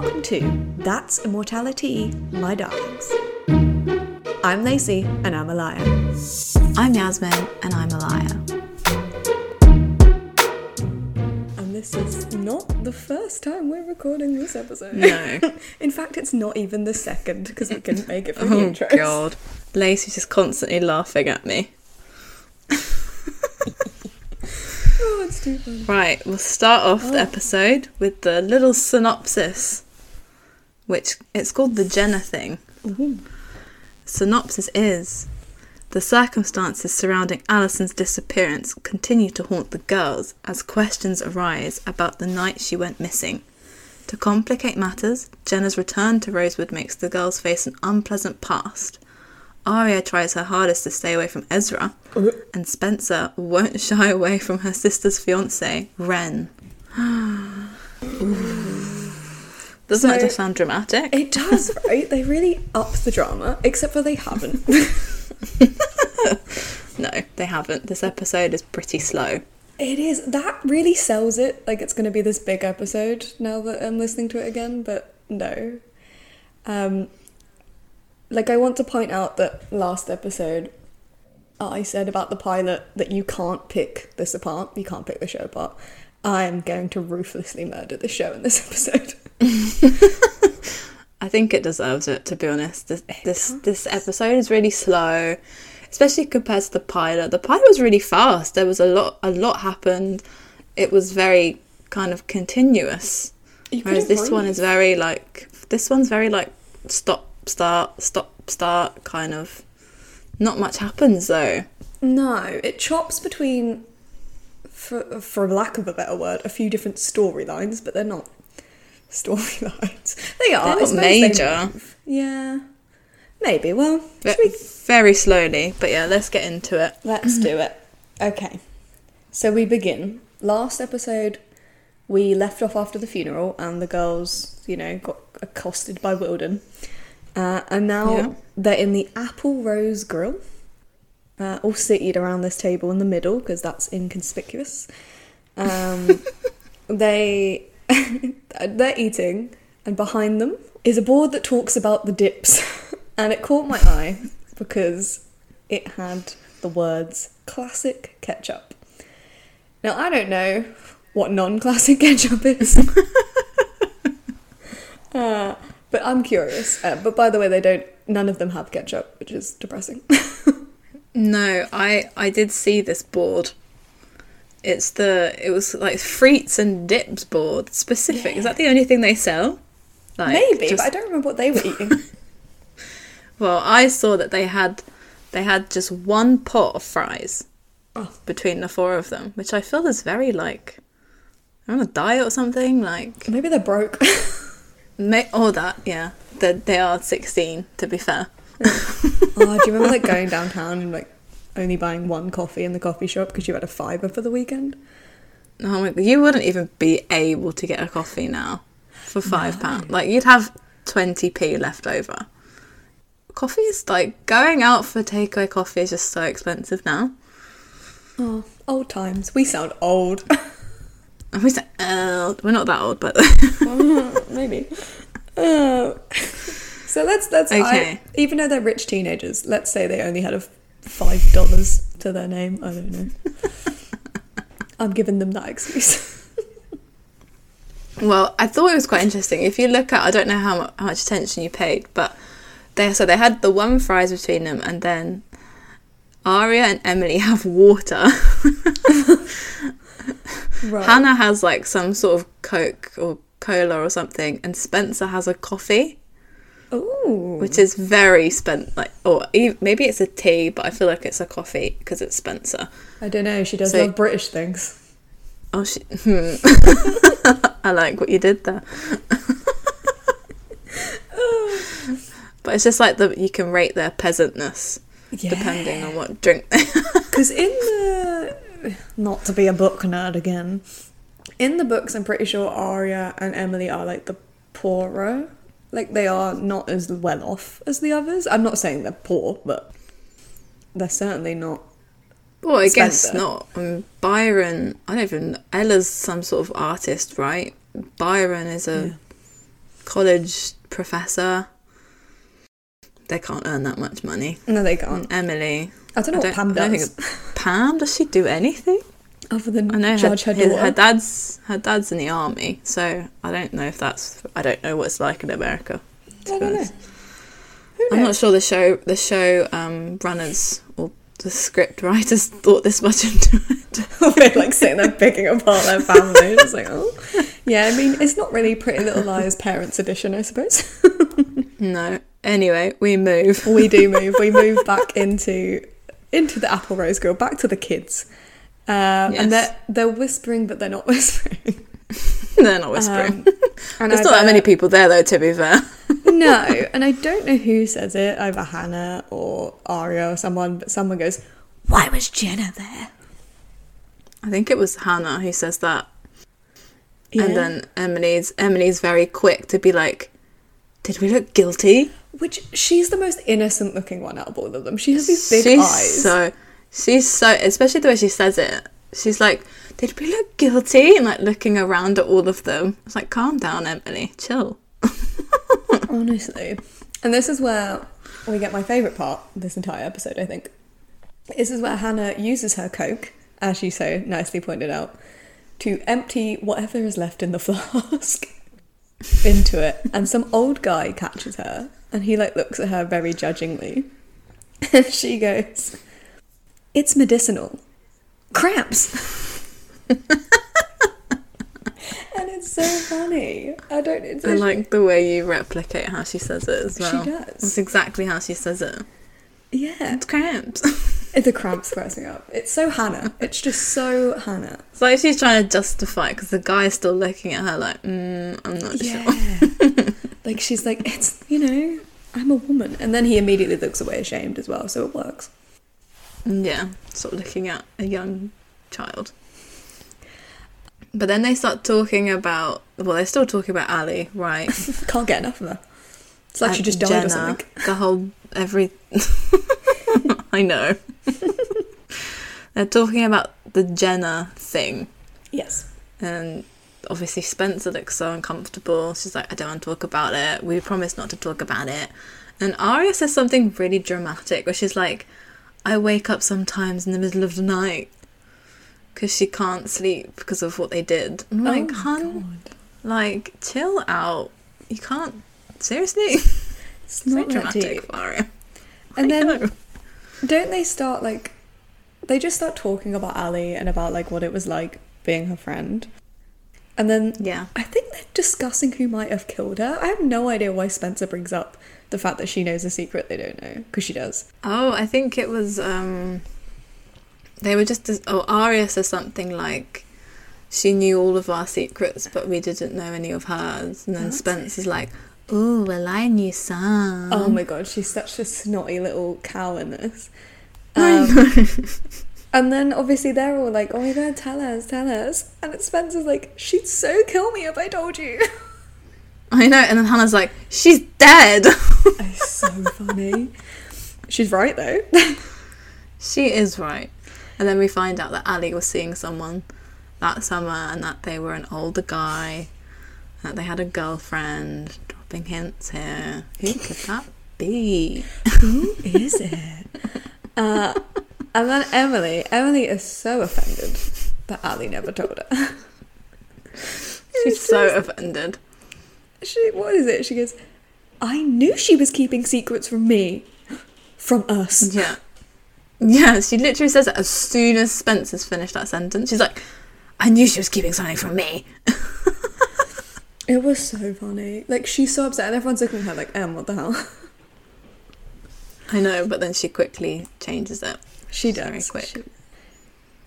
welcome to That's Immortality, My Darlings. I'm Lacey, and I'm a liar. I'm Yasemin, and I'm a liar. And this is not the first time we're recording this episode. No. In fact, it's not even the second because we couldn't make it for the Oh intros. god. Lacey's just constantly laughing at me. Oh, it's too fun. Right, we'll start off the oh. episode with the little synopsis, which it's called the Jenna thing. Synopsis is the circumstances surrounding Alison's disappearance continue to haunt the girls as questions arise about the night she went missing. To complicate matters, Jenna's return to Rosewood makes the girls face an unpleasant past. Aria tries her hardest to stay away from Ezra, uh-huh. and Spencer won't shy away from her sister's fiance, Wren. Doesn't that just sound dramatic? It does, right? They really up the drama, except for they haven't. No, they haven't. This episode is pretty slow. It is. That really sells it. Like it's going to be this big episode now that I'm listening to it again, but no. Um, like I want to point out that last episode, I said about the pilot that you can't pick this apart. You can't pick the show apart. I am going to ruthlessly murder the show in this episode. I think it deserves it, to be honest. This this, this episode is really slow, especially compared to the pilot. The pilot was really fast. There was a lot a lot happened. It was very kind of continuous. Whereas this one is very like this one's very like stop start stop start kind of. Not much happens though. No, it chops between, for for lack of a better word, a few different storylines, but they're not storylines. They are. They're not they major. Yeah, maybe. Well, we- Very slowly, but yeah, let's get into it. let's do it. Okay, so we begin. Last episode, we left off after the funeral, and the girls, you know, got accosted by Wilden, uh, and now Yeah. they're in the Apple Rose Grill. uh, all seated around this table in the middle because that's inconspicuous. Um, they they're eating, and behind them is a board that talks about the dips, and it caught my eye because it had the words "classic ketchup." Now I don't know what non-classic ketchup is. Uh, but I'm curious. Uh, but by the way, they don't. None of them have ketchup, which is depressing. No, I I did see this board. It's the it was like frites and dips board specific. Is that the only thing they sell? Like, Maybe, just- but I don't remember what they were eating. well, I saw that they had they had just one pot of fries Oh. between the four of them, which I feel is very like they're on a diet or something. Like Maybe they're broke. may, all that, yeah. They they are sixteen to be fair. oh, do you remember like going downtown and like only buying one coffee in the coffee shop because you had a fiver for the weekend? Oh my, you wouldn't even be able to get a coffee now for five pounds. Like you'd have twenty p left over. Coffee is like going out for takeaway coffee is just so expensive now. Oh, old times. We sound old. We say, uh, we're not that old, but Maybe. Uh, so let's let's I, even though they're rich teenagers, let's say they only had a five dollars to their name. I don't know. I'm giving them that excuse. well, I thought it was quite interesting. If you look at, I don't know how much, how much attention you paid, but they so they had the one fries between them, and then Aria and Emily have water. Right. Hanna has like some sort of Coke or cola or something, and Spencer has a coffee, Ooh. which is very spent like, or maybe it's a tea, but I feel like it's a coffee because it's Spencer. I don't know. She does So- love British things. Oh, she, hmm. I like what you did there. but it's just like the you can rate their peasantness depending on what drink. Because in the not to be a book nerd again, in the books, I'm pretty sure Aria and Emily are like the poorer. Like they are not as well off as the others. I'm not saying they're poor, but they're certainly not. well, I guess not. Um, Byron, I don't even. Ella's some sort of artist, right? Byron is a college professor. They can't earn that much money. No, they can't. Emily, I don't know I what Pam don't- I don't does Pam, does she do anything? Other than I know her, judge her, his- her dad's her dad's in the army, so I don't know if that's I don't know what it's like in America. I don't know. I'm not sure the show the show um, runners or the script writers thought this much into it. We're like sitting there picking apart their family. It's like, oh, yeah. I mean, it's not really Pretty Little Liars Parents Edition, I suppose. No. Anyway, we move. we do move. We move back into into the Apple Rose Grill, back to the kids, um, Yes. and they're they're whispering, but they're not whispering. They're not whispering. Um, and There's not that many people there though, to be fair. No, and I don't know who says it, either Hanna or Aria or someone, but someone goes, Why was Jenna there? I think it was Hanna who says that. Yeah. And then Emily's Emily's very quick to be like, Did we look guilty? Which she's the most innocent looking one out of all of them. She has these big she's eyes. so she's so especially the way she says it. She's like, Did we look guilty? And like looking around at all of them. It's like, calm down, Emily. Chill. Honestly. And this is where we get my favourite part this entire episode, I think. This is where Hanna uses her Coke, as she so nicely pointed out, to empty whatever is left in the flask into it. And some old guy catches her and he like looks at her very judgingly. And she goes, It's medicinal. Cramps. and it's so funny. I don't it's I like the way you replicate how she says it as well. She does. It's exactly how she says it. Yeah. It's cramps. The cramps squares me up. It's so Hanna. It's just so Hanna. It's like she's trying to justify because the guy's still looking at her like, mm, I'm not sure. Yeah. like she's like, it's you know, I'm a woman. And then he immediately looks away ashamed as well, so it works. Yeah, sort of looking at a young child. But then they start talking about, well, they're still talking about Ali, right? Can't get enough of her. It's like she just died Jenna, or something. The whole, every. I know. they're talking about the Jenna thing. Yes. And obviously Spencer looks so uncomfortable. She's like, I don't want to talk about it. We promised not to talk about it. And Aria says something really dramatic where she's like, I wake up sometimes in the middle of the night because she can't sleep because of what they did. I'm oh like, oh my hun, God. like, chill out. You can't. Seriously? It's so not that dramatic for And I then know. don't they start like they just start talking about Ali and about like what it was like being her friend. And then Yeah. I think they're discussing who might have killed her. I have no idea why Spencer brings up the fact that she knows a secret they don't know because she does. Oh, I think it was. um They were just. Oh, Aria says something like, "She knew all of our secrets, but we didn't know any of hers." And then That's Spencer's like, "Oh, well, I knew some." Oh my god, she's such a snotty little cow in this. Um, and then obviously they're all like, "Oh my god, tell us, tell us!" And it's Spencer's like, "She'd so kill me if I told you." I know. And then Hannah's like, "She's dead." it's so funny. She's right though. she is right. And then we find out that Ali was seeing someone that summer, and that they were an older guy, that they had a girlfriend. Dropping hints here. Who could that be? Who is it? Uh, and then Emily. Emily is so offended that Ali never told her. She's so offended. She, what is it? She goes, I knew she was keeping secrets from me. From us. Yeah. Yeah, she literally says it as soon as Spencer's finished that sentence. She's like, I knew she was keeping something from me. It was so funny. Like, she's so upset, and everyone's looking at her like, Em, what the hell? I know, but then she quickly changes it. She does. Very quick. She-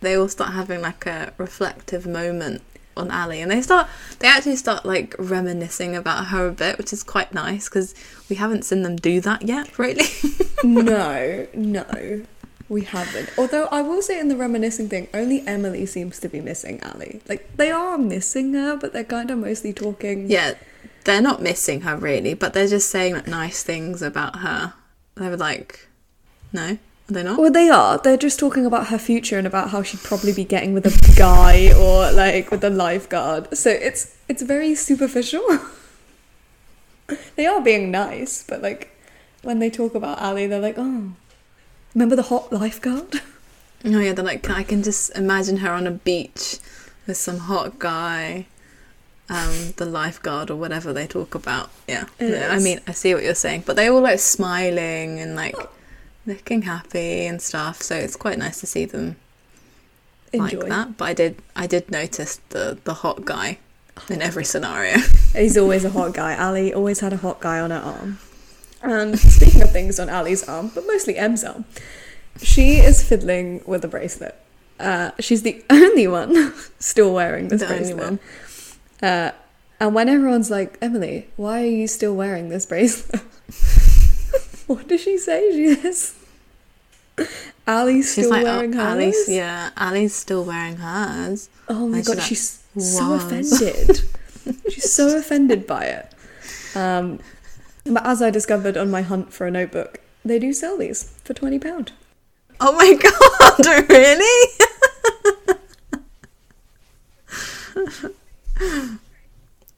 They all start having like a reflective moment on Ali, and they start, they actually start like reminiscing about her a bit, which is quite nice because we haven't seen them do that yet, really. no, no, we haven't. Although I will say in the reminiscing thing, only Emily seems to be missing Ali. Like, they are missing her, but they're kind of mostly talking. yeah, they're not missing her really, but they're just saying like nice things about her. They were like, no, are they not? Well, they are. They're just talking about her future and about how she'd probably be getting with a guy or like with a lifeguard. So it's it's very superficial. they are being nice, but like when they talk about Ali, they're like, oh, remember the hot lifeguard? Oh yeah, they're like I can just imagine her on a beach with some hot guy, um, the lifeguard or whatever they talk about. Yeah, It I is. mean I see what you're saying, but they're all like smiling and like looking happy and stuff. So it's quite nice to see them Enjoy. like that. But I did I did notice the the hot guy in every scenario. He's always a hot guy. Ali always had a hot guy on her arm. And speaking of things on Ali's arm, but mostly Em's arm, she is fiddling with a bracelet. Uh, she's the only one still wearing this The only bracelet. one. Uh, and when everyone's like, Emily, why are you still wearing this bracelet? What does she say? She is. Ali's She's still like, wearing oh, hers. Ali's, yeah, Ali's still wearing hers. Oh my And god, she's she's so offended. she's so offended by it. Um, but as I discovered on my hunt for a notebook, they do sell these for twenty pound. Oh my god, really?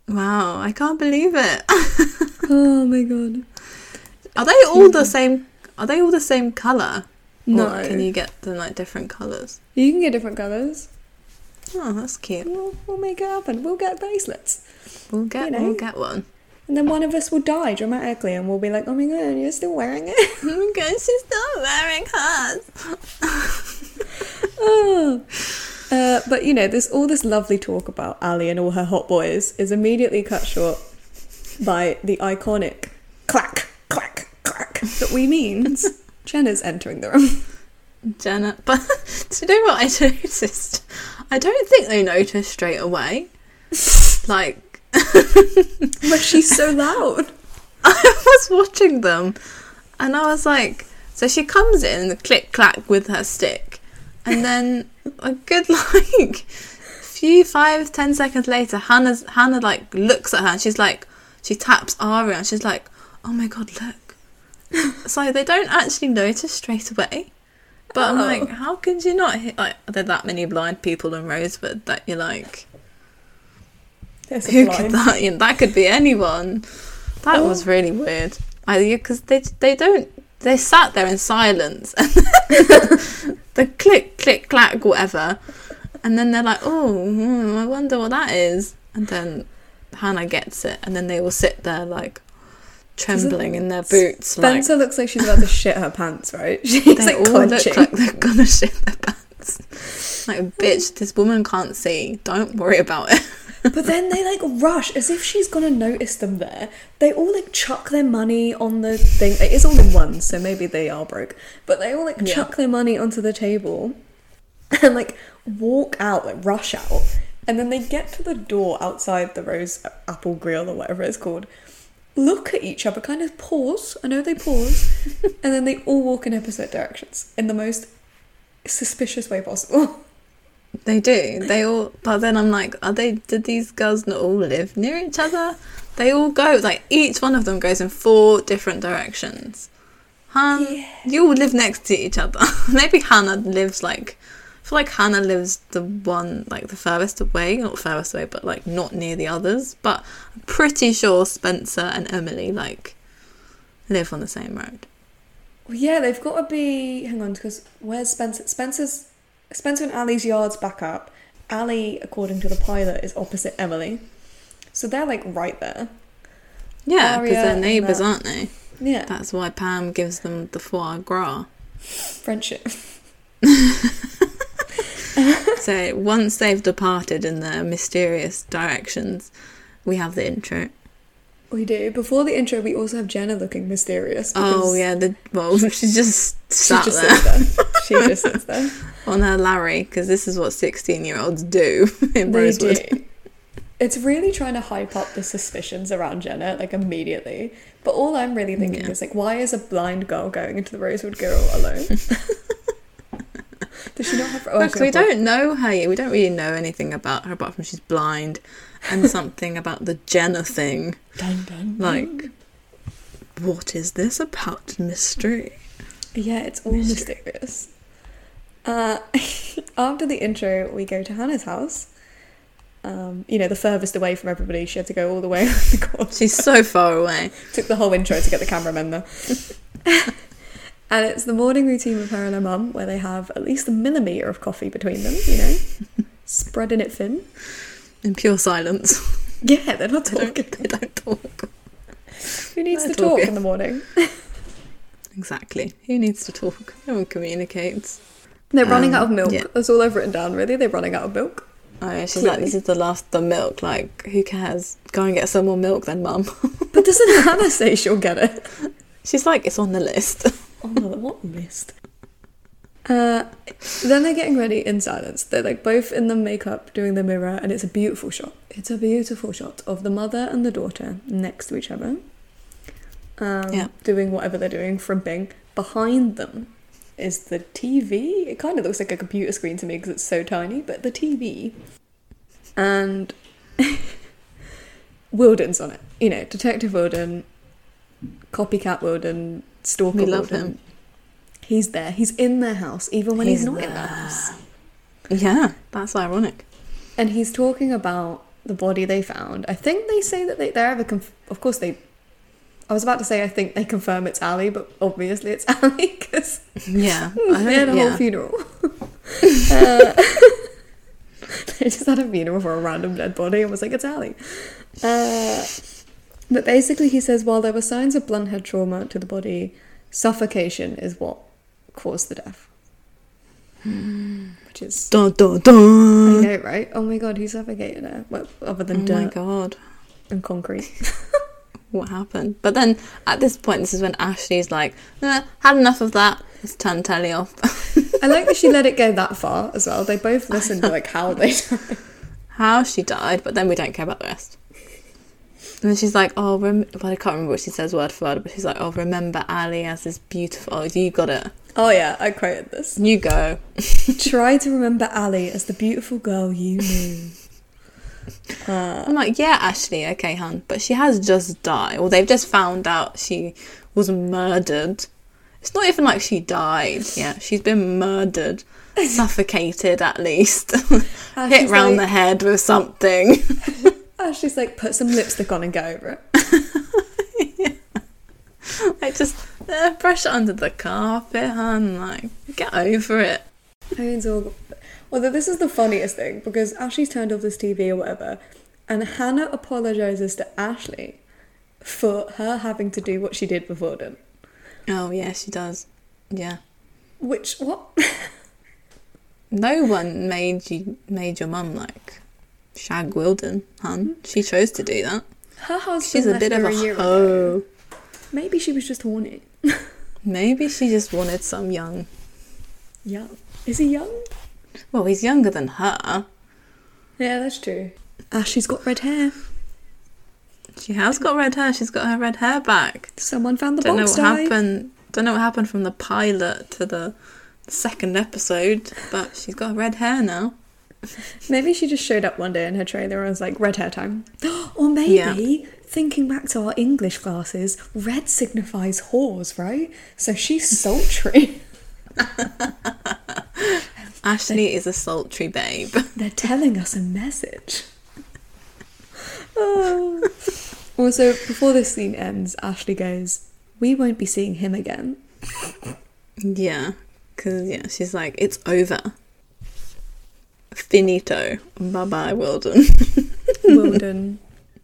wow, I can't believe it. Oh my god! Are they all the same? Are they all the same color? No, Or can you get them like different colors? You can get different colours. Oh, that's cute. We'll, we'll make it happen. We'll get bracelets, We'll get You know. we'll get one. and then one of us will die dramatically, and we'll be like, "Oh my god, you're still wearing it." Okay, she's still wearing hers. Oh. Uh, but you know, this all this lovely talk about Ali and all her hot boys is immediately cut short by the iconic clack, clack, clack that we means Jenna's entering the room. Jenna, but do you know what I noticed? I don't think they noticed straight away. Like But she's so loud. I was watching them and I was like, so she comes in, click clack with her stick, and then a good like few five, ten seconds later, Hanna's Hanna like looks at her and she's like, she taps Aria and she's like, oh my god, look. so they don't actually notice straight away. But I'm Oh. like, how could you not hit like are there that many blind people in Rosewood that you're like There's who could that? You know, that could be anyone. That Oh. was really weird. I because they they don't they sat there in silence and the click click clack whatever, and then they're like, oh, hmm, I wonder what that is, and then Hanna gets it, and then they all sit there like trembling in their boots, like Spencer looks like she's about to shit her pants, right? She's they like all clenching. look like they're gonna shit their pants. Like, bitch, this woman can't see. Don't worry about it. But then they like rush as if she's gonna notice them there. They all like chuck their money on the thing. It is all in ones, so maybe they are broke. But they all like Yeah. chuck their money onto the table and like walk out, like rush out. And then they get to the door outside the Rose Apple Grill or whatever it's called. Look at each other, kind of pause. I know they pause, and then they all walk in opposite directions in the most suspicious way possible. They do. They all. But then I'm like, are they? Did these girls not all live near each other? They all go like each one of them goes in four different directions. Han, Yeah. you all live next to each other. Maybe Hanna lives like. Feel like Hanna lives the one like the furthest away, not furthest away, but like not near the others. But I'm pretty sure Spencer and Emily like live on the same road. Well, yeah, they've got to be. Hang on, because where's Spencer? Spencer's Spencer and Ali's yards back up. Ali, according to the pilot, is opposite Emily, so they're like right there. Yeah, because they're neighbours, uh, aren't they? Yeah, That's why Pam gives them the foie gras. friendship. So once they've departed in their mysterious directions, we have the intro. We do. Before the intro, we also have Jenna looking mysterious. Oh yeah, the well, she just she sat just there sits there. She just sits there. on her Larry because this is what sixteen-year-olds do in They Rosewood. do. It's really trying to hype up the suspicions around Jenna, like immediately. But all I'm really thinking Yeah. is like, why is a blind girl going into the Rosewood Girl alone? Does she not have? Oh, Because we okay, don't know her yet. We don't really know anything about her apart from she's blind and something about the Jenna thing. Dun, dun, dun. Like, what is this about mystery? Yeah, it's all mysterious. Uh, after the intro, we go to Hanna's house, Um, you know, the furthest away from everybody. She had to go all the way around the corner. She's so far away. Took the whole intro to get the cameramen there. And it's the morning routine with her and her mum where they have at least a millimetre of coffee between them, you know, spreading it thin. In pure silence. Yeah, they're not They don't, talking. they don't talk. Who needs They're to talk in the morning? Exactly. Who needs to talk? No one communicates. They're running Um, out of milk. yeah. That's all I've written down, really. They're running out of milk. Oh yeah, she's Clearly. like, this is the last the milk. Like, who cares? Go and get some more milk then, mum. But doesn't Hanna say she'll get it? She's like, it's on the list. Oh no, what list? Uh, then they're getting ready in silence. They're like both in the makeup doing the mirror, and it's a beautiful shot. It's a beautiful shot of the mother and the daughter next to each other, um, Yeah. doing whatever they're doing, frimping. Behind them is the TV. It kind of looks like a computer screen to me because it's so tiny, but the TV. And Wilden's on it. You know, Detective Wilden, copycat Wilden, stalker We love him. He's there. He's in their house, even when he's, He's not in there. their house. yeah, that's ironic. And he's talking about the body they found. I think they say that they, they're ever. Conf- of course, they. I was about to say I think they confirm it's Ali, but obviously it's Ali because Yeah, they had a don't, whole funeral. uh, they just had a funeral for a random dead body and was like, it's Ali. Uh, but basically, he says while there were signs of blunt head trauma to the body, suffocation is what caused the death. Which is. Dun, dun, dun. I know, right? Oh my god, he suffocated her. Well, other than Oh my god, and concrete. what happened? But then at this point, this is when Ashley's like, eh, had enough of that. Let's turn telly off. I like that she let it go that far as well. They both listened to like how they died. How she died, but then we don't care about the rest. And then she's like, oh, rem-, well, I can't remember what she says word for word, but she's like, oh, remember Ali as this beautiful. Oh, you got it. Oh yeah, I quoted this. You go. Try to remember Ali as the beautiful girl you knew. Uh, I'm like, yeah, Ashley, okay, hun, but she has just died. Well, they've just found out she was murdered. It's not even like she died. Yeah, she's been murdered, suffocated at least, hit round the head with something. Ashley's like, put some lipstick on and get over it. like just uh, brush it under the carpet, hun. Like, get over it. I mean, it's all. Although this is the funniest thing because Ashley's turned off this TV or whatever, and Hanna apologizes to Ashley for her having to do what she did before Wilden. Oh yeah, she does. Yeah. Which what? No one made you made your mum like shag Wilden, hun. She chose to do that. Her husband She's a bit of her a year ago. hoe. Maybe she was just horny. Maybe she just wanted some young. Young. Is he young? Well, he's younger than her. Yeah, that's true. Ah, she's got red hair. She has got red hair. She's got her red hair back. Someone found the Don't know what dye. happened. Don't know what happened from the pilot to the second episode, but she's got red hair now. Maybe she just showed up one day in her trailer and was like, red hair time. or maybe, thinking back to our English classes, red signifies whores, right? So she's sultry. Ashley is a sultry babe. They're telling us a message. Oh. Also, before this scene ends, Ashley goes, We won't be seeing him again. Yeah, because yeah, she's like, it's over. Finito. Bye bye, Wilden. Wilden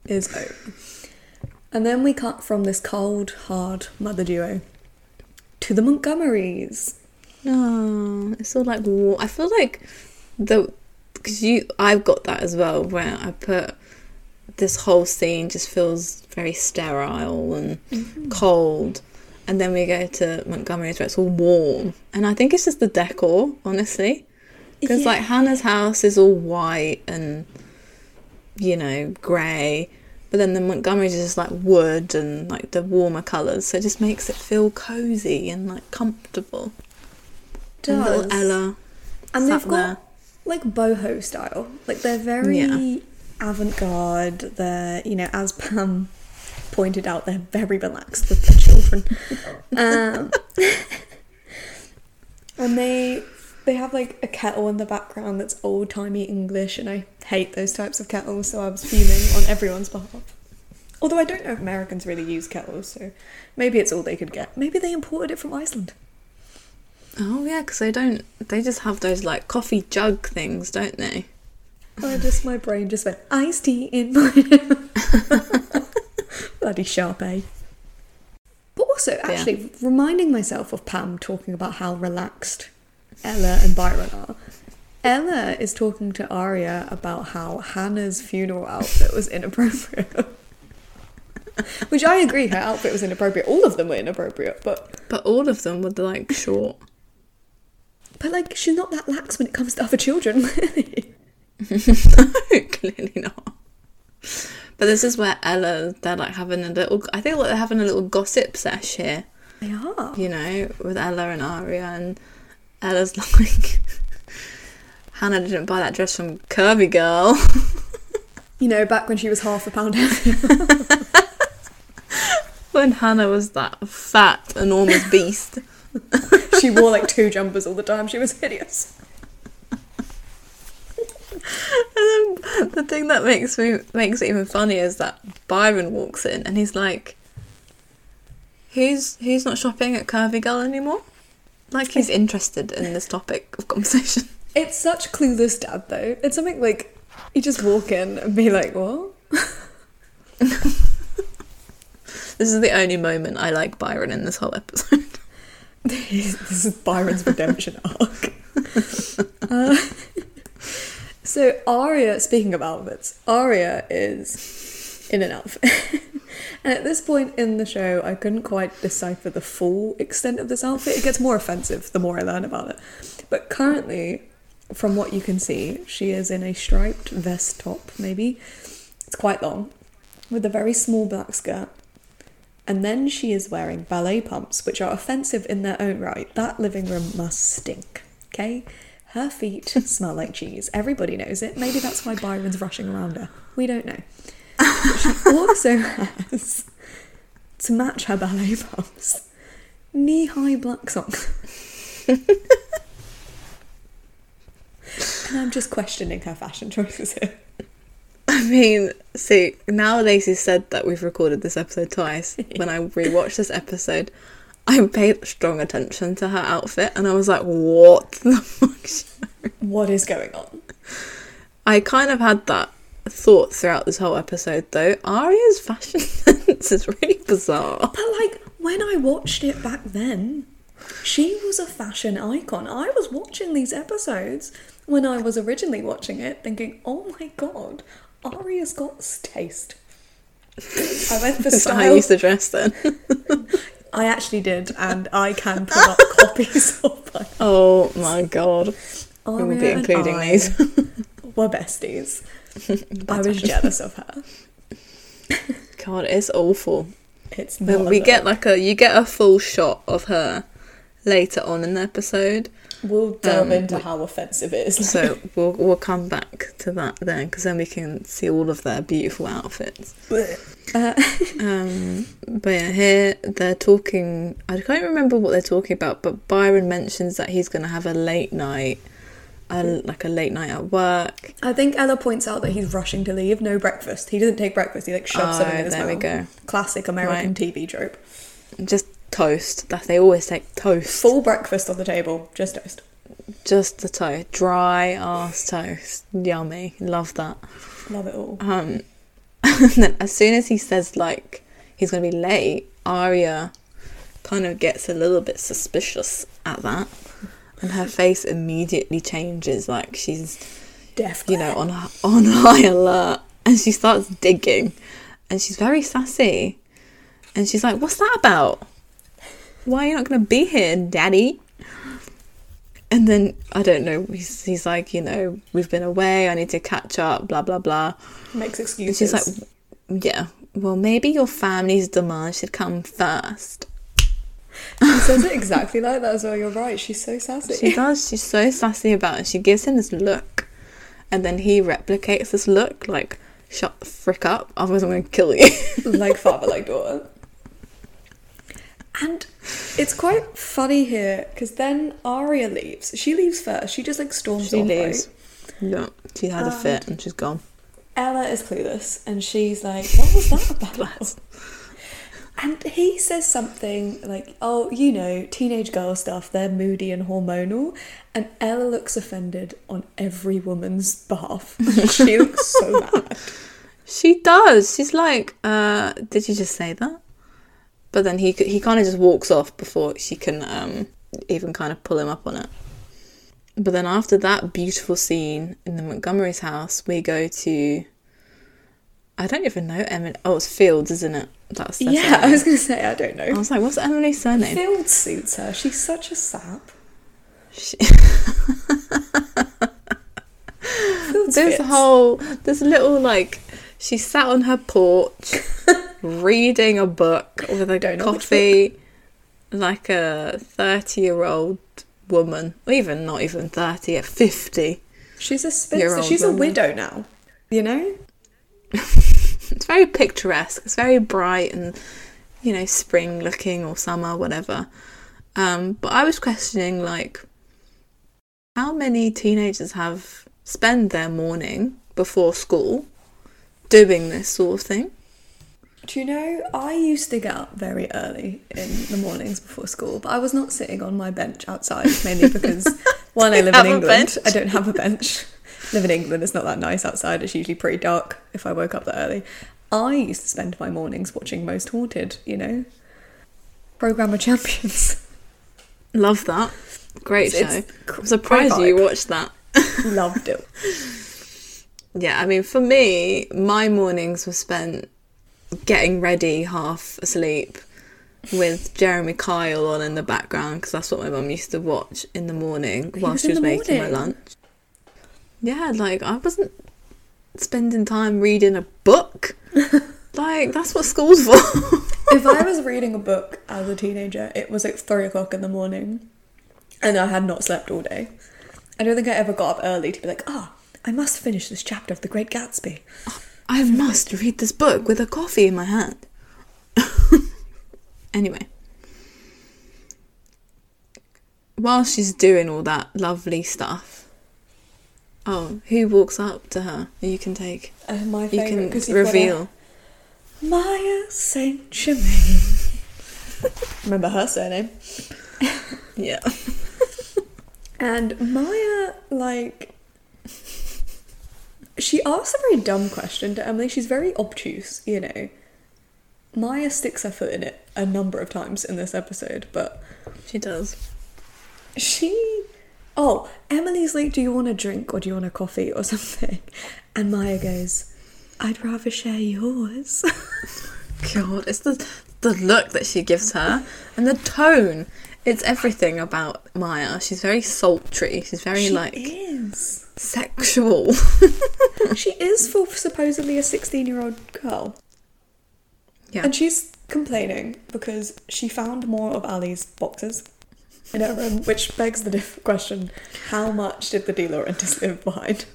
is over. And then we cut from this cold, hard mother duo to the Montgomerys. Oh, it's all like war. I feel like the because you, I've got that as well. Where I put this whole scene just feels very sterile and mm-hmm. cold, and then we go to Montgomery's where it's all warm, and I think it's just the decor, honestly. Because like Hanna's house is all white and you know grey, but then the Montgomery's is just like wood and like the warmer colours, so it just makes it feel cozy and like comfortable. And little Does. Ella. And they've got there. like boho style. Like they're very Yeah. avant-garde. They're you know, as Pam pointed out, they're very relaxed with their children. um, and they they have like a kettle in the background that's old timey English, and I hate those types of kettles, so I was fuming on everyone's behalf. Although I don't know if Americans really use kettles, so maybe it's all they could get. Maybe they imported it from Iceland. Oh yeah, because they don't. They just have those like coffee jug things, don't they? I just my brain just went iced tea in my bloody Sharpay. But also, actually, reminding myself of Pam talking about how relaxed Ella and Byron are. Ella is talking to Aria about how Hanna's funeral outfit was inappropriate. Which I agree, her outfit was inappropriate. All of them were inappropriate, but But all of them were like short. but like she's not that lax when it comes to other children. really. no, clearly not. But this is where Ella, they're like having a little. I think like they're having a little gossip sesh here. they are. You know, with Ella and Aria, and Uh, Ella's like, Hanna didn't buy that dress from Curvy Girl. You know, back when she was half a pound heavier. when Hanna was that fat, enormous beast. she wore like two jumpers all the time. She was hideous. And then the thing that makes me makes it even funnier is that Byron walks in and he's like, "Who's who's not shopping at Curvy Girl anymore?" Like he's interested in this topic of conversation. It's such clueless dad though. It's something like you just walk in and be like, "What?" This is the only moment I like Byron in this whole episode. this is Byron's redemption arc. Uh, so Aria, speaking of outfits, Aria is in an outfit. And at this point in the show, I couldn't quite decipher the full extent of this outfit. It gets more offensive the more I learn about it. But currently, from what you can see, she is in a striped vest top, maybe. It's quite long, with a very small black skirt. And then she is wearing ballet pumps, which are offensive in their own right. That living room must stink, okay? Her feet smell like cheese. Everybody knows it. Maybe that's why Byron's rushing around her. We don't know. She also has, to match her ballet pumps, knee high black socks. and I'm just questioning her fashion choices here. I mean, see, now Lacey said that we've recorded this episode twice. when I rewatched this episode, I paid strong attention to her outfit and I was like, what the fuck? is she wearing?" What is going on? I kind of had that thought throughout this whole episode though. Aria's fashion sense is really bizarre. But like when I watched it back then, she was a fashion icon. I was watching these episodes when I was originally watching it, thinking, "Oh my god, Aria's got taste." I went for that how you style. used to dress then? I actually did, and I can put up copies of my oh my god. We will be including these. we're besties. I was jealous of her. God, it's awful. It's When we get like a you get a full shot of her later on in the episode. we'll delve um, into how offensive it is. So we'll we'll come back to that then because then we can see all of their beautiful outfits. Uh, Um, but yeah, here they're talking. I can't remember what they're talking about, but Byron mentions that he's going to have a late night, a, like a late night at work. I think Ella points out that he's rushing to leave. No breakfast. He doesn't take breakfast. He like shoves Oh, something in his there we mouth. go. Classic American Right. TV trope. Just toast. That they always take toast. Full breakfast on the table, just toast. Just the toast, dry ass toast. Yummy. Love that. Love it all. Um, and then as soon as he says like he's going to be late, Aria kind of gets a little bit suspicious at that, and her face immediately changes. Like she's Deaf. you know on on high alert, and she starts digging, and she's very sassy, and she's like, "What's that about? Why are you not going to be here, Daddy?" And then I don't know. He's, he's like, you know, we've been away. I need to catch up. Blah blah blah. makes And excuses. she's like, yeah, well, maybe your family's demands should come first. She says it exactly like that as well. You're right. She's so sassy. She does. She's so sassy about it. She gives him this look, and then he replicates this look, like, shut the frick up, otherwise I'm going to kill you. like father, like daughter. And it's quite funny here because then Aria leaves. She leaves first. She just like storms She off. leaves. Right? Yeah, she had a fit and she's gone. Ella is clueless and she's like, "What was that about?" And he says something like, "Oh, you know, teenage girl stuff. They're moody and hormonal." And Ella looks offended on every woman's behalf. she looks so mad. She does. She's like, uh, did you just say that? But then he he kind of just walks off before she can um, even kind of pull him up on it. But then after that beautiful scene in the Montgomery's house, we go to. I don't even know Emily. Oh, it's Fields, isn't it? That's Yeah, I was gonna say I don't know. I was like, what's Emily's surname? Fields suits her. She's such a sap. She- this fits. whole this little like she sat on her porch reading a book with a Don't coffee like a 30 year old woman or even not even 30 at 50 She's a spinster. She's a woman. widow now. You know? it's very picturesque it's very bright and you know spring looking or summer whatever um but i was questioning like how many teenagers have spend their morning before school doing this sort of thing Do you know, I used to get up very early in the mornings before school, but I was not sitting on my bench outside, mainly because one, I live in England. I don't have a bench. Live in England, it's not that nice outside. It's usually pretty dark if I woke up that early. I used to spend my mornings watching Most Haunted, you know? Program of Champions. Love that. Great It's- show. it's I'm surprised you watched that. Loved it. Yeah, I mean, for me, my mornings were spent getting ready, half asleep, with Jeremy Kyle on in the background because that's what my mum used to watch in the morning while was she was making my lunch. Yeah, like I wasn't spending time reading a book. like that's what school's for. if I was reading a book as a teenager, it was like three o'clock in the morning, and I had not slept all day. I don't think I ever got up early to be like, ah, I must finish this chapter of The Great Gatsby. I must read this book with a coffee in my hand. anyway. While she's doing all that lovely stuff. Oh, who walks up to her? You can take. Uh, my You can reveal. Maya Saint Germain. Remember her surname? Yeah. And Maya, like, she asks a very dumb question to Emily. She's very obtuse, you know. Maya sticks her foot in it a number of times in this episode, but She does. she. Oh, Emily's like, Do you want a drink or do you want a coffee or something? And Maya goes, I'd rather share yours. God, it's the the look that she gives her and the tone. It's everything about Maya. She's very sultry. She's very she like is. sexual. She is for supposedly a 16 year old girl. Yeah. And she's complaining because she found more of Ali's boxes in her room, um, which begs the diff- question how much did the DiLaurentis leave behind?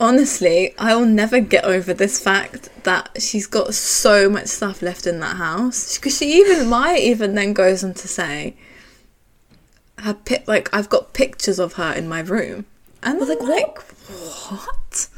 Honestly, I'll never get over this fact that she's got so much stuff left in that house. Because she even, Maya even then goes on to say, her pi- like, I've got pictures of her in my room. And I'm like, like, what?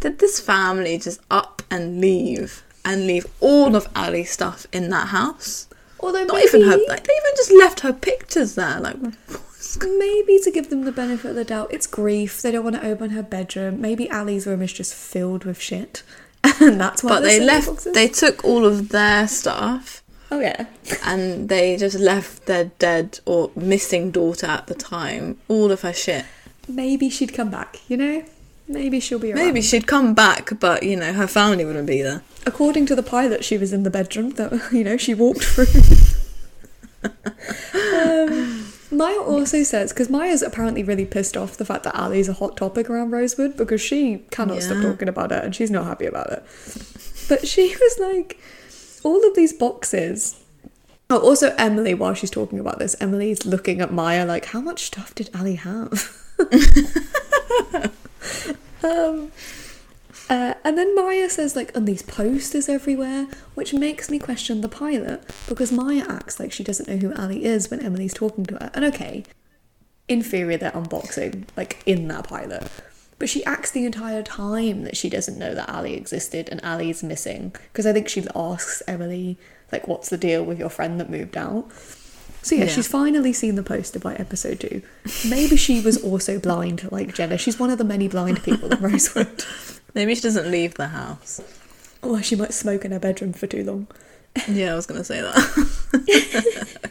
Did this family just up and leave and leave all of Ali's stuff in that house? Although Not maybe, even her, like, they even just left her pictures there. Like, maybe to give them the benefit of the doubt, it's grief. They don't want to open her bedroom. Maybe Ali's room is just filled with shit. And that's why but they left, boxes. they took all of their stuff Oh, yeah. and they just left their dead or missing daughter at the time all of her shit. Maybe she'd come back, you know? Maybe she'll be around. Maybe she'd come back, but you know her family wouldn't be there. According to the pilot, she was in the bedroom that you know she walked through. um, Maya also says because Maya's apparently really pissed off the fact that Ali's a hot topic around Rosewood because she cannot stop talking about it and she's not happy about it. But she was like, all of these boxes. Oh, also Emily, while she's talking about this, Emily's looking at Maya like, how much stuff did Ali have? um, Uh, and then Maya says, like, and these posters everywhere, which makes me question the pilot because Maya acts like she doesn't know who Ali is when Emily's talking to her. And okay, in theory, they're unboxing, like, in that pilot. But she acts the entire time that she doesn't know that Ali existed and Ali is missing. Because I think she asks Emily, like, what's the deal with your friend that moved out? So yeah, Yeah. she's finally seen the poster by episode two. Maybe she was also blind like Jenna. She's one of the many blind people in Rosewood. Maybe she doesn't leave the house. Or she might smoke in her bedroom for too long. Yeah, I was gonna say that.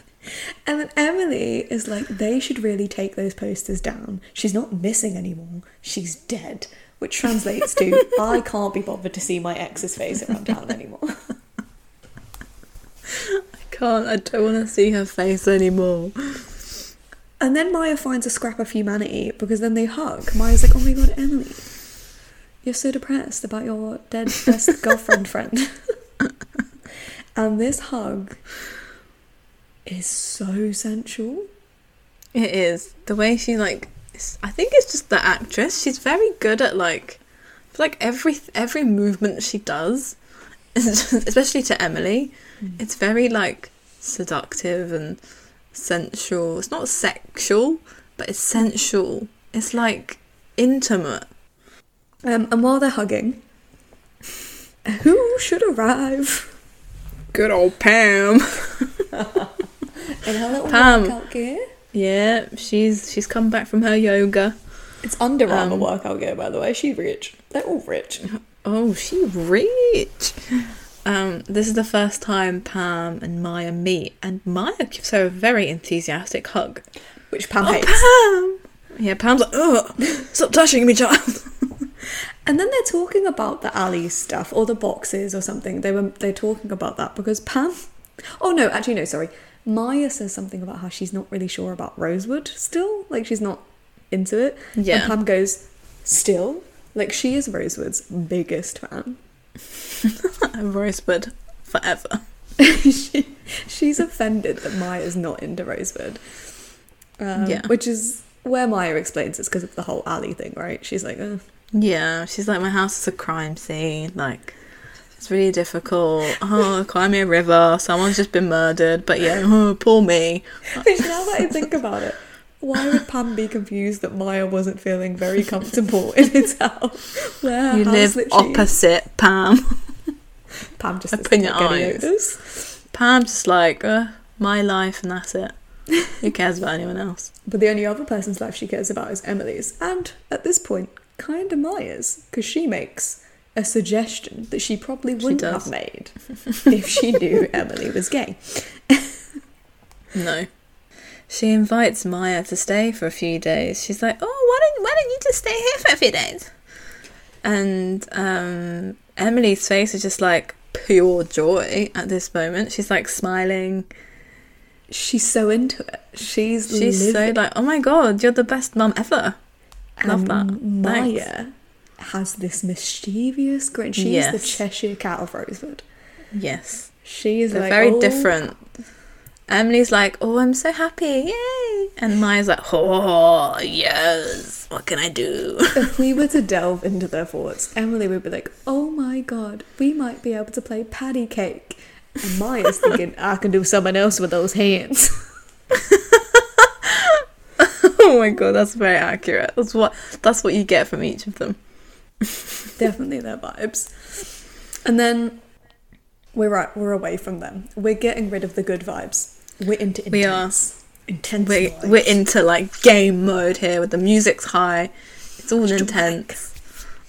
And then Emily is like, they should really take those posters down. She's not missing anymore. She's dead. Which translates to, I can't be bothered to see my ex's face around town anymore. Can't. I don't want to see her face anymore. And then Maya finds a scrap of humanity because then they hug. Maya's like, oh my god, Emily, you're so depressed about your dead best girlfriend friend. and this hug is so sensual. It is the way she like. I think it's just the actress. She's very good at like, like every every movement she does, especially to Emily, it's very like seductive and sensual. It's not sexual, but it's sensual. It's like intimate. Um, and while they're hugging, who should arrive Good old Pam. in her little Pam. workout gear? Yeah, she's she's come back from her yoga. It's Under Armour Um, workout gear, by the way. She's rich. They're all rich. Oh, she rich. Um, this is the first time Pam and Maya meet, and Maya gives her a very enthusiastic hug. Which Pam Oh, hates. Pam! Yeah, Pam's like, ugh, stop touching me, child. And then they're talking about the alley stuff or the boxes or something. They were they're talking about that because Pam. Oh no, actually no, sorry. Maya says something about how she's not really sure about Rosewood still. Like she's not into it. Yeah. And Pam goes, still. Like she is Rosewood's biggest fan. Rosebud forever. she, she's offended that Maya's not into Rosewood. Um, Yeah. Which is where Maya explains it's because of the whole alley thing, right? She's like. Yeah, she's like, my house is a crime scene. Like, it's really difficult. Oh, climb me a river. Someone's just been murdered. But yeah, oh, poor me. Which now that I think about it, why would Pam be confused that Maya wasn't feeling very comfortable in his house? Where You house live opposite Pam. Pam just Open your doesn't get any eyes. Pam's just like, uh, my life and that's it. Who cares about anyone else? But the only other person's life she cares about is Emily's, and at this point, kind of Maya's, because she makes a suggestion that she probably wouldn't does. have made if she knew Emily was gay. No. She invites Maya to stay for a few days. She's like, "Oh, why don't why don't you just stay here for a few days?" And um, Emily's face is just like pure joy at this moment. She's like smiling. She's so into it. She's She's so like, "Oh my god, you're the best mum ever." Love that. And Thanks. Maya has this mischievous grin. She's the Cheshire Cat of Rosewood. Yes, She is like very "Oh, different. Emily's like, "Oh, I'm so happy, yay!" And Maya's like, "Oh, yes. What can I do?" If we were to delve into their thoughts, Emily would be like, "Oh my god, we might be able to play patty cake," and Maya's thinking, "I can do something else with those hands." oh my god, that's very accurate. That's what that's what you get from each of them. Definitely their vibes. And then we're right, we're away from them. We're getting rid of the good vibes. We're into intense. We are. Intense. We're, we're into like game mode here with the music's high. It's all intense.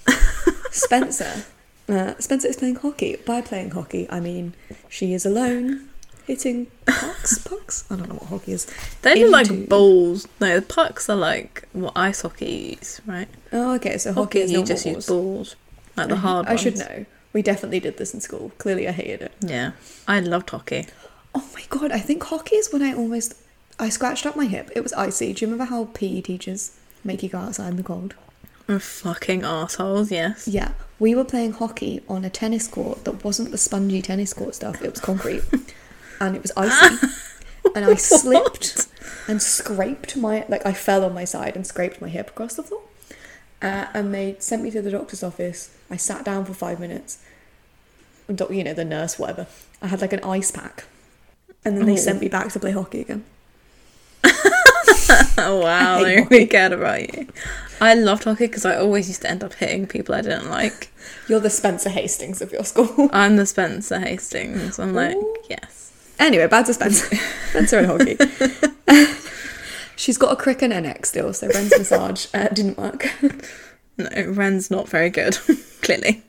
Spencer. Uh, Spencer is playing hockey. By playing hockey, I mean she is alone, hitting pucks. pucks? I don't know what hockey is. They look Into- like balls. No, the pucks are like what ice hockey is, right? Oh, okay. So Hockey, hockey, is you just use balls. balls, like the hard I ones. should know. We definitely did this in school. Clearly, I hated it. Yeah, I loved hockey. Oh my god! I think hockey is when I almost I scratched up my hip. It was icy. Do you remember how PE teachers make you go outside in the cold? Oh, fucking assholes. Yes. Yeah, we were playing hockey on a tennis court that wasn't the spongy tennis court stuff. It was concrete, and it was icy. and I slipped and scraped my like I fell on my side and scraped my hip across the floor. Uh, and they sent me to the doctor's office. I sat down for five minutes. Doc- You know, the nurse, whatever. I had like an ice pack. And then they Oh. sent me back to play hockey again. Wow, they hate really cared about you. I loved hockey because I always used to end up hitting people I didn't like. You're the Spencer Hastings of your school. I'm the Spencer Hastings. I'm like, Ooh. yes. anyway, back to Spencer. Spencer and hockey. She's got a crick in her neck still, so Wren's massage uh, didn't work. No, Wren's not very good, clearly.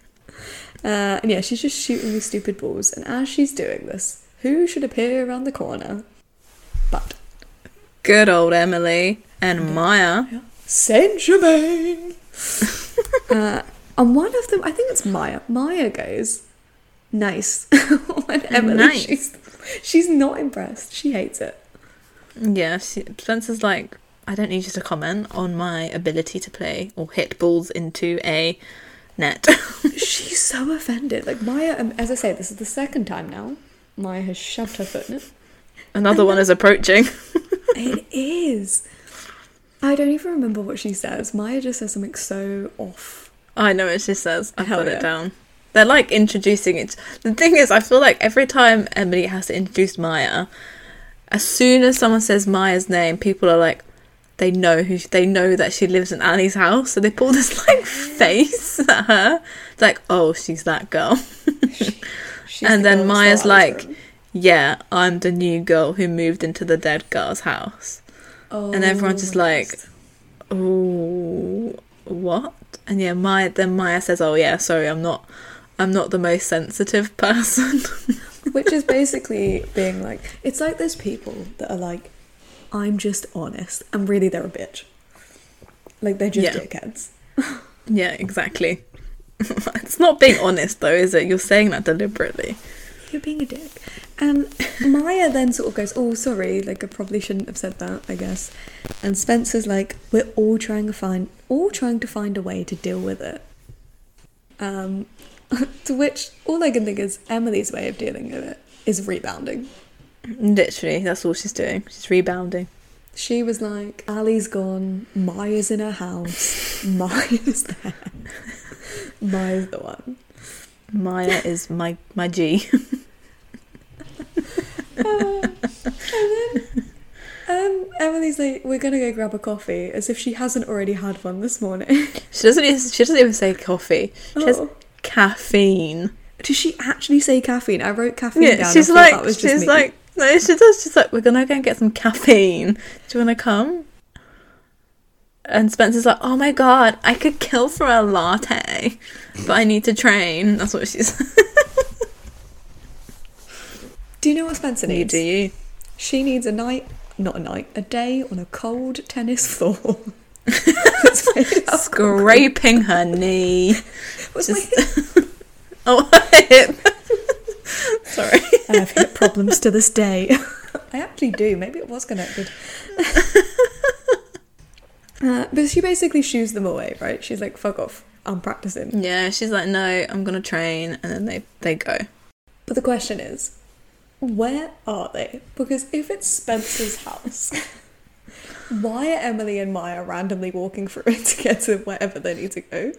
Uh, and yeah, she's just shooting these stupid balls. And as she's doing this, who should appear around the corner? But Good old Emily and Maya. Saint Germain. uh, and one of them, I think it's Maya. Maya goes, "Nice." when Emily, Nice. she's she's not impressed. She hates it. Yeah, she, Spencer's like, I don't need you to comment on my ability to play or hit balls into a net. She's so offended. Like Maya, um, as I say, this is the second time now. Maya has shoved her foot in it. Another one is approaching. It is. I don't even remember what she says. Maya just says something so off. I know what she says. I put it down. They're like introducing it. The thing is, I feel like every time Emily has to introduce Maya, as soon as someone says Maya's name, people are like, they know who they know that she lives in Annie's house, so they pull this like face at her. It's like, oh, she's that girl. She's And the then Maya's like- room. Yeah, I'm the new girl who moved into the dead girl's house. and everyone's just Oh like- Oh, what? And yeah, Maya. Then Maya says, "Oh yeah, sorry, I'm not. I'm not the most sensitive person." which is basically being like, it's like those people that are like, I'm just honest, and really they're a bitch. Like they're just Yeah. dickheads. yeah, exactly. it's not being honest though, is it? You're saying that deliberately. You're being a dick. And Maya then sort of goes, Oh, sorry, like I probably shouldn't have said that, I guess. And Spencer's like, We're all trying to find all trying to find a way to deal with it. Um to which all I can think is Emily's way of dealing with it is rebounding. Literally, that's all she's doing. She's rebounding. She was like, Ali's gone, Maya's in her house, Maya's there. Maya's the one. Maya is my my G. Um, Emily's like, we're gonna go grab a coffee, as if she hasn't already had one this morning. She doesn't. Even, she doesn't even say coffee. She says Oh. caffeine. Does she actually say caffeine? I wrote caffeine Yeah, down. she's like, she's me. like, no, she does. She's like, we're gonna go and get some caffeine. Do you want to come? And Spencer's like, oh my god, I could kill for a latte, but I need to train. That's what she's. Do you know what Spencer needs? do you? She needs a night, not a night, a day on a cold tennis floor. That's made of Scraping her knee. What's Just- oh, my- Oh, sorry. I have hip problems to this day. I actually do. Maybe it was connected. Uh, but she basically shoos them away, right? She's like, fuck off. I'm practicing. Yeah, she's like, no, I'm gonna train, and then they they go. But the question is, where are they? Because if it's Spencer's house, why are Emily and Maya randomly walking through it to get to wherever they need to go?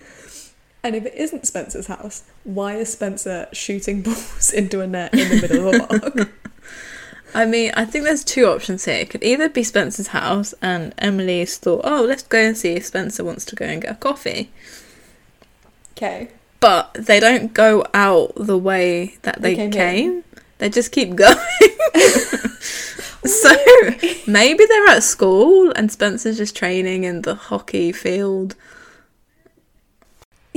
And if it isn't Spencer's house, why is Spencer shooting balls into a net in the middle of a park? I mean, I think there's two options here. It could either be Spencer's house, and Emily's thought, oh, let's go and see if Spencer wants to go and get a coffee. Okay. But they don't go out the way that they, They came came. They just keep going. so maybe they're at school and Spencer's just training in the hockey field.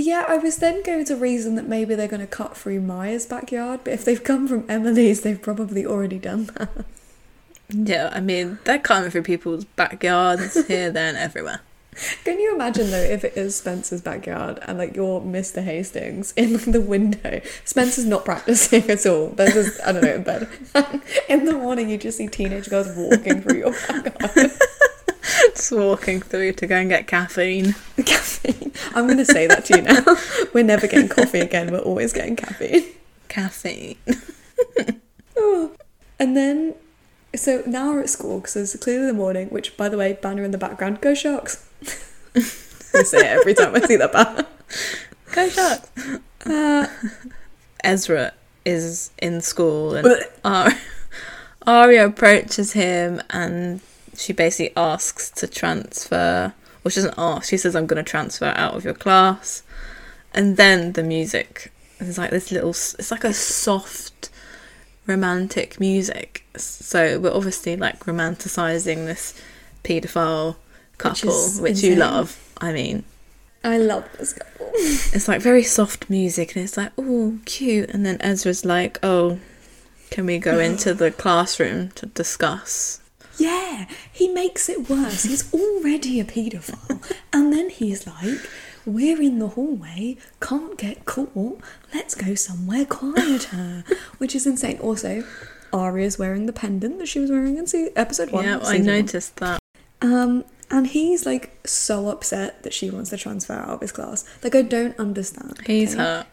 Yeah, I was then going to reason that maybe they're going to cut through Maya's backyard, but if they've come from Emily's, they've probably already done that. Yeah, I mean, they're coming through people's backyards here, there, and everywhere. Can you imagine though if it is Spencer's backyard and like you're Mr. Hastings in like, the window? Spencer's not practicing at all. There's just I don't know in bed. in the morning, you just see teenage girls walking through your backyard. Just walking through to go and get caffeine. caffeine. I'm gonna say that to you now. We're never getting coffee again. We're always getting caffeine. Caffeine. Oh. And then, so now we're at school because it's clearly the morning. Which, by the way, banner in the background. Go Sharks! I say it every time I see that banner. Go Sharks! Uh, Ezra is in school and Ar- Aria approaches him and she basically asks to transfer. Well, she doesn't ask. She says, "I'm going to transfer out of your class," and then the music is like this little. It's like a soft, romantic music. So we're obviously like romanticizing this paedophile couple, is which, you love. I mean, I love this couple. it's like very soft music and it's like oh cute and then ezra's like oh can we go into the classroom to discuss Yeah, he makes it worse. He's already a paedophile. and then he's like, We're in the hallway, can't get caught, let's go somewhere quieter. Which is insane. Also, Aria's wearing the pendant that she was wearing in se- episode one. yeah i season one. noticed that Um, and he's like so upset that she wants to transfer out of his class. Like, I don't understand. he's okay? hurt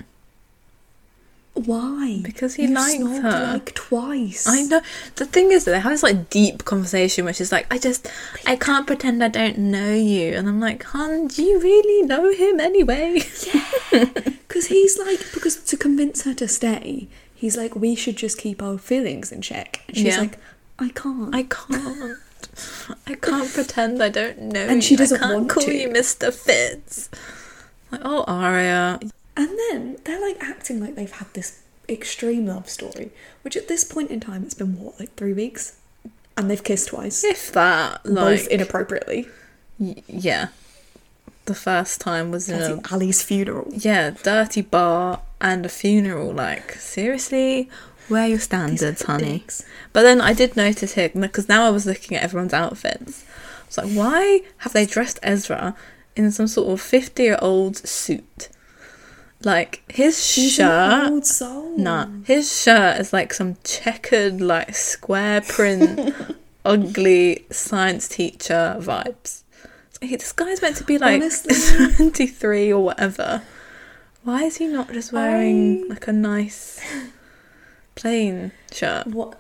Why? Because he You likes her. like twice. i know the thing is that they have this like deep conversation where she's like i just i can't pretend i don't know you and i'm like hun do you really know him anyway Yeah. Because he's like, because to convince her to stay, he's like, we should just keep our feelings in check. And she's Yeah. like, I can't. i can't I can't pretend I don't know And you. she doesn't I can't want call to. you Mr. Fitz. Like, oh, Aria, And then they're like acting like they've had this extreme love story, which at this point in time, it's been what, like three weeks? And they've kissed twice. If that, like, both inappropriately. y- yeah. The first time was in a Ali's funeral. yeah dirty bar and a funeral. Like seriously, where are your standards, honey? Dicks. But then I did notice here because now I was looking at everyone's outfits. I was like, why have they dressed Ezra in some sort of fifty-year-old suit? Like his She's shirt. old soul. Nah, his shirt is like some checkered, like square print, ugly science teacher vibes. This guy's meant to be like Honestly- 73 or whatever. Why is he not just wearing I- like a nice plain shirt? What?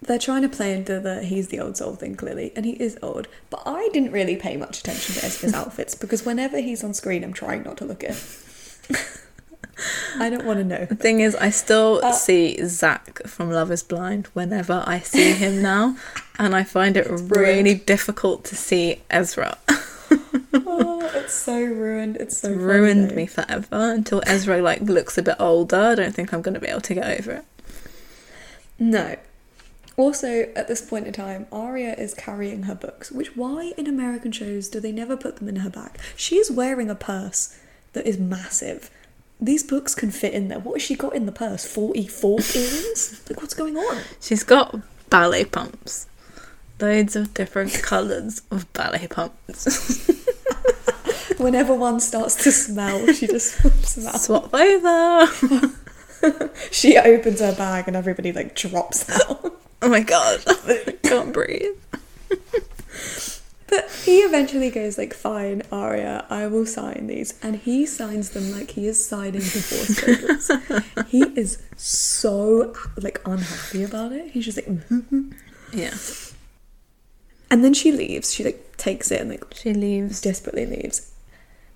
They're trying to play into the he's the old soul thing clearly, and he is old. But I didn't really pay much attention to Ezra's outfits because whenever he's on screen, I'm trying not to look at. I don't want to know. The thing is, I still Uh, see Zach from Love is Blind whenever I see him now, and I find it really difficult to see Ezra. Oh, it's so ruined. It's so funny, ruined though. me forever until Ezra like looks a bit older. I don't think I'm going to be able to get over it. No. Also, at this point in time, Aria is carrying her books, which why in American shows do they never put them in her bag? She is wearing a purse that is massive. These books can fit in there. What has she got in the purse? 44 earrings? Like, what's going on? She's got ballet pumps, loads of different colours of ballet pumps. Whenever one starts to smell, she just flips them out. Swap over. She opens her bag and everybody, like, drops out. Oh my god, I can't breathe. But he eventually goes like, "Fine, Aria, I will sign these," and he signs them like he is signing divorce papers. he is so like unhappy about it. He's just like, "Mhm." Yeah, and then she leaves. She like takes it and like she leaves. desperately leaves.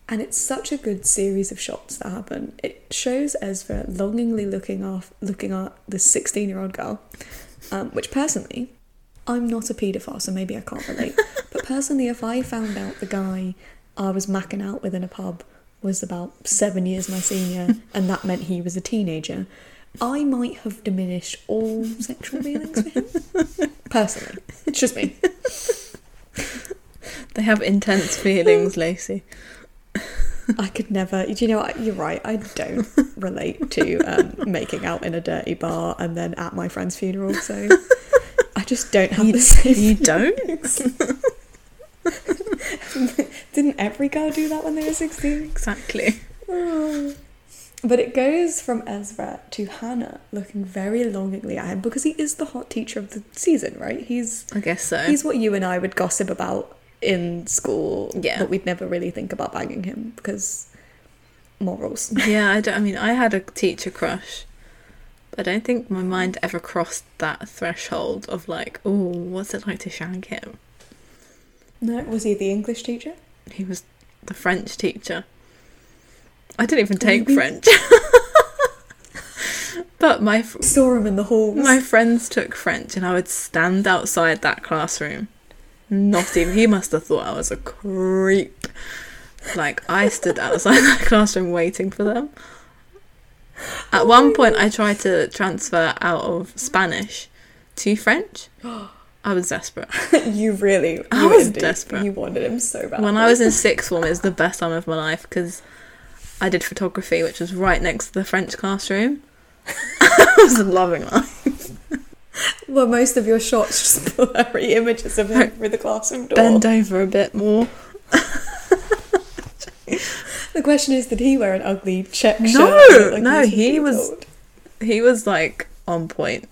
And it's such a good series of shots that happen. It shows Ezra longingly looking off, looking at this sixteen-year-old girl, um, which personally, I'm not a paedophile, so maybe I can't relate. but personally, if I found out the guy I was macking out with in a pub was about seven years my senior, and that meant he was a teenager, I might have diminished all sexual feelings for him. Personally, it's just me. They have intense feelings, Lacey. I could never. Do you know what? You're right. I don't relate to um, making out in a dirty bar and then at my friend's funeral. So I just don't have You, the same. you don't? Didn't every girl do that when they were 16? Exactly. But it goes from Ezra to Hanna looking very longingly at him because he is the hot teacher of the season, right? He's I guess so. he's what you and I would gossip about in school, Yeah. but we'd never really think about banging him because morals. yeah, I don't. I mean, I had a teacher crush, I don't think my mind ever crossed that threshold of like, oh, what's it like to shank him? No, was he the English teacher? He was the French teacher. I didn't even take. French. but my fr- Saw him in the halls. my friends took French and I would stand outside that classroom. Not even he must have thought I was a creep. Like I stood outside that classroom waiting for them. At one point I tried to transfer out of Spanish to French. I was desperate. you really, you I was indeed- desperate. You wanted him so bad. When I was in sixth form, it was the best time of my life because I did photography, which was right next to the French classroom. I was loving life. well, most of your shots just blurry images of him through the classroom door. Bend over a bit more. The question is, did he wear an ugly check shirt? No, like no, was he was- told? He was like on point.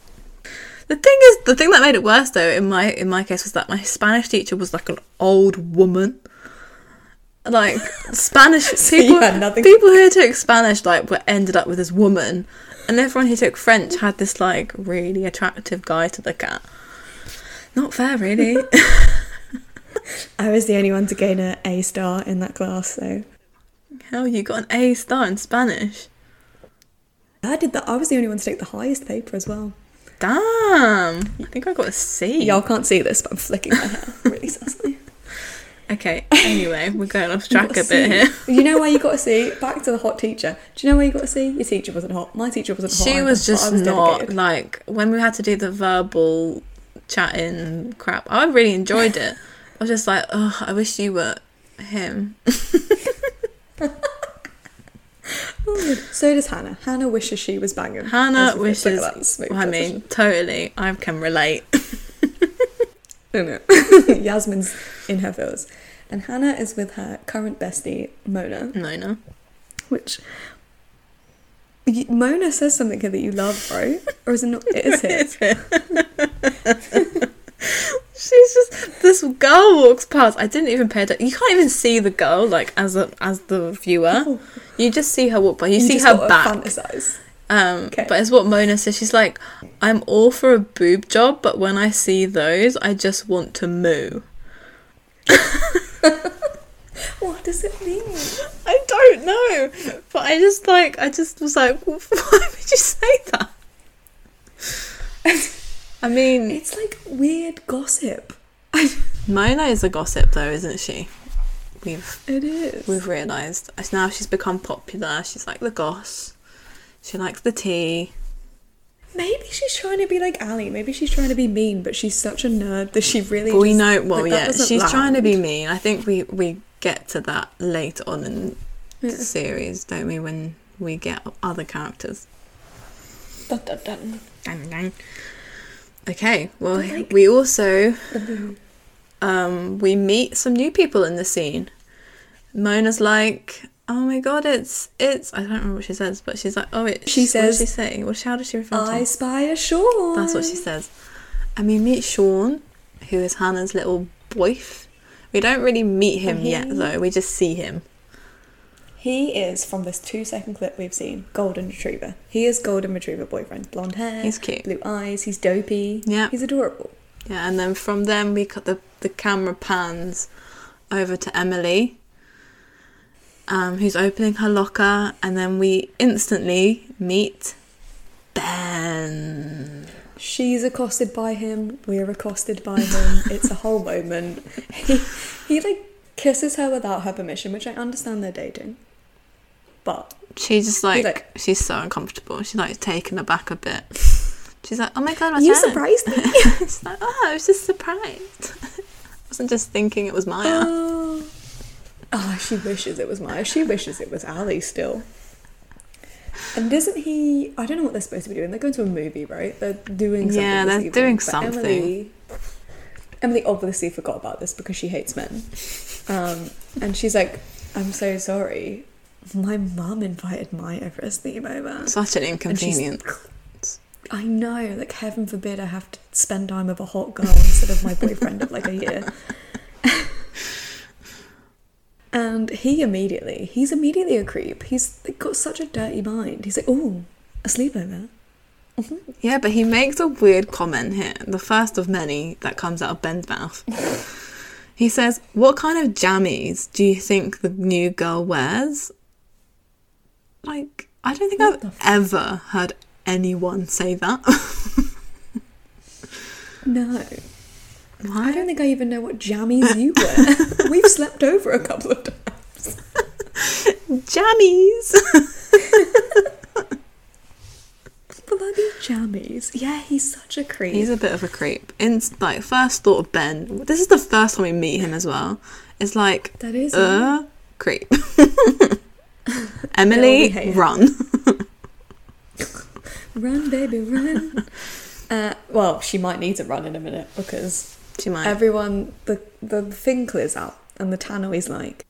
The thing is, the thing that made it worse though, in my in my case, was that my Spanish teacher was like an old woman. Like Spanish So people, people who took Spanish like were ended up with this woman, and everyone who took French had this like really attractive guy to look at. Not fair, really. I was the only one to gain an A star in that class, so Hell, you got an A star in Spanish. I did that. I was the only one to take the highest paper as well. Damn, I think I got a C. Y'all can't see this, but I'm flicking my hair really sassily. Okay, anyway, we're going off track You a bit here. You know why you got a C? Back to the hot teacher. Do you know why you got a C? Your teacher wasn't hot. My teacher wasn't hot. She was but just was not dedicated. like when we had to do the verbal chatting crap. I really enjoyed it. I was just like, oh, I wish you were him. So does Hanna. Hanna wishes she was banging. Hanna wishes. at I mean, totally. I can relate. Yasemin's in her feels, and Hanna is with her current bestie Mona, no. which. Mona says something here that you love, right? Or is it not? It is it. She's just this girl walks past. I didn't even pay attention. You can't even see the girl like as a as the viewer. You just see her walk by. You, see just her back. Fantasize. Um, Okay. But it's what Mona says. She's like, I'm all for a boob job, but when I see those, I just want to moo. What does it mean? I don't know, but I just like, I just was like, why would you say that? I mean, It's like weird gossip. Mona is a gossip, though, isn't she? We've It is. we've realised now she's become popular. She's like the goss. She likes the tea. Maybe she's trying to be like Ali. Maybe she's trying to be mean, but she's such a nerd that she really. We just- know, well, like, yeah, she's trying to be mean. I think we we get to that later on in Yeah. the series, don't we? When we get other characters. Dun, dun, dun. Dang, dang. Okay, well, like- we also um we meet some new people in the scene. Mona's like, "Oh my god, it's it's." I don't remember what she says, but she's like, "Oh, it's." She what does she say? What? How does she refer to? I spy a Sean. That's what she says. And we meet Sean, who is Hanna's little boyf. We don't really meet him And yet, though. We just see him. He is from this two-second clip we've seen. Golden retriever. He is golden retriever boyfriend. Blonde hair. He's cute. Blue eyes. He's dopey. Yeah. He's adorable. Yeah, and then from them we cut the the camera pans over to Emily, um, who's opening her locker, and then we instantly meet Ben. She's accosted by him. We're accosted by him. it's a whole moment. He, he like kisses her without her permission, which I understand they're dating. But She's just like, like- she's so uncomfortable. She's like taken aback a bit. She's like, oh my god, my you turn." surprised me. She's like, oh, I was just surprised. I wasn't just thinking it was Maya. Oh. Ah, she wishes it was Maya. She wishes it was Ali still. And isn't he? I don't know what they're supposed to be doing. They're going to a movie, right? They're doing something. Yeah, they're evening, doing something. Emily, Emily obviously forgot about this because she hates men. Um, and she's like, "I'm so sorry. My mum invited my for a sleepover." Such an inconvenience. I know, like heaven forbid I have to spend time with a hot girl instead of my boyfriend of like a year. and he immediately, he's immediately a creep. He's like, got such a dirty mind. He's like, oh, a sleepover. Mm-hmm. Yeah, but he makes a weird comment here, the first of many that comes out of Ben's mouth. He says, What kind of jammies do you think the new girl wears? Like, I don't think What I've ever heard anyone say that. No. I don't think I even know what jammies you wear. We've slept over a couple of times. Jammies! Bloody jammies. Yeah, he's such a creep. He's a bit of a creep. In like first thought of Ben, this is the first time we meet him as well. It's like that is. uh creep. Emily, run. Run, baby, run. uh, well, she might need to run in a minute because She might. everyone, the, the thing clears out and the tannoy's like,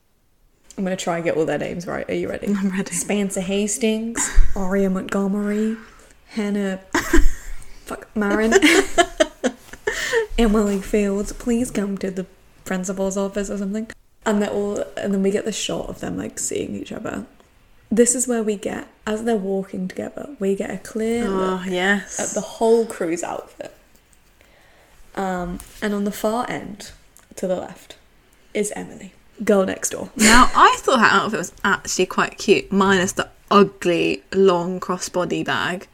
I'm going to try and get all their names right. Are you ready? I'm ready. Spencer Hastings, Aria Montgomery, Hanna fuck Marin, Emily Fields, please come to the principal's office or something. And they're all and then we get the shot of them like seeing each other. This is where we get as they're walking together, we get a clear look Oh yes. at the whole crew's outfit. Um, and on the far end, to the left, is Emily, girl next door. Now, I thought her outfit was actually quite cute, minus the ugly long crossbody bag.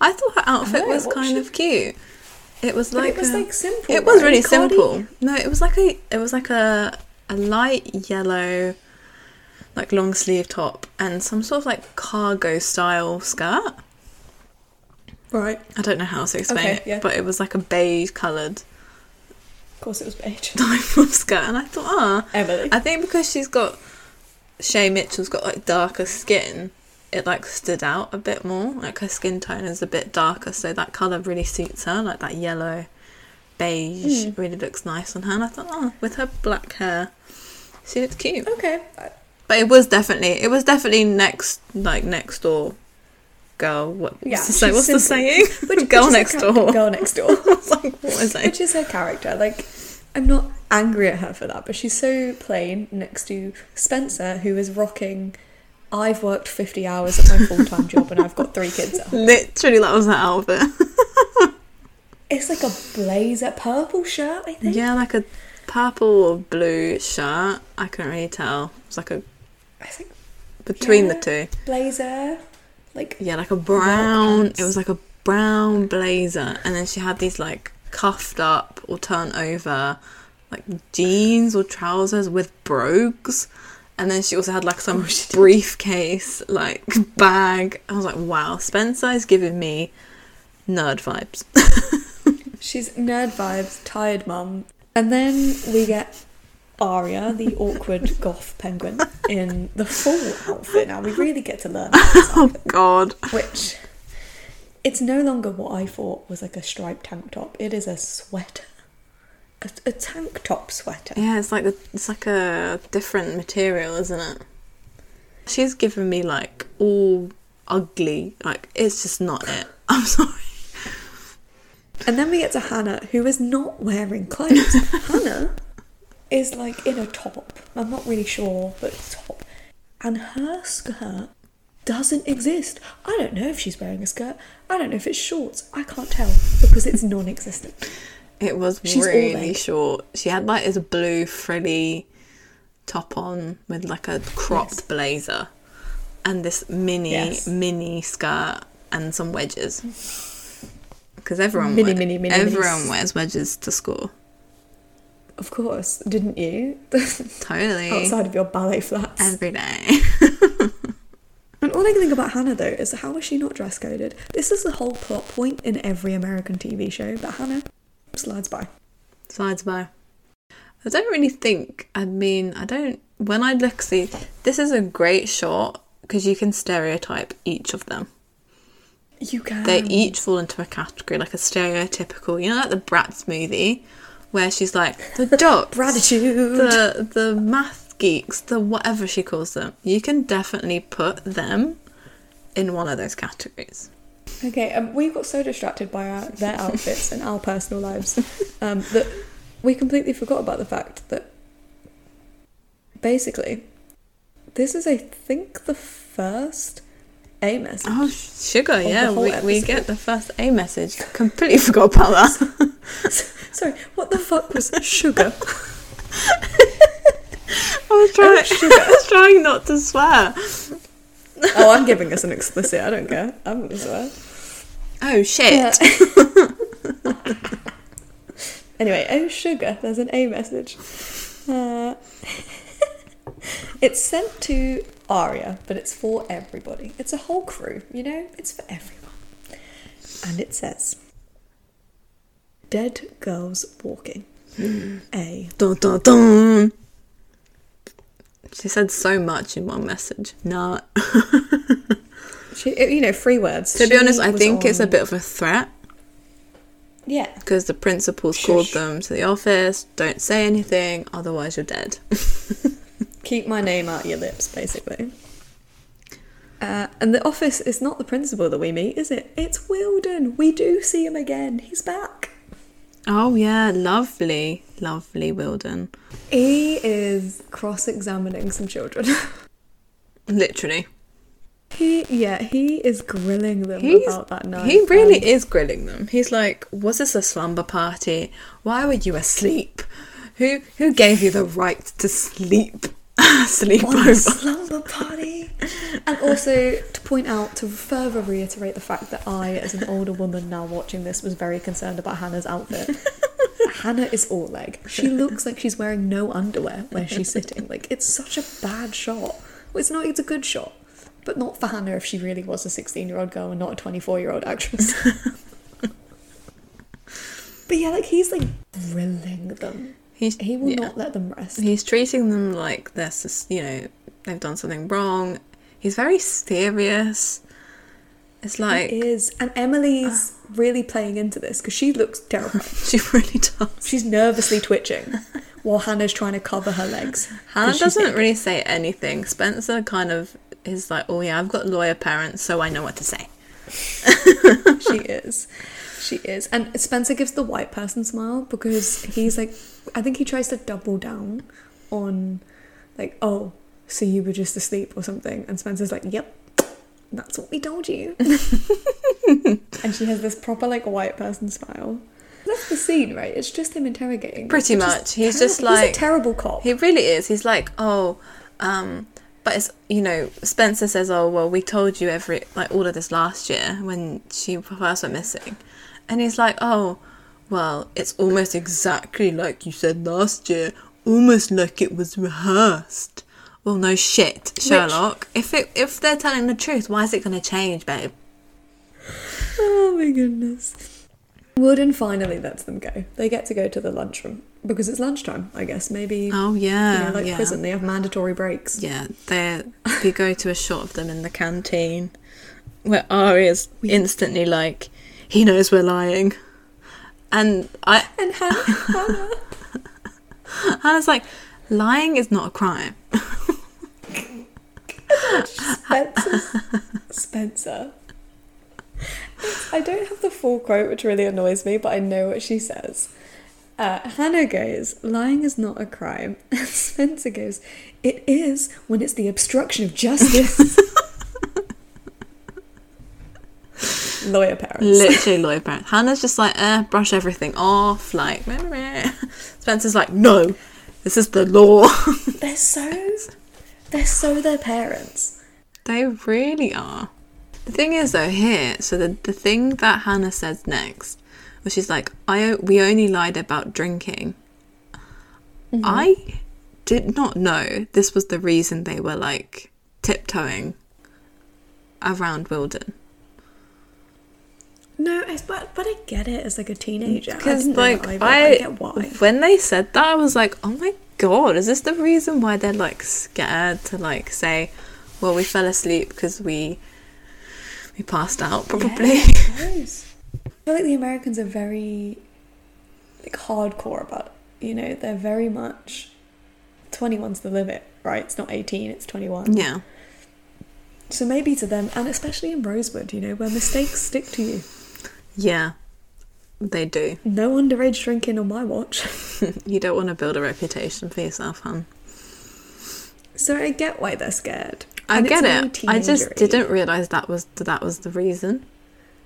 I thought her outfit Oh, was kind was of cute. It was But like it was a- like simple. it was really simple. No, it was like a it was like a a light yellow, like long sleeve top and some sort of like cargo style skirt. Right. I don't know how else to explain Okay, it, yeah. but it was like a beige coloured Of course, it was beige. type of skirt, and I thought, ah, Emily. I think because she's got Shay Mitchell's got like darker skin, it like stood out a bit more. Like her skin tone is a bit darker, so that colour really suits her. Like that yellow beige Mm. really looks nice on her. And I thought, oh, with her black hair, she looked cute. okay. But it was definitely it was definitely next like next door girl. What, Yeah, what's the, say, what's the saying? Which, girl which next door. Girl next door. Like, what is it? which is her character. Like, I'm not angry at her for that, but she's so plain next to Spencer, who is rocking. I've worked 50 hours at my full time job and I've got three kids at home. Literally, that was her outfit. It's like a blazer, purple shirt, I think. Yeah, like a purple or blue shirt. I couldn't really tell. It was like a I think between Yeah. the two. blazer, like Yeah, like a brown. It was like a brown blazer, and then she had these like cuffed up or turned over, like jeans or trousers with brogues. And then she also had like some Oh, briefcase, like bag. I was like, wow, Spencer is giving me nerd vibes. she's nerd vibes, tired mum. And then we get Aria, the awkward goth penguin, in the full outfit. Now we really get to learn oh God. which it's no longer what I thought was like a striped tank top. It is a sweater, a, a tank top sweater. Yeah, it's like a, it's like a different material, isn't it? She's given me like all ugly. Like it's just not it. I'm sorry. And then we get to Hanna, who is not wearing clothes. Hanna is like in a top. I'm not really sure, but top. And her skirt doesn't exist. I don't know if she's wearing a skirt. I don't know if it's shorts. I can't tell because it's non existent. It was She's really short. She had like this blue frilly top on with like a cropped Yes. blazer and this mini Yes. mini skirt and some wedges. Because everyone Mini, mini, mini, everyone wears wedges to school. Of course, didn't you? Totally. Outside of your ballet flats. Every day. And all I can think about Hanna though is how is she not dress coded? This is the whole plot point in every American TV show, but Hanna slides by. Slides by. I don't really think. I mean, I don't. When I look, see, this is a great shot because you can stereotype each of them. You can. They each fall into a category, like a stereotypical. You know, like the Bratz movie, where she's like the jocks, Gratitude. the the math geeks, the whatever she calls them. You can definitely put them in one of those categories. Okay, um, we got so distracted by our, their outfits and our personal lives um, that we completely forgot about the fact that basically this is, I think, the first A message. Oh, sugar! Yeah, we, we get the first A message. Completely forgot about that. Sorry, what the fuck was sugar? I was trying. I was trying not to swear. oh, I'm giving us an explicit. I don't care. I'm gonna swear. Oh shit! anyway, oh sugar. There's an A message. Uh, it's sent to Aria, but it's for everybody. It's a whole crew. You know, it's for everyone. And it says, "Dead girls walking." A. Dun, dun, dun. She said so much in one message. No. She, you know, free words. to be honest, I think it's a bit of a threat Yeah. because the principal's called them to the office. Don't say anything, otherwise you're dead. keep my name out your lips, basically. Uh, and the office is not the principal that we meet, is it? It's Wilden. We do see him again. He's back. oh yeah, lovely, lovely Wilden. He is cross-examining some children. Literally, he, yeah, he is grilling them He's- about that night. he really and is grilling them. He's like, "Was this a slumber party? Why were you asleep? Who who gave you the right to sleep? sleep on a over?" slumber party. And also to point out, to further reiterate the fact that I, as an older woman now watching this, was very concerned about Hanna's outfit. Hanna is all leg. She looks like she's wearing no underwear where she's sitting. Like it's such a bad shot. Well, it's not. It's a good shot, but not for Hanna if she really was a sixteen-year-old girl and not a twenty-four-year-old actress. but yeah, like he's like grilling them. He's, He will yeah. not let them rest. He's treating them like they're, you know, they've done something wrong. He's very serious. It's like It is. And Emily's ah. really playing into this because she looks terrified. she really does. She's nervously twitching while Hanna's trying to cover her legs. Hanna doesn't really say anything. Spencer kind of is like, oh yeah, I've got lawyer parents, so I know what to say. She is. She is. And Spencer gives the white person smile because he's like, I think he tries to double down on, like, oh, so you were just asleep or something. And Spencer's like, yep, that's what we told you. and she has this proper, like, white person smile. That's the scene, right? It's just him interrogating. Pretty much. He's just terrible. He's like- a terrible cop. He really is. He's like, oh, um, but it's you know, Spencer says, oh well, we told you every like all of this last year when she first went missing, and he's like, oh, well, it's almost exactly like you said last year, almost like it was rehearsed. Well, no shit, Sherlock. If it if they're telling the truth, why is it going to change, babe? Oh my goodness. Wilden finally lets them go. They get to go to the lunchroom because it's lunchtime, I guess. Maybe Oh yeah, you know, like yeah. prison, they have mandatory breaks. Yeah, they we go to a shot of them in the canteen where Aria's instantly like, he knows we're lying. And I And Hanna, Hanna Hanna's like, lying is not a crime. Spencer, Spencer. I don't have the full quote, which really annoys me, but I know what she says. Uh, Hanna goes, lying is not a crime. And Spencer goes, it is when it's the obstruction of justice. Lawyer parents. Literally lawyer parents. Hanna's just like, eh, brush everything off, like meh, meh, meh. Spencer's like, no, this is the law. They're so, they're so their parents. They really are. The thing is, though, here, so the, the thing that Hanna says next, which is like, I we only lied about drinking. I did not know this was the reason they were like tiptoeing around Wilden. No, I, but but I get it as like a teenager. Because like. I, I get why. when they said that, I was like, oh my god, is this the reason why they're like scared to like say, well, we fell asleep because we we passed out probably. Yeah, I. I feel like the Americans are very like hardcore about it. You know, they're very much 21's the limit, right? It's not 18, it's 21. yeah. So maybe to them, and especially in Rosewood, you know, where mistakes stick to you. Yeah, they do. No underage drinking on my watch. You don't want to build a reputation for yourself, hun. So I get why they're scared. I And get it. I just didn't realize that was that was the reason.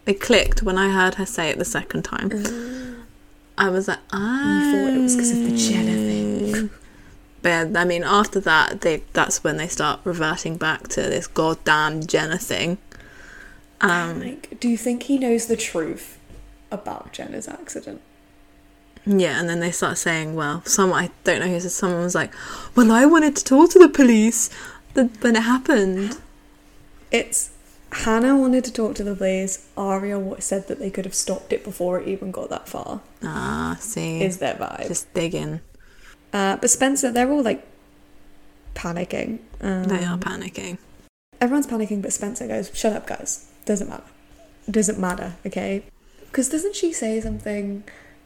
It clicked when I heard her say it the second time. I was like, ah. You thought it was because of the Jenna thing. But I mean, after that, they that's when they start reverting back to this goddamn Jenna thing. Um, like, do you think he knows the truth about Jenna's accident? yeah, and then they start saying, well, someone I don't know who said someone was like, well, I wanted to talk to the police when it happened. It's Hanna wanted to talk to the police. Aria said that they could have stopped it before it even got that far. Ah, see, Is their vibe? just digging. Uh, but Spencer, they're all like panicking. Um, They are panicking. Everyone's panicking, but Spencer goes, "Shut up, guys. Doesn't matter. Doesn't matter, okay?" Because doesn't she say something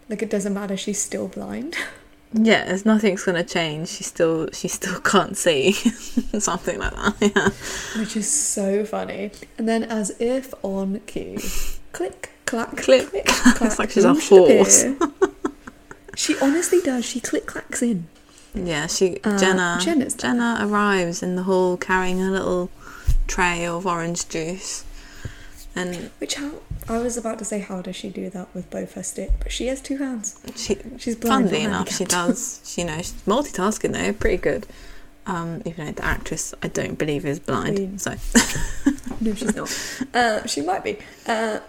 like it doesn't matter? She's still blind. Yeah, there's nothing's gonna change. She still, she still can't see, something like that. Yeah. which is so funny. And then, as if on cue, click, clack, Click, click, clack. It's like she's a horse. she honestly does. She click clacks in. Yeah, she Uh, Jenna Jenna's. Jenna arrives in the hall carrying a little tray of orange juice, and Which how I was about to say, how does she do that with both her stick? But she has two hands. she She's blind. funnily enough she does. She, you know, she's multitasking though, pretty good. Um, even though the actress I don't believe is blind, Queen. so No, she's not. Uh, she might be. Uh,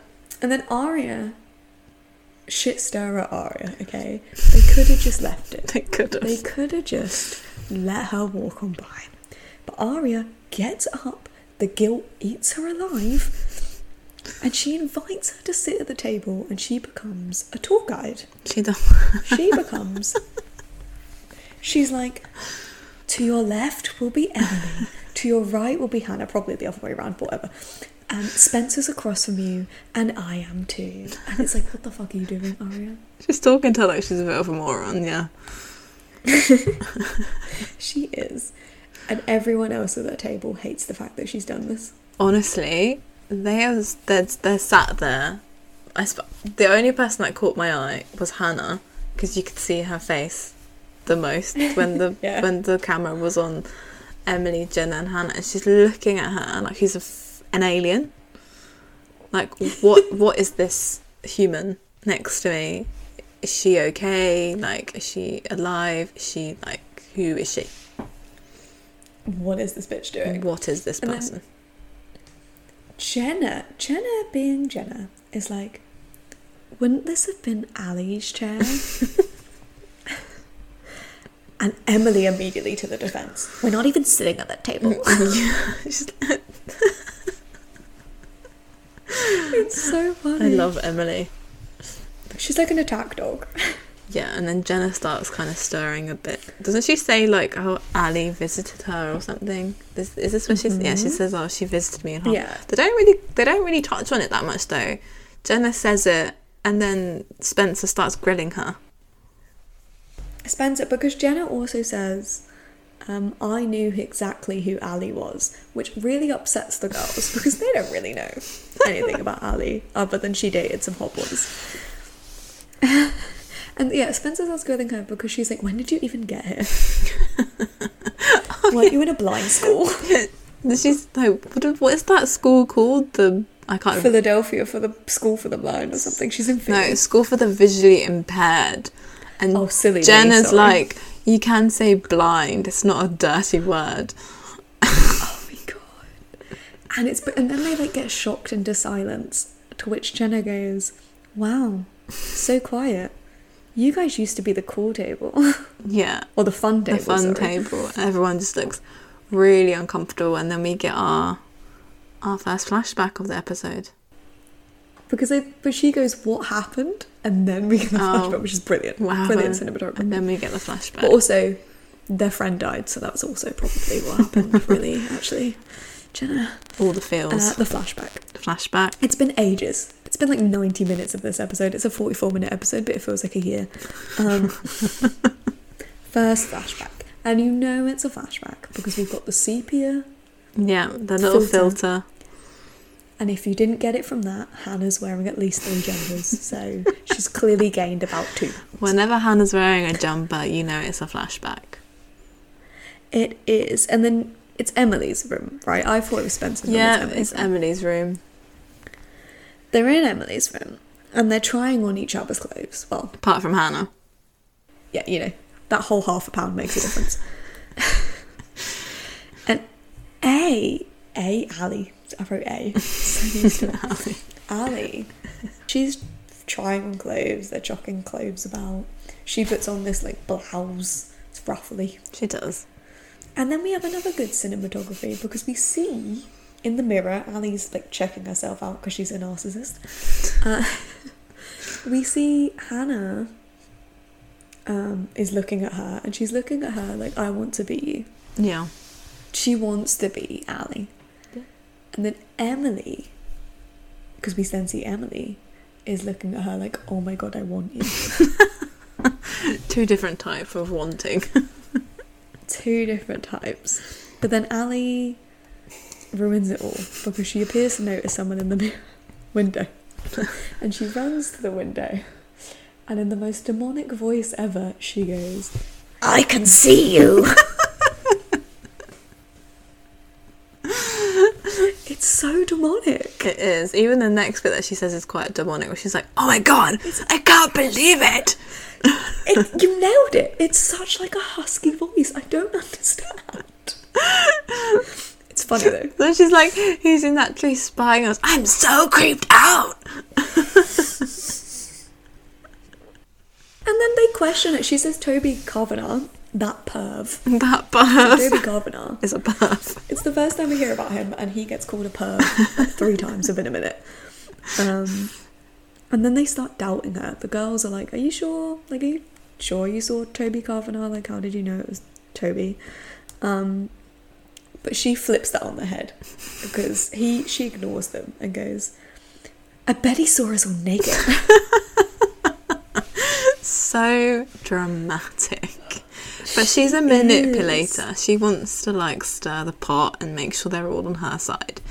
and then Aria, shit stirrer Aria. Okay, they could have just left it. they could They have. could have just let her walk on by. But Aria gets up, the guilt eats her alive, and she invites her to sit at the table and she becomes a tour guide. She does. She becomes. She's like, to your left will be Emily, to your right will be Hanna, probably the other way around, but whatever. And Spencer's across from you, and I am too. And it's like, what the fuck are you doing, Aria? She's talking to her like she's a bit of a moron. Yeah, She is. And everyone else at that table hates the fact that she's done this. honestly, they are they're, they're sat there. I sp- the only person that caught my eye was Hanna because you could see her face the most when the Yeah. when the camera was on Emily, Jenna, and Hanna, and she's looking at her like she's a f- an alien. Like what what is this human next to me? Is she okay? Like is she alive? Is she like who is she? What is this bitch doing? What is this And person? Jenna, Jenna being Jenna, is like, wouldn't this have been Ali's chair? and Emily immediately to the defense. We're not even sitting at that table. It's so funny. I love Emily. She's like an attack dog. Yeah, and then Jenna starts kind of stirring a bit. Doesn't she say like, "Oh, Ali visited her" or something? This, is this what she's? Yeah, she Mhm. says, "Oh, she visited me." In Hong-" Yeah. They don't really, they don't really touch on it that much though. Jenna says it, and then Spencer starts grilling her. Spencer, because Jenna also says, um, I knew exactly who Ali was, which really upsets the girls because they don't really know anything about Ali other than she dated some hot boys. and yeah, Spencer starts grilling her because she's like, When did you even get here? Weren't you in a blind school? She's like, what, what is that school called? The I can't. Philadelphia for the school for the blind or something. She's in No, Philly. it's school for the visually impaired. And Oh, silly Jenna's sorry. like, you can say blind. It's not a dirty word. Oh my god. And it's and then they like get shocked into silence. To which Jenna goes, Wow, so quiet. You guys used to be the cool table. Yeah. or the fun table. the fun sorry. table. Everyone just looks really uncomfortable, and then we get our our first flashback of the episode. Because they but she goes, What happened? And then we get the Oh. flashback, which is brilliant. Wow. Brilliant cinematography. And then we get the flashback. but also their friend died, so that was also probably what happened, really, actually. Jenna. All the feels. Uh, the flashback. The flashback. It's been ages. It's been like 90 minutes of this episode. It's a 44 minute episode, but it feels like a year. Um, first flashback. And you know it's a flashback because we've got the sepia. Yeah, the little Filter. filter. And if you didn't get it from that, Hanna's wearing at least three jumpers. So she's clearly gained about two. Whenever Hanna's wearing a jumper, you know it's a flashback. It is. And then it's Emily's room, right? I thought it was Spencer's room. Yeah, it's Emily's, it's room. Emily's room. They're in Emily's room and they're trying on each other's clothes. Well, apart from Hanna. Yeah, you know, that whole half a pound makes a difference. and A, A, Ali, I wrote A. So Ali. Ali, she's trying on clothes, they're chucking clothes about. She puts on this like blouse, it's ruffly. She does. And then we have another good cinematography because we see in the mirror, Ali's like checking herself out because she's a narcissist. Uh, we see Hanna um, is looking at her and she's looking at her like, I want to be you. Yeah. She wants to be Ali. Yeah. And then Emily, because we then see Emily, is looking at her like, oh my god, I want you. Two different type of wanting. Two different types. But then Ali ruins it all because she appears to notice someone in the mirror window. and she runs to the window. And in the most demonic voice ever, she goes, I can see you. it's so demonic. It is. Even the next bit that she says is quite demonic, where she's like, "Oh my god, I can't believe it." It, you nailed it. It's such like a husky voice. I don't understand. It's funny though. Then she's like, "He's in that tree spying us." I'm so creeped out. And then they question it. She says Toby Cavanaugh, that perv. That perv Toby Cavanaugh. is a perv. It's the first time we hear about him, and he gets called a perv like three times within a minute. Um, and then they start doubting her. The girls are like, "Are you sure? Like, are you sure you saw Toby Cavanaugh? Like, how did you know it was Toby?" Um, but she flips that on the head because he she ignores them and goes, "I bet he saw us all naked." So dramatic. But she's a manipulator. She wants to like stir the pot and make sure they're all on her side.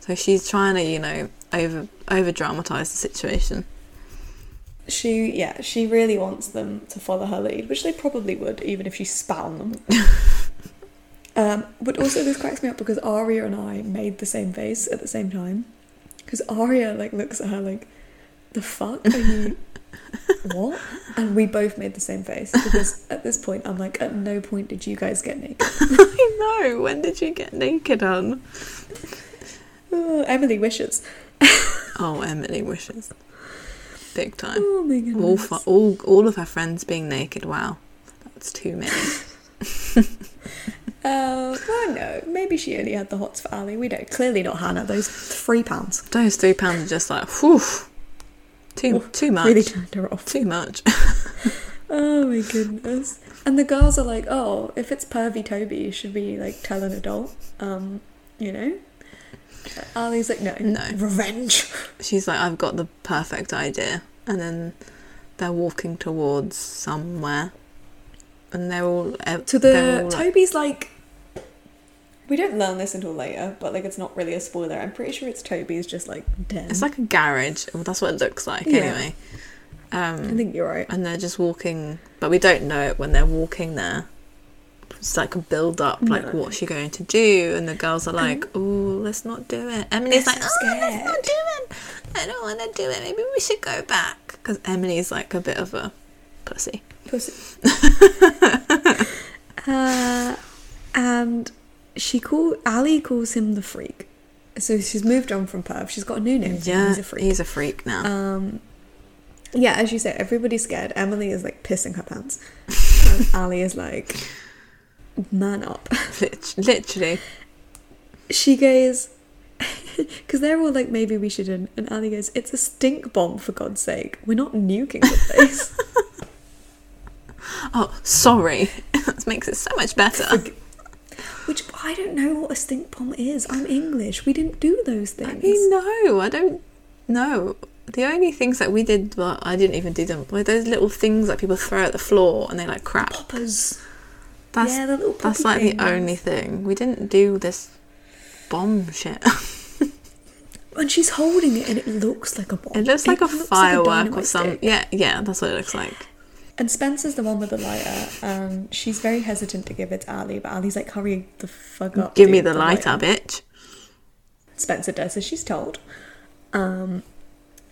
So she's trying to, you know, over over dramatize the situation. She, yeah, she really wants them to follow her lead, which they probably would, even if she spat on them. um, but also, this cracks me up because Aria and I made the same face at the same time. Because Aria like looks at her like, "The fuck are you? What?" And we both made the same face because at this point, I'm like, at no point did you guys get naked. I know. When did you get naked on? Oh, Emily wishes. Oh, Emily wishes. Big time. Oh my All, goodness. fu- all all of her friends being naked. Wow, that's too many. Uh, well, no, maybe she only had the hots for Ali. We don't. Clearly not Hanna. Those three pounds Those three pounds are just like, whew, too Oof, too much. really turned her off. Too much. Oh my goodness. And the girls are like, oh, if it's pervy Toby, should we like tell an adult? Um, you know? Ali's like, no. No. Revenge. She's like, I've got the perfect idea. And then they're walking towards somewhere. And they're all. eh, To the all, Toby's like we don't learn this until later, but like it's not really a spoiler. I'm pretty sure it's Toby's just like dead. It's like a garage. Well, that's what it looks like, Yeah. anyway. I Um, think you're right. and they're just walking, but we don't know it when they're walking there. It's like a build up, like No. what's she going to do? And the girls are like, "Oh, let's not do it." Emily's like, so "Oh, let's not do it. I don't want to do it. Maybe we should go back." Because Emily's like a bit of a pussy. Pussy. uh, and she called Ali calls him the freak. So she's moved on from Perv. She's got a new name. Yeah, he's a freak. He's a freak now. Um, yeah, as you say, everybody's scared. Emily is like pissing her pants. and Ali is like, man up. Literally. She goes, because they're all like, maybe we shouldn't. And Ali goes, it's a stink bomb for God's sake. We're not nuking the place. Oh, sorry. that makes it so much better. Which I don't know what a stink bomb is. I'm English. We didn't do those things. I mean, no, I don't know. The only things that we did, well, I didn't even do them, were those little things that people throw at the floor and they like crap. poppers. That's yeah, the little that's like things. the only thing. We didn't do this bomb shit. And she's holding it, and it looks like a bomb. It looks like a looks firework or dynamite some. stick. Yeah, yeah, that's what it looks like. And Spencer's the one with the lighter, and she's very hesitant to give it to Ali, but Ali's like, hurry the fuck up. Give me dude, the lighter, bitch. Spencer does as she's told. Um,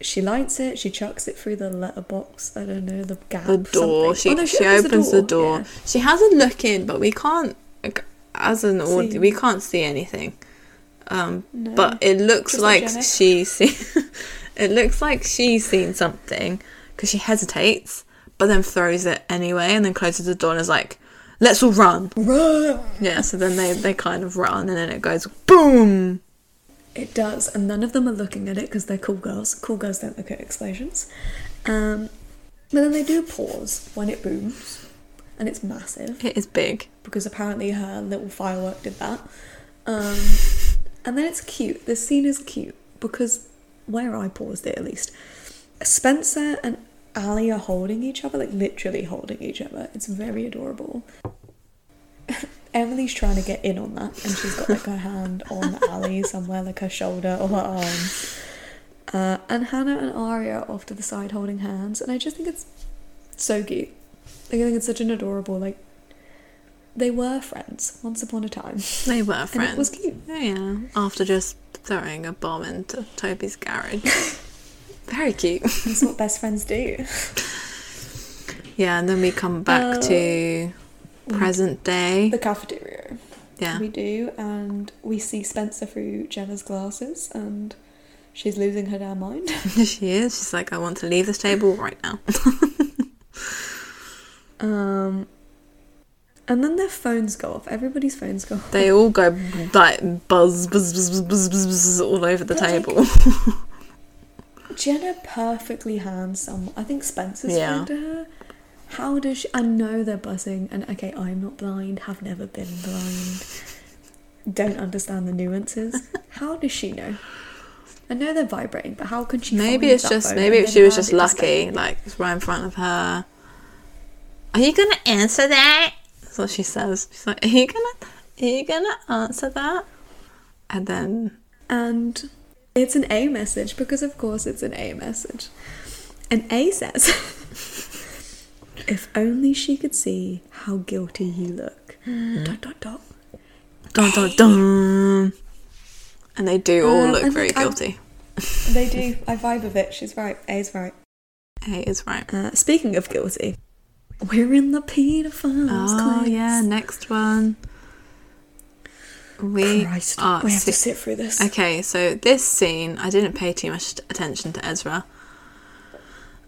she lights it, she chucks it through the letterbox, I don't know, the gap. The door. something. She Oh, no, she opens the door. yeah. She has a look in, but we can't. As an audience, we can't see anything. Um, No. but it looks Just like hygienic. she's seen, it looks like she's seen something because she hesitates, but then throws it anyway, and then closes the door and is like, "Let's all run." Run! Yeah. So then they they kind of run, and then it goes boom. It does, and none of them are looking at it because they're cool girls. Cool girls don't look at explosions. Um, but then they do pause when it booms, and it's massive It is big. because apparently her little firework did that. Um, and then it's cute. This scene is cute because where I paused it at least, Spencer and Ali are holding each other, like literally holding each other. It's very adorable. Emily's trying to get in on that, and she's got like her hand on Ali somewhere, like her shoulder or her arm. Uh, and Hanna and Aria are off to the side holding hands, and I just think it's so cute. Like, I think it's such an adorable like. They were friends once upon a time, They were and friends. it was cute. Oh, yeah. After just throwing a bomb into Toby's garage. Very cute. That's what best friends do. Yeah, and then we come back Uh, to present day. The cafeteria. Yeah. We do, and we see Spencer through Jenna's glasses, and she's losing her damn mind. she is. She's like, I want to leave this table right now. Um, and then their phones go off. Everybody's phones go off. They all go like buzz, buzz, buzz, buzz, buzz, buzz, buzz all over the like, table. Jenna perfectly handsome. I think Spencer's Yeah. phone to her. How does she? I know they're buzzing, and okay, I'm not blind. Have never been blind. Don't understand the nuances. How does she know? I know they're vibrating, but how can she? maybe it's just maybe she was just lucky. Like it's right in front of her. Are you gonna answer that? That's what she says. She's like, Are you gonna Are you gonna answer that? And then And it's an A message because, of course, it's an A message. And A says, If only she could see how guilty you look. Dot, dot, dot. dun dun dun. And they do all Uh, look very think I'm- guilty. They do. I vibe with it. She's right. A's right. A is right. Uh, speaking of guilty, we're in the pedophiles. Oh class. yeah, next one. We Christ, are we have to sit through this. Okay, so this scene, I didn't pay too much attention to Ezra.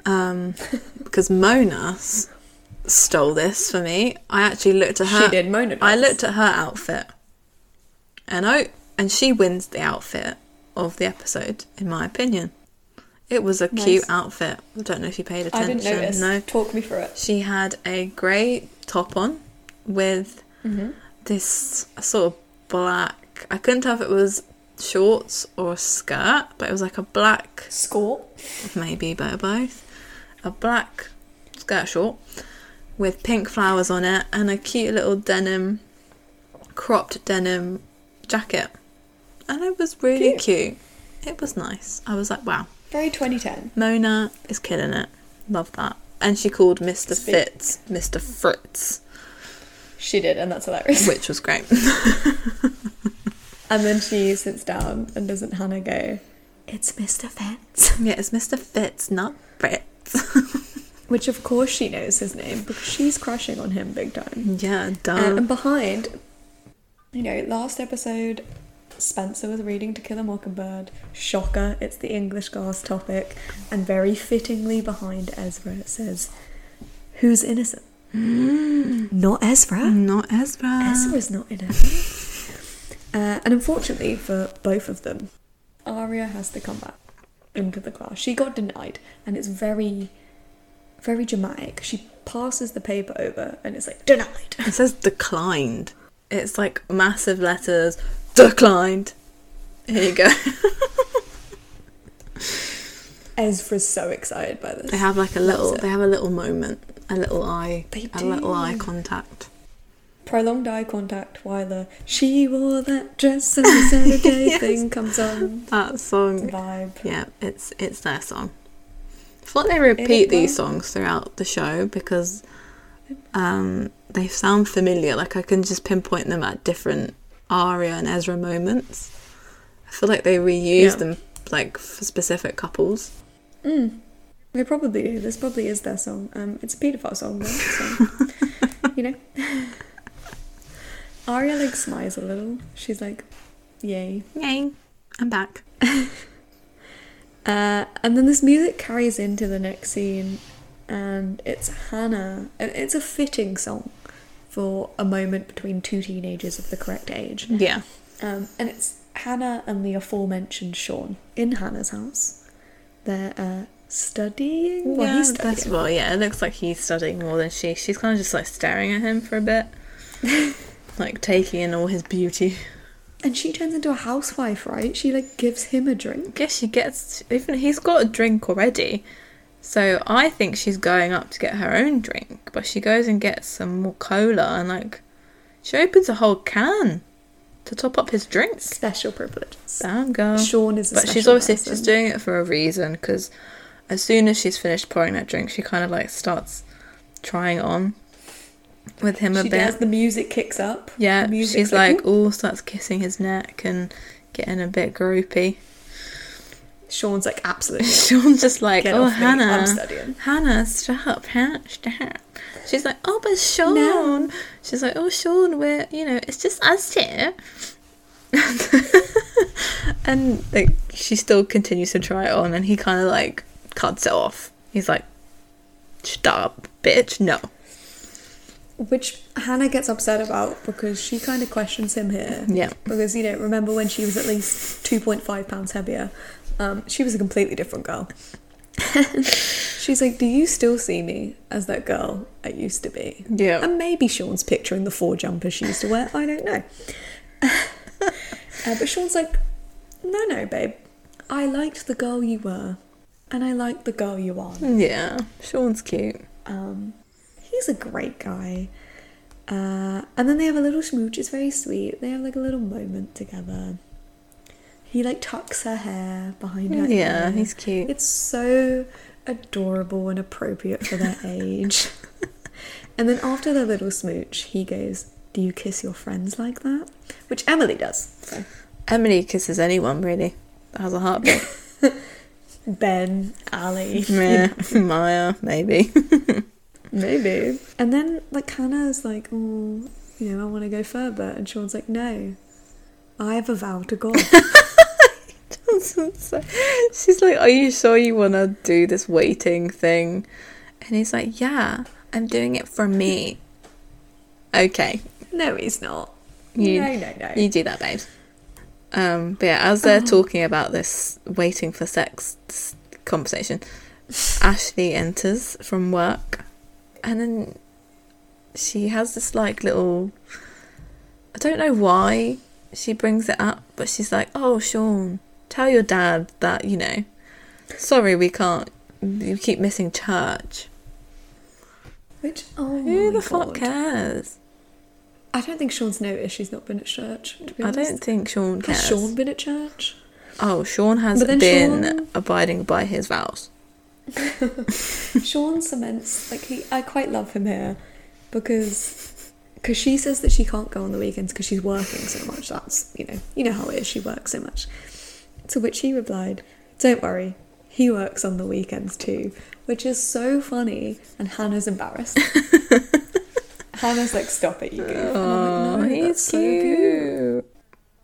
Um, because Mona s- stole this for me. I actually looked at her. She did. Mona I looked at her outfit, and I and she wins the outfit of the episode, in my opinion. It was a cute outfit. I don't know if you paid attention. I didn't notice. No, Talk me through it. she had a grey top on with Mm-hmm. this sort of black. I couldn't tell if it was shorts or a skirt, but it was like a black, skirt, maybe a both. A black skirt short with pink flowers on it and a cute little denim, cropped denim jacket. And it was really Cute. cute. It was nice. I was like, wow, Very 2010. Mona is killing it. Love that. And she called Mr. Speak. Fitz Mr. Fritz, She did, and that's hilarious. which was great. And then she sits down, and doesn't Hanna go, It's Mr. Fitz? yeah, it's Mr. Fitz, not Fritz. Which, of course, she knows his name because she's crushing on him big time. Yeah, Uh, dumb. and behind, you know, last episode, Spencer was reading To Kill a Mockingbird. Shocker, it's the English class topic. And very fittingly behind Ezra, it says, Who's innocent? Not Ezra. not Ezra. Ezra's not innocent. uh, and unfortunately for both of them, Aria has to come back into the class. She got denied, and it's very, very dramatic. She passes the paper over, and it's like, denied. It says declined. It's like massive letters. Declined. Here you go. Ezra's so excited by this. they have like a little. They have a little moment. A little eye. They a little eye contact. Prolonged eye contact while the she wore that dress and the Saturday Yes. thing comes on. That song. vibe. Yeah, it's it's their song. I like they repeat these songs throughout the show because um, they sound familiar. Like I can just pinpoint them at different Aria and Ezra moments. I feel like they reuse Yeah. them like for specific couples. Mm. They probably. This probably is their song. Um, it's a paedophile song though, so you know. Aria like smiles a little. She's like, Yay. Yay. I'm back. Uh, and then this music carries into the next scene, and it's Hanna. And it's a fitting song for a moment between two teenagers of the correct age. Yeah. Um, and it's Hanna and the aforementioned Sean in Hanna's house. They're uh, studying. Well, yeah, he's that's studying. well, yeah, it looks like he's studying more than she. She's kind of just like staring at him for a bit. like taking in all his beauty. And she turns into a housewife, right? She like gives him a drink. guess she gets even he's got a drink already. So I think she's going up to get her own drink, but she goes and gets some more cola and like she opens a whole can to top up his drinks. Special privilege. Damn girl. Sean is a but she's obviously person. just doing it for a reason because as soon as she's finished pouring that drink, she kind of like starts trying on with him a She bit. does. The music kicks up. Yeah, she's like, oh, starts kissing his neck and getting a bit gropey. Sean's like absolutely. Sean's just like, Get oh, me, Hanna, I'm studying. Hanna, stop, Hanna, stop. She's like, oh, but Sean. No. She's like, oh, Sean, we're, you know, it's just us here. and like, she still continues to try it on, and he kind of like cuts it off. He's like, stop, bitch, no. Which Hanna gets upset about because she kind of questions him here. Yeah. Because, you know, remember when she was at least 2.5 pounds heavier? Um, she was a completely different girl. She's like, Do you still see me as that girl I used to be? Yeah. And maybe Sean's picturing the four jumpers she used to wear. I don't know. uh, but Sean's like, No, no, babe. I liked the girl you were, and I like the girl you are. Yeah, Sean's cute. Um, he's a great guy. Uh, and then they have a little smooch. It's very sweet. They have like a little moment together. He like tucks her hair behind her. Yeah, ear. he's cute. It's so adorable and appropriate for their age. and then after their little smooch, he goes, "Do you kiss your friends like that?" Which Emily does. So Emily kisses anyone really that has a heartbeat. Ben, Ali, you know. Maya, maybe. Maybe. And then like Hanna's like, oh, you know, I want to go further, and Sean's like, no, I have a vow to God. She's like, Are you sure you want to do this waiting thing? And he's like, Yeah, I'm doing it for me. Okay, no, he's not. You- no, no, no. you do that, babes. Um, but yeah, as they're talking about this waiting for sex conversation, Ashley enters from work and then she has this like little. I don't know why she brings it up, but she's like, Oh, Sean, tell your dad that, you know, sorry, we can't. You keep missing church. Which oh Who the fuck cares? I don't think Sean's noticed she's not been at church. To be I don't think Sean cares. Has Sean been at church? Oh, Sean has been Sean- abiding by his vows. Sean cements like he. I quite love him here because because she says that she can't go on the weekends because she's working so much. That's you know you know how it is. She works so much. To which he replied, "Don't worry, he works on the weekends too," which is so funny. And Hanna's embarrassed. Hanna's like, "Stop it, you goof." Oh, like, "No, he's so cute." cute.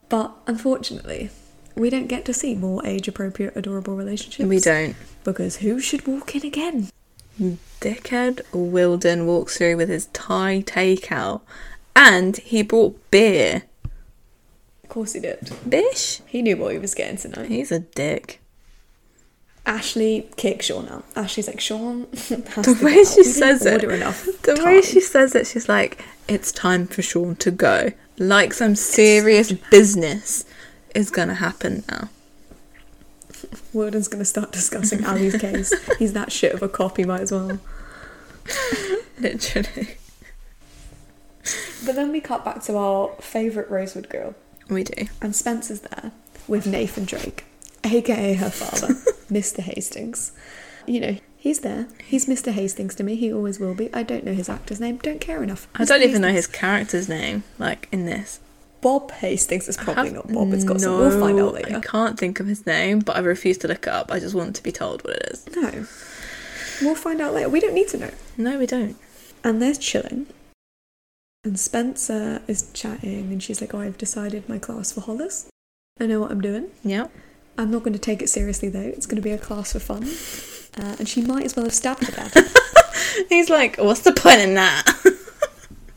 But unfortunately, we don't get to see more age-appropriate, adorable relationships. We don't. because who should walk in again? Dickhead Wilden walks through with his Thai takeout, and he brought beer. Of course he did. Bish, He knew what he was getting tonight. he's a dick. Ashley kicks Sean out. Ashley's like, Sean, The way she says it, the time." way she says it, she's like, "It's time for Sean to go." Like some serious business is gonna happen now. Wilden's going to start discussing Ali's case. He's that shit of a cop, he might as well. Literally, But then we cut back to our favourite Rosewood girl, we do. and Spencer's there with Nathan Drake, aka her father, Mr. Hastings. You know, he's there. He's Mr. Hastings to me. He always will be. I don't know his actor's name. Don't care enough. I Mr. don't even know his character's name. Like in this, Bob Hastings is probably not Bob. It's got some. We'll find out later. I can't think of his name, but I refuse to look it up. I just want to be told what it is. No. We'll find out later. We don't need to know. No, we don't. And they're chilling. And Spencer is chatting, and she's like, Oh, I've decided my class for Hollis. I know what I'm doing. Yeah. I'm not going to take it seriously though. It's going to be a class for fun. Uh, and she might as well have stabbed her dad. He's like, what's the point in that?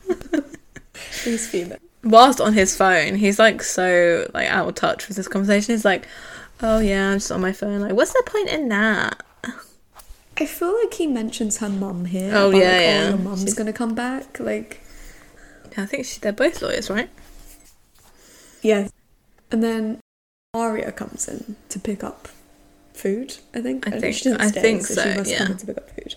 He's fuming. Whilst on his phone, he's like so like out of touch with this conversation. He's like, oh yeah, I'm just on my phone. Like, what's the point in that? I feel like he mentions her mum here. Oh, about, yeah, like, yeah. Oh, your mum's to come back. Like, I think she, they're both lawyers, right? yeah. And then Aria comes in to pick up food, I think. I think- she I stay, think so, so, she must yeah. come in to pick up food.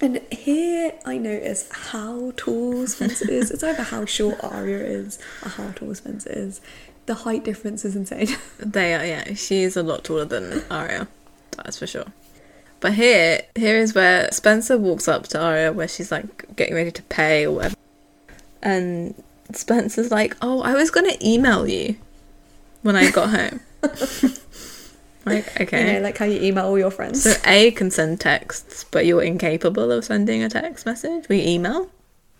And here I notice how tall Spencer is. It's either how short Aria is or how tall Spencer is. The height difference is insane. They are, yeah. She is a lot taller than Aria, That's for sure. But here, here is where Spencer walks up to Aria, where she's like getting ready to pay or whatever, and Spencer's like, "Oh, I was gonna email you when I got home." like, okay. You know, like how you email all your friends. so A can send texts, but you're incapable of sending a text message. We email.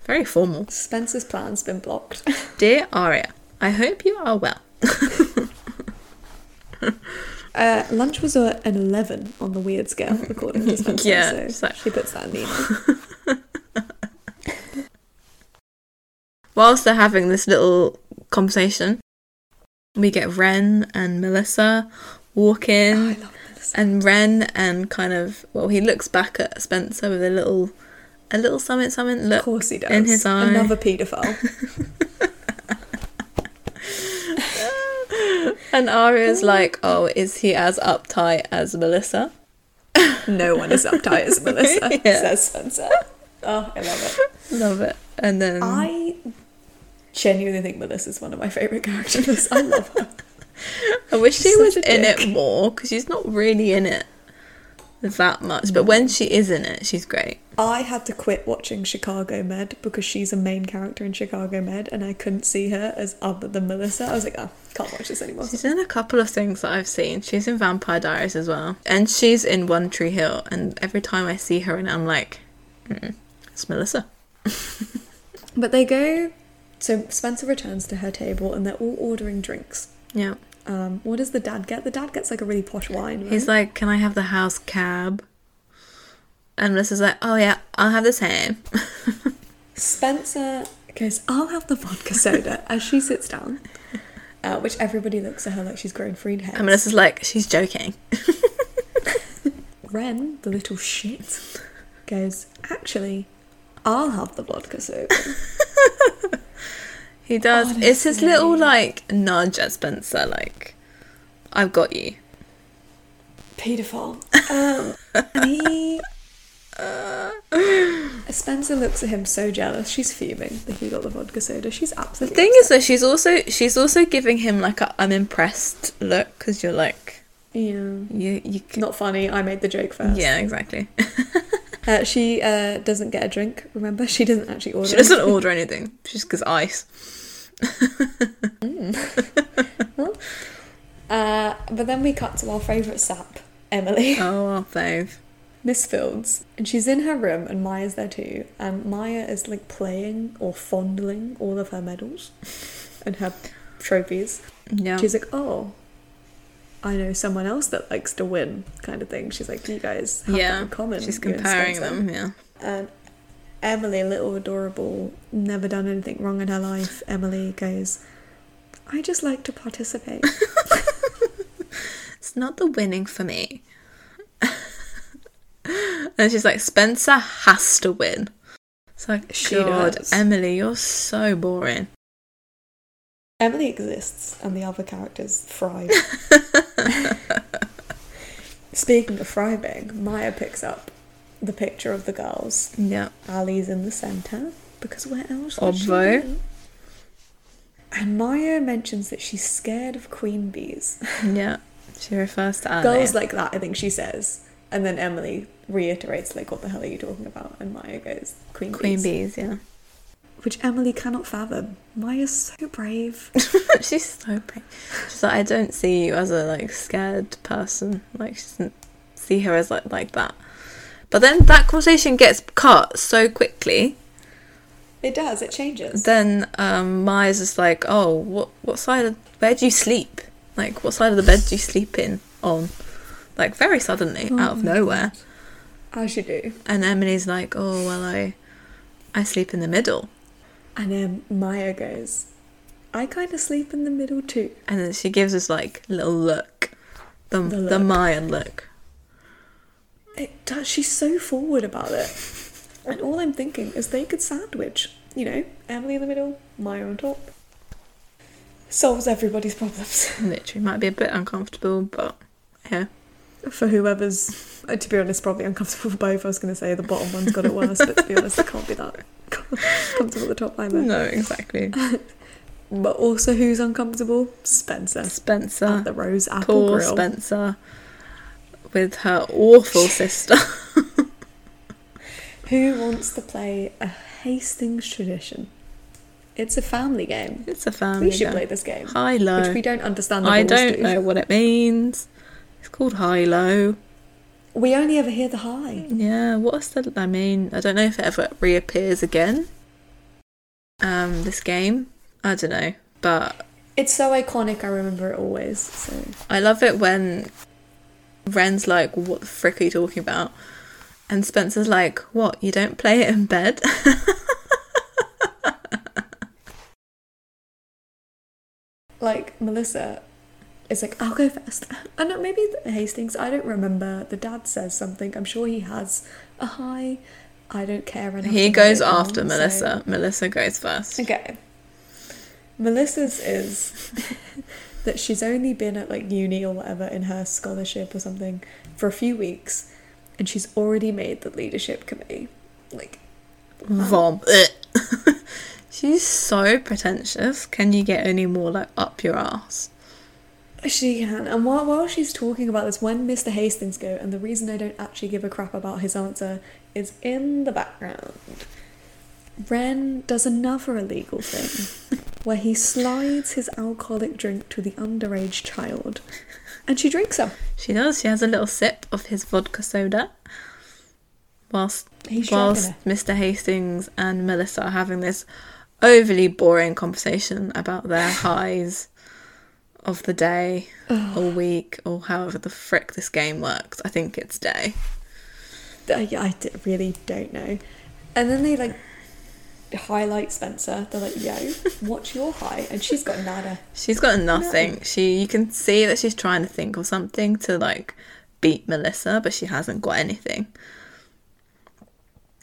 Very formal. Spencer's plan's been blocked. Dear Aria, I hope you are well. Uh, lunch was a, an 11 on the weird scale, according to Spencer. Yeah, so like- she puts that in the email. Whilst they're having this little conversation, we get Wren and Melissa walk Oh, I in, love Melissa. and Wren and kind of well, he looks back at Spencer with a little, a little summit summit Of look, course he does. in his eye. Another paedophile. and Aria's like, "Oh, is he as uptight as Melissa?" no one is uptight as Melissa, Yeah. says Spencer. Oh, I love it. Love it. And then I genuinely think Melissa's one of my favourite characters. I love her. I wish she was in it more because she's not really in it that much. But when she is in it, she's great. I had to quit watching Chicago Med because she's a main character in Chicago Med and I couldn't see her as other than Melissa. I was like, oh, can't watch this anymore. She's in a couple of things that I've seen. She's in Vampire Diaries as well, and she's in One Tree Hill. And every time I see her, and I'm like, it's Melissa. But they go. So Spencer returns to her table and they're all ordering drinks. Yeah, Um, what does the dad get? The dad gets like a really posh wine. Right? he's like, "Can I have the house cab?" And Melissa's like, "Oh yeah, I'll have the same." Spencer goes, I'll have the vodka soda as she sits down. Uh, which everybody looks at her like she's grown three heads. And Melissa's like, "She's joking." Wren, the little shit, goes, Actually, I'll have the vodka soda. He does. It's his little like nudge at Spencer, like, "I've got you." Paedophile. Um, and he. Spencer looks at him so jealous. She's fuming that he got the vodka soda. She's absolutely. The thing is, though, she's also she's also giving him like a I'm impressed look because you're like yeah, you you. not funny. I made the joke first. Yeah, exactly. Uh, she uh, doesn't get a drink. Remember, she doesn't actually order. She doesn't anything. order anything. She just gets ice. Uh, but then we cut to our favourite sap, Emily, Oh, well, fave. Miss Fields, and she's in her room, and Maya's there too. And Maya is like playing or fondling all of her medals and her trophies. Yeah. She's like, "Oh, I know someone else that likes to win," kind of thing. She's like, "You guys have that yeah. in common." She's comparing them. Yeah. And Emily, little adorable, never done anything wrong in her life. Emily goes, "I just like to participate." It's not the winning for me. and she's like, Spencer has to win. It's like, She God, does. Emily, you're so boring. Emily exists, and the other characters thrive. Speaking of thriving, Maya picks up the picture of the girls. Yeah. Ali's in the centre because where else? would she Obvo. be? And Maya mentions that she's scared of queen bees. Yeah. She refers to Ali. Girls like that, I think she says. And then Emily reiterates, like, what the hell are you talking about? And Maya goes, queen, Queen bees. bees, yeah. Which Emily cannot fathom. Maya's so brave. She's so brave. She's like, I don't see you as a like scared person. Like she doesn't see her as like like that. But then that conversation gets cut so quickly. it does, it changes. Then um, Maya's just like, oh, what what side? Of, where do you sleep? Like, what side of the bed do you sleep in on? Like, very suddenly, out of nowhere. As you do. And Emily's like, oh, well, I, I sleep in the middle. And then Maya goes, I kind of sleep in the middle too. And then she gives us like a little look. The, The the, look. Mayan look. It does. She's so forward about it. And all I'm thinking is they could sandwich, you know, Emily in the middle, Maya on top. Solves everybody's problems. Literally, might be a bit uncomfortable, but yeah. For whoever's, to be honest, probably uncomfortable for both. I was going to say the bottom one's got it worse, but to be honest, it can't be that comfortable at the top either. No, exactly. But also, who's uncomfortable? Spencer Spencer. at the Rose Apple Poor Grill. Spencer. With her awful sister. Who wants to play a Hastings tradition? It's a family game. It's a family. We should game. play this game, High low. which we don't understand. The I don't to. know what it means. It's called high low. We only ever hear the high. Yeah, what's the I mean, I don't know if it ever reappears again. Um, this game. I don't know. But It's so iconic. I remember it always. So I love it when Wren's like, What the frick are you talking about? And Spencer's like, What, you don't play it in bed? like Melissa is like, I'll go first. I know maybe Hastings. I don't remember. The dad says something. I'm sure he has a high. I don't care he goes after so- Melissa. Melissa goes first. Okay. Melissa's is that she's only been at like uni or whatever in her scholarship or something for a few weeks and she's already made the leadership committee. Like Vom. She's so pretentious. Can you get any more like up your ass? She can. And while while she's talking about this, when Mr. Hastings go, and the reason I don't actually give a crap about his answer is in the background. Ren does another illegal thing where he slides his alcoholic drink to the underage child and she drinks them. She does. She has a little sip of his vodka soda. Whilst He's whilst. Mr. Hastings and Melissa are having this overly boring conversation about their highs of the day or week or however the frick this game works. I think it's day. I, really don't know. And then they like highlight Spencer. They're like, "Yo, what's your high?" And she's got nada. She's got nothing. She you can see that she's trying to think of something to like beat Melissa, but she hasn't got anything.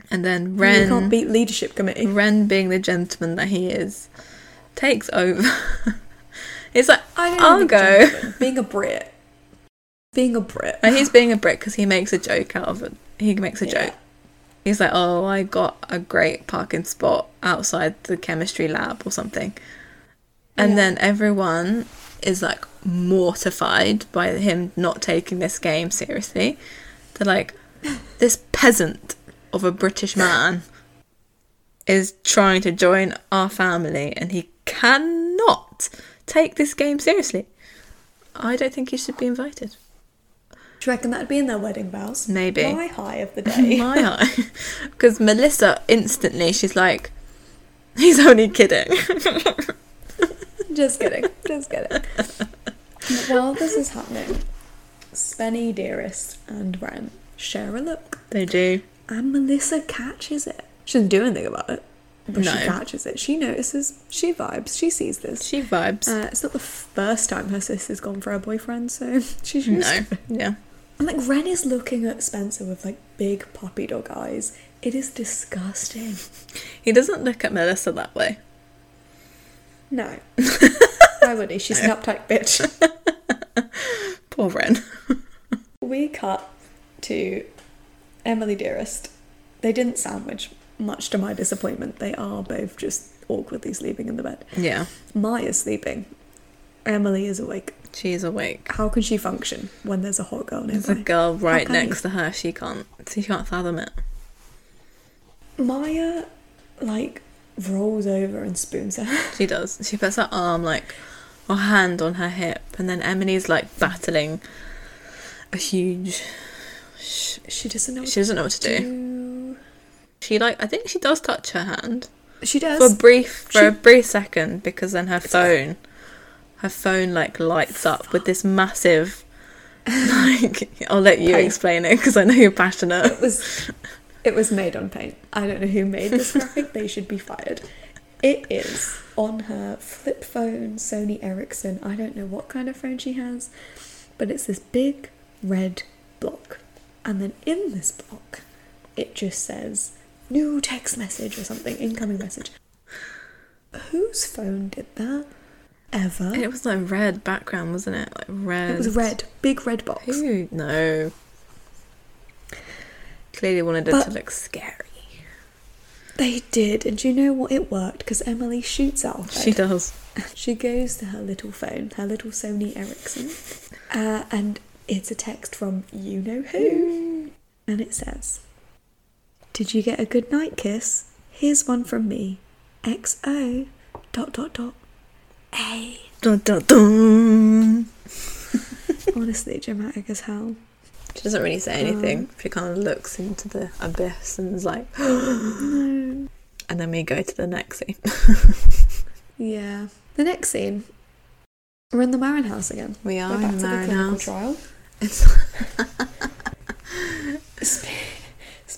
And then you Wren can't beat leadership committee. Wren being the gentleman that he is takes over. it's like I don't I'll go. Being a Brit. Being a Brit. And he's being a Brit because he makes a joke out of it. He makes a Yeah. joke. He's like, "Oh, I got a great parking spot outside the chemistry lab or something," and Yeah. then everyone is like mortified by him not taking this game seriously. They're like, "This peasant of a British man is trying to join our family, and he cannot take this game seriously." I don't think he should be invited. Do you reckon that'd be in their wedding vows? Maybe. My high of the day. My high. Because Melissa instantly, she's like, he's only kidding. Just kidding. Just kidding. While this is happening, Spenny, Dearest, and Wren share a look. they do. And Melissa catches it. She doesn't do anything about it. But No. she catches it. She notices. She vibes. She sees this. She vibes. Uh, it's not the first time her sister's gone for her boyfriend, so she's used no. to it. Yeah. And like Wren is looking at Spencer with like big puppy dog eyes. It is disgusting. He doesn't look at Melissa that way. No. Why would he? She's an uptight bitch. Poor Wren. We cut to Emily Dearest. They didn't sandwich, much to my disappointment. They are both just awkwardly sleeping in the bed. Yeah. Maya's sleeping. Emily is awake. She's awake. How can she function when there's a hot girl There's a nearby? girl right next to her. She can't. She can't fathom it. Maya, like, rolls over and spoons her. She does. She puts her arm like, or hand on her hip, and then Emily's like battling a huge. She doesn't know what She doesn't know what to to do. do. She like I think she does touch her hand She does. for a brief for She- a brief second because then her phone her phone like lights up with this massive. Like, I'll let you Paint. explain it because I know you're passionate. It was it was made on paint. I don't know who made this graphic. they should be fired. It is on her flip phone, Sony Ericsson. I don't know what kind of phone she has, but it's this big red block. And then in this block, it just says new text message or something, incoming message. Whose phone did that? Ever? And it was like red background, wasn't it? Like red. It was red, big red box. Who? No. Clearly wanted it But- to look scary. They did, and do you know what? It worked because Emily shoots out. She does. She goes to her little phone, her little Sony Ericsson, uh, and it's a text from you know who. And it says, Did you get a good night kiss? Here's one from me. XO dot dot dot A. Dun, dun, dun. Honestly, dramatic as hell. She doesn't really say anything. she kind of looks into the abyss and is like, and then we go to the next scene. Yeah. The next scene, we're in the Marin house again. We are We're in back to the Marin clinical house. trial. It's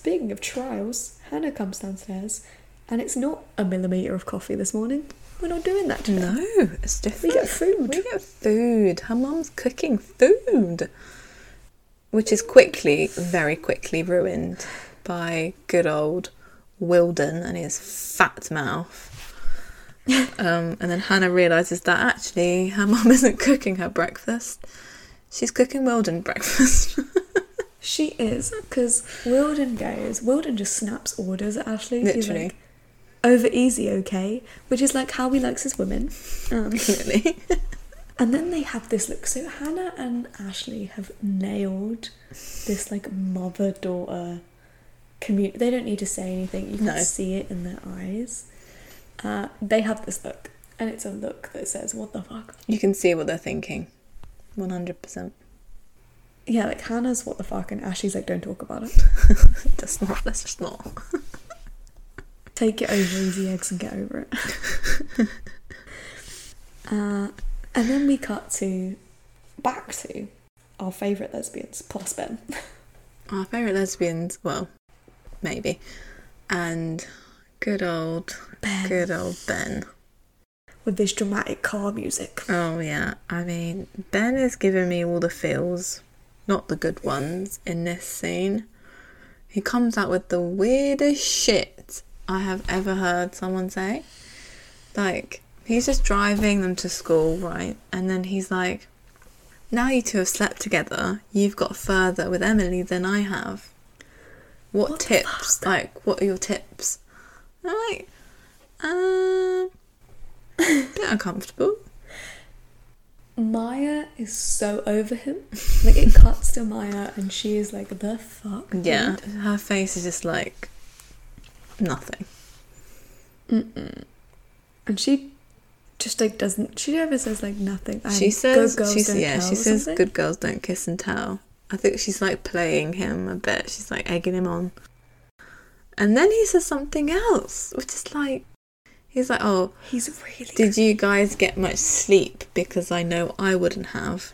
Speaking of trials, Hanna comes downstairs, and it's not a millimeter of coffee this morning. We're not doing that today. no, it's different. We get food. We get food. Her mum's cooking food, which is quickly, very quickly ruined by good old Wilden and his fat mouth. um, and then Hanna realizes that actually her mum isn't cooking her breakfast. She's cooking Wilden breakfast. She is, because Wilden goes, Wilden just snaps orders at Ashley. He's Literally. like, over easy, okay? Which is like how he likes his women. Um, Clearly. and then they have this look. So Hanna and Ashley have nailed this like mother daughter community. They don't need to say anything, you can No. see it in their eyes. Uh, they have this look, and it's a look that says, What the fuck? You can see what they're thinking. 100%. Yeah, like Hanna's what the fuck, and Ashley's like, Don't talk about it. That's not, that's just not. Take it over easy eggs and get over it. uh, and then we cut to back to our favourite lesbians plus Ben. Our favourite lesbians, well, maybe. And good old, Ben. good old Ben. With this dramatic car music. Oh, yeah. I mean, Ben is giving me all the feels, not the good ones, in this scene. He comes out with the weirdest shit I have ever heard someone say. Like, he's just driving them to school, right? And then he's like, now you two have slept together, you've got further with Emily than I have. What, What tips? Like, what are your tips? I'm like, um, bit uncomfortable. Maya is so over him. Like it cuts to Maya and she is like, the fuck? dude?" Yeah, her face is just like nothing. Mm-mm. And she just like doesn't she never says like nothing. Um, she says, good girls don't yeah, tell she says something. good girls don't kiss and tell. I think she's like playing him a bit. She's like egging him on. And then he says something else, which is like, he's like, oh, He's really did you guys get much sleep? Because I know I wouldn't have.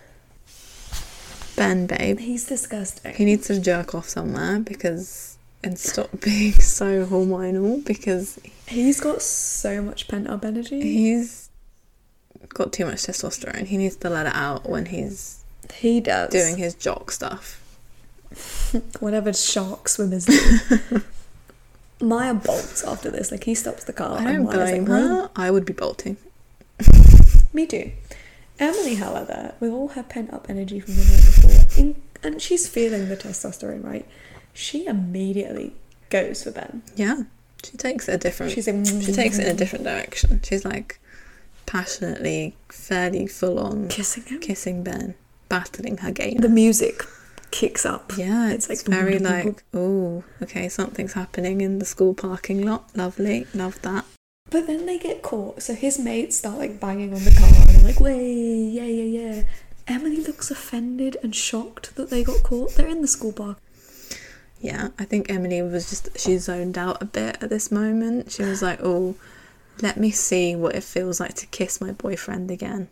Ben, babe, He's disgusting. he needs to jerk off somewhere because and stop being so hormonal because He's got so much pent up energy. he's got too much testosterone. He needs to let it out when he's He does. doing his jock stuff. whatever shark swimmers do. Maya bolts after this. Like he stops the car. I don't blame like, "Run." her. I would be bolting. Me too. Emily, however, with all her pent up energy from the night before, in, and she's feeling the testosterone, right? She immediately goes for Ben. Yeah, she takes it a different. She's like, she mm-hmm. takes it in a different direction. She's like passionately, fairly full on kissing him. kissing Ben, battling her game. The music kicks up. Yeah, it's, it's like very like, oh, okay, something's happening in the school parking lot. Lovely, love that. But then they get caught, so his mates start like banging on the car and like, way, yeah, yeah, yeah. Emily looks offended and shocked that they got caught. They're in the school park. Yeah, I think Emily was just she zoned out a bit at this moment. She was like, oh, let me see what it feels like to kiss my boyfriend again.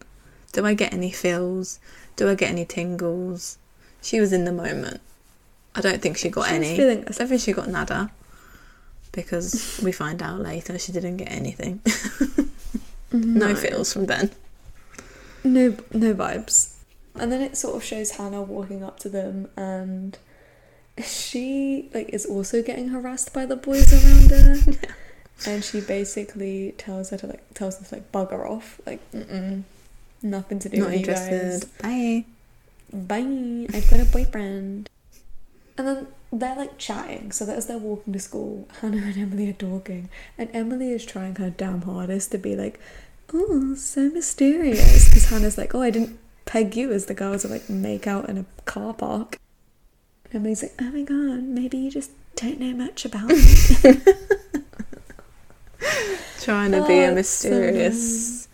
Do I get any feels? Do I get any tingles? She was in the moment. I don't think she got she any. Feeling- I don't think she got nada because we find out later she didn't get anything. no. no feels from Ben. No, no vibes. And then it sort of shows Hanna walking up to them, and she like is also getting harassed by the boys around her. yeah. And she basically tells her to like tells them to like bugger off, like mm nothing to do. Not with interested. You guys. Bye bye, I've got a boyfriend. And then they're like chatting, so as they're walking to school, Hanna and Emily are talking, and Emily is trying her damn hardest to be like, oh, so mysterious. Because Hanna's like, oh, I didn't peg you as the girls are like make out in a car park. And Emily's like, oh my god, maybe you just don't know much about me. Trying to oh, be a oh, mysterious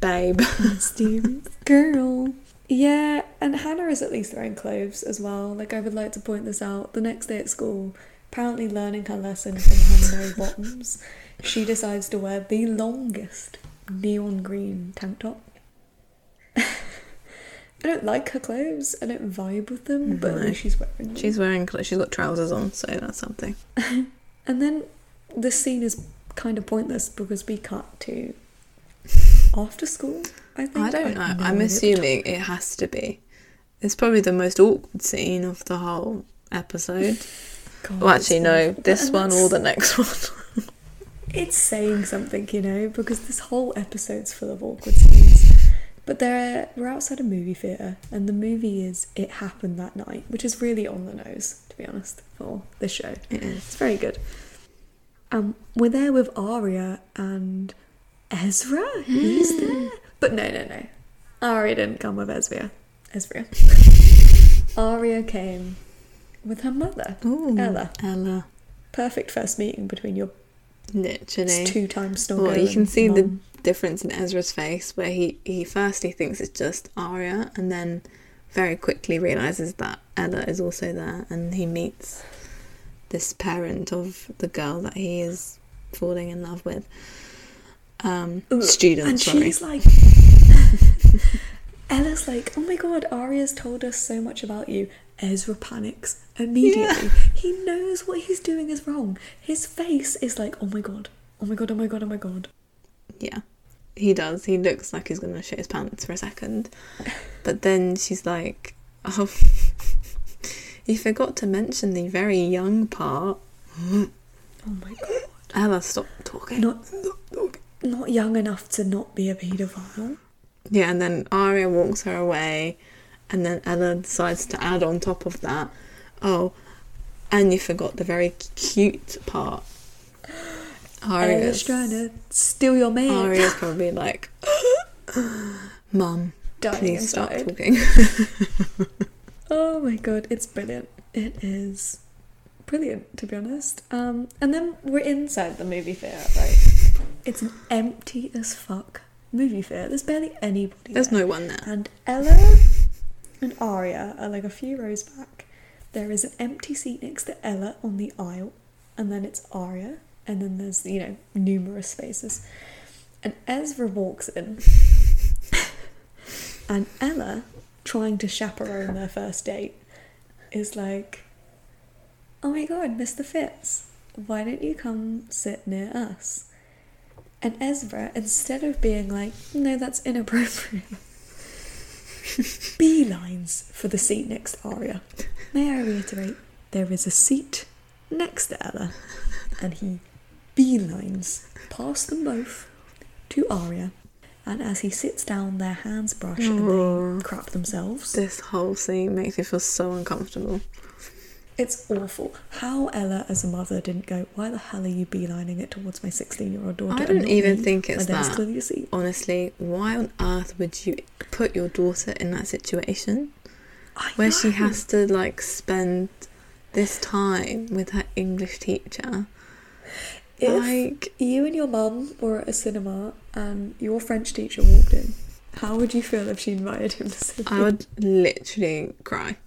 babe. Mysterious girl. Yeah, and Hanna is at least wearing clothes as well. Like, I would like to point this out. The next day at school, apparently learning her lesson from Hanna Mary Bottoms, she decides to wear the longest neon green tank top. I don't like her clothes. I don't vibe with them, mm-hmm. but she's wearing. Them. She's wearing. She's got trousers on, so that's something. and then this scene is kind of pointless because we cut to after school? I think. I don't know. I am assuming it has to be. It's probably the most awkward scene of the whole episode. God, well, actually, no. This one or the next one. it's saying something, you know, because this whole episode's full of awkward scenes. But there, we're outside a movie theater, and the movie is "It Happened That Night," which is really on the nose, to be honest, for this show. It is. It's very good. Um, we're there with Aria and Ezra? Mm. There? But no, no, no. Aria didn't come with Ezra. Ezra. Aria came with her mother, Ooh, Ella. Ella. Perfect first meeting between your literally two times stronger. Well, you can see mom. the difference in Ezra's face, where he he first he thinks it's just Aria, and then very quickly realizes that Ella is also there, and he meets this parent of the girl that he is falling in love with um, student. And sorry. she's like, Ella's like, oh my god, Aria's told us so much about you. Ezra panics immediately. Yeah. He knows what he's doing is wrong. His face is like, oh my god, oh my god, oh my god, oh my god. Yeah, he does. He looks like he's gonna shit his pants for a second. But then she's like, oh, you forgot to mention the very young part. oh my god. Ella, stop talking. Not, stop talking not young enough to not be a paedophile. Yeah, and then Aria walks her away, and then Ella decides to add on top of that, oh, and you forgot the very cute part. Aria's trying to steal your man. Aria's probably like, Mum, please inside. talking. oh my god, it's brilliant. It is brilliant, to be honest. Um, and then we're inside the movie theatre, right? It's an empty as fuck movie theatre. There's barely anybody. There's there. no one there. And Ella and Aria are like a few rows back. There is an empty seat next to Ella on the aisle, and then it's Aria, and then there's you know numerous spaces. And Ezra walks in, and Ella, trying to chaperone their first date, is like, "Oh my god, Mr. Fitz, why don't you come sit near us?" And Ezra, instead of being like, no, that's inappropriate, beelines for the seat next to May I reiterate, there is a seat next to Ella, and he beelines past them both to Aria. And as he sits down, their hands brush and they crap themselves. This whole scene makes me feel so uncomfortable. It's awful. How Ella, as a mother, didn't go, why the hell are you beelining it towards my 16 year old daughter? I don't even me? think it's that. Lucy? Honestly, why on earth would you put your daughter in that situation I where know. she has to like spend this time with her English teacher? If like, you and your mum were at a cinema and your French teacher walked in, how would you feel if she invited him to sit? I would literally cry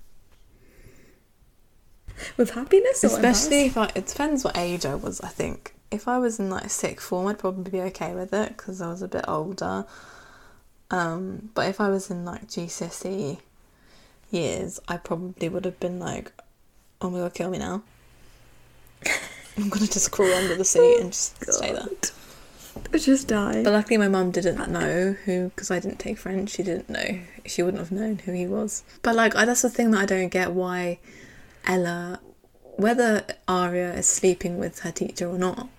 with happiness, especially if I, it depends what age I was. I think if I was in like sixth form, I'd probably be okay with it because I was a bit older. Um, but if I was in like GCSE years, I probably would have been like, "Oh my god, kill me now! I'm gonna just crawl under the seat and just god. Oh stay there." Just die. But luckily, my mum didn't know who, because I didn't take French. She didn't know. She wouldn't have known who he was. But like, I, that's the thing that I don't get why Ella, whether Aria is sleeping with her teacher or not,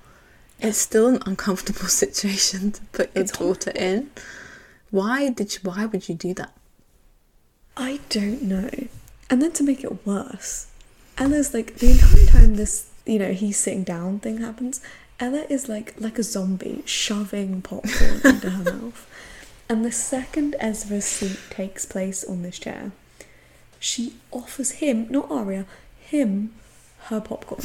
it's still an uncomfortable situation to put your It's daughter in. Why did you? Why would you do that? I don't know. And then to make it worse, Ella's like the entire time this, you know, he's sitting down thing happens. Ella is like like a zombie shoving popcorn into her mouth. And the second Ezra's seat takes place on this chair, she offers him, not Aria, him her popcorn.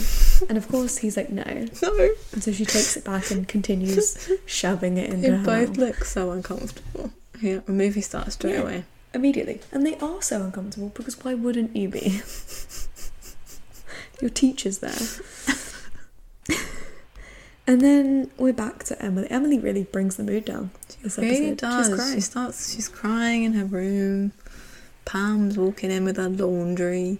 And of course he's like no. No, And so she takes it back and continues shoving it into they both mouth. look so uncomfortable. Yeah, the movie starts straight Yeah. away. immediately. And they are so uncomfortable because why wouldn't you be? Your teacher's there. and then we're back to Emily. Emily really brings the mood down. This really episode. does. She's crying. She starts. She's crying in her room. Pam's walking in with her laundry,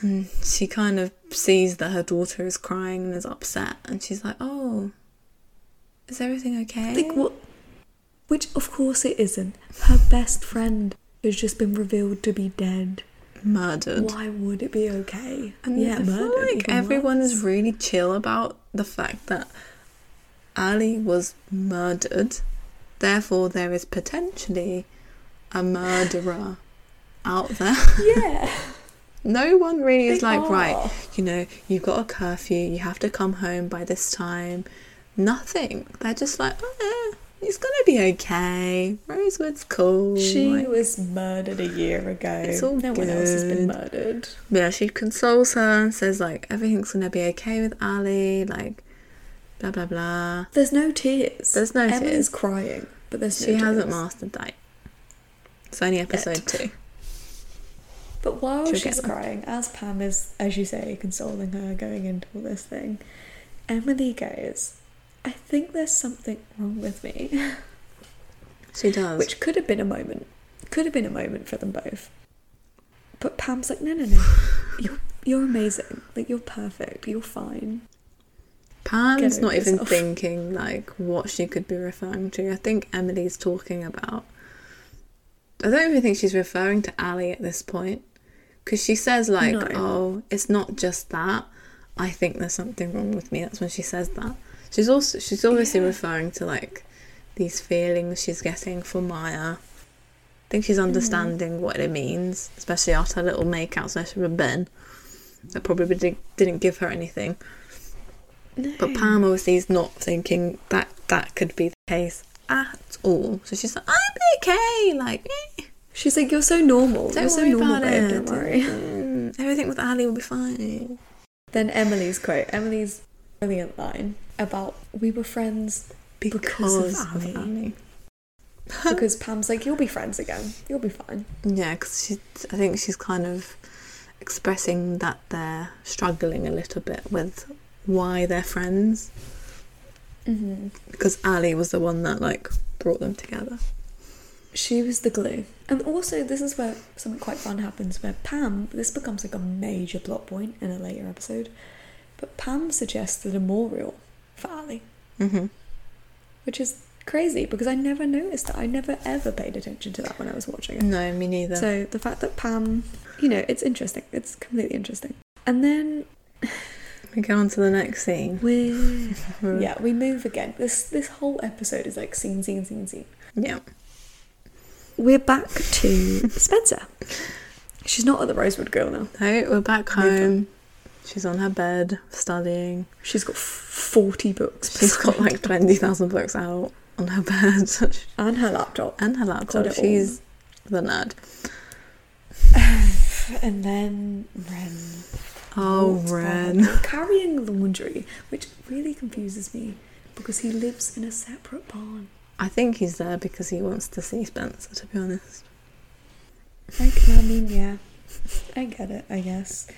and she kind of sees that her daughter is crying and is upset, and she's like, "Oh, is everything okay?" Like what? Which of course it isn't. Her best friend has just been revealed to be dead. Murdered. Why would it be okay? And yeah, I feel murdered. like everyone worse. is really chill about the fact that Ali was murdered. Therefore, there is potentially a murderer out there. Yeah. No one really is like, are. right, you know, you've got a curfew, you have to come home by this time. Nothing. They're just like, oh, yeah, it's gonna be okay. Rosewood's cool. She Like, was murdered a year ago. It's all no one else has been murdered. yeah, she consoles her and says, like, everything's gonna be okay with Ali, like, blah, blah, blah. There's no tears. There's no Emily's tears. crying, but there's no She hasn't mastered that. It's only episode Yet. two. But while She'll she's crying, as Pam is, as you say, consoling her going into all this thing, Emily goes, I think there's something wrong with me. She does. Which could have been a moment. Could have been a moment for them both. But Pam's like, no, no, no. You're, you're amazing. Like, you're perfect. You're fine. Pam's not even yourself. thinking like what she could be referring to. I think Emily's talking about. I don't even think she's referring to Ali at this point because she says like, No. "Oh, it's not just that. I think there's something wrong with me." That's when she says that. She's also she's obviously Yeah. referring to like these feelings she's getting for Maya. I think she's understanding what it means, especially after her little makeout session with Ben. That probably di- didn't give her anything. No. But Pam obviously is not thinking that that could be the case at all. So she's like, be okay. Like, eh, She's like, you're so normal. don't you're so worry normal, about babe. it. Don't worry. Mm, everything with Ali will be fine. Then Emily's quote. Emily's brilliant line about we were friends Because of Ali. Ali. because Pam's like, you'll be friends again. You'll be fine. Yeah, because she, I think she's kind of expressing that they're struggling a little bit with why they're friends. Mm-hmm. Because Ali was the one that like brought them together. She was the glue. And also, this is where something quite fun happens where Pam, this becomes like a major plot point in a later episode, but Pam suggests a memorial for Ali, Mm-hmm. which is crazy because I never noticed that. I never ever paid attention to that when I was watching it. No, me neither. So the fact that Pam, you know, it's interesting. It's completely interesting. And then we go on to the next scene. we yeah, we move again. This this whole episode is like scene, scene, scene, scene. Yeah. We're back to Spencer. She's not at the Rosewood Girl now. No, we're back home. She's on her bed studying. She's got 40 books. She's got like 20,000 books out on her bed and her laptop. and her laptop. it all. She's the nerd. And then Wren. Oh, walks by her Wren. Carrying laundry, which really confuses me because he lives in a separate barn. I think he's there because he wants to see Spencer, to be honest. Like, I mean, yeah. I get it, I guess.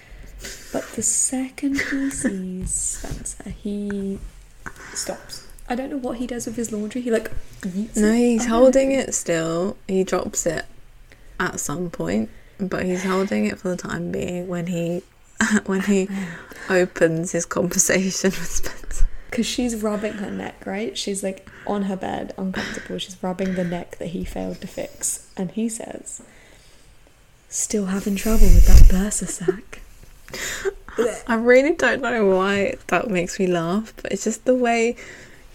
But the second he sees Spencer, he stops. I don't know what he does with his laundry. He like No, he's oh, I don't holding it still. He drops it at some point, but he's holding it for the time being when he when he opens his conversation with Spencer. Because she's rubbing her neck, right? She's like on her bed, uncomfortable. She's rubbing the neck that he failed to fix. And he says, Still having trouble with that bursa sac. I really don't know why that makes me laugh, but it's just the way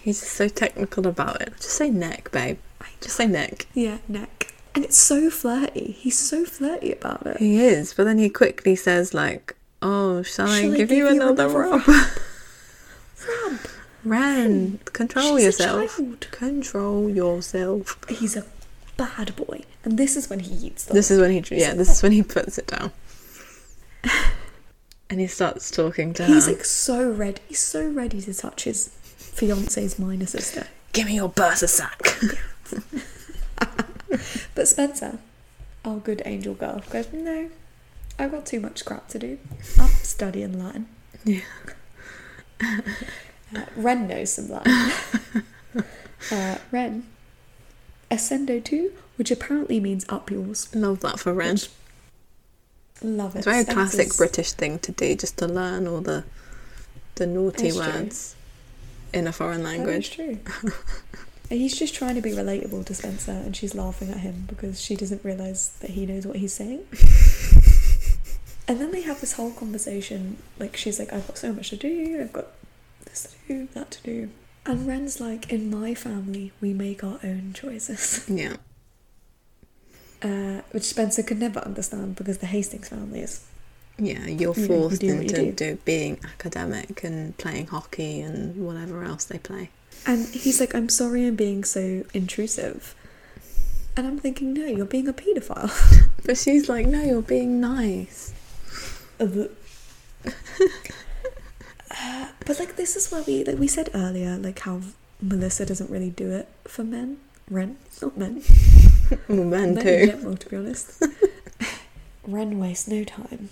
he's just so technical about it. Just say neck, babe. Just say neck. Yeah, neck. And it's so flirty. He's so flirty about it. He is, but then he quickly says like, "Oh, shall, I, Shall I give, give you you another another rub?" Rub. Wren, control She's yourself. Control yourself. He's a bad boy. And this is when he eats them. This is when he, yeah, this is when he puts it down, and he starts talking to He's her. like so ready. He's so ready to touch his fiance's minor sister. Give me your bursa sac. But Spencer, our good angel girl, goes, No, I've got too much crap to do. I'm studying Latin. Yeah. Uh, Wren knows some Latin. uh, Wren, ascendo tu, which apparently means up yours. Love that for Wren. Which- Love it. It's a very classic British thing to do, just to learn all the the naughty It's true. words in a foreign language. true. He's just trying to be relatable to Spencer, and she's laughing at him because she doesn't realise that he knows what he's saying. And then they have this whole conversation. Like, she's like, I've got so much to do, I've got this to do, that to do. And Wren's like, In my family, we make our own choices. Yeah. Uh, which Spencer could never understand because the Hastings family is. Yeah, you're You know, you forced do you into do. do. being academic and playing hockey and whatever else they play. And he's like, I'm sorry I'm being so intrusive. And I'm thinking, no, you're being a paedophile. But she's like, no, you're being nice. Uh, but like this is where we like we said earlier like how Melissa doesn't really do it for men. Wren, not men. Well, men men in too. general, to be honest. Wren wastes no time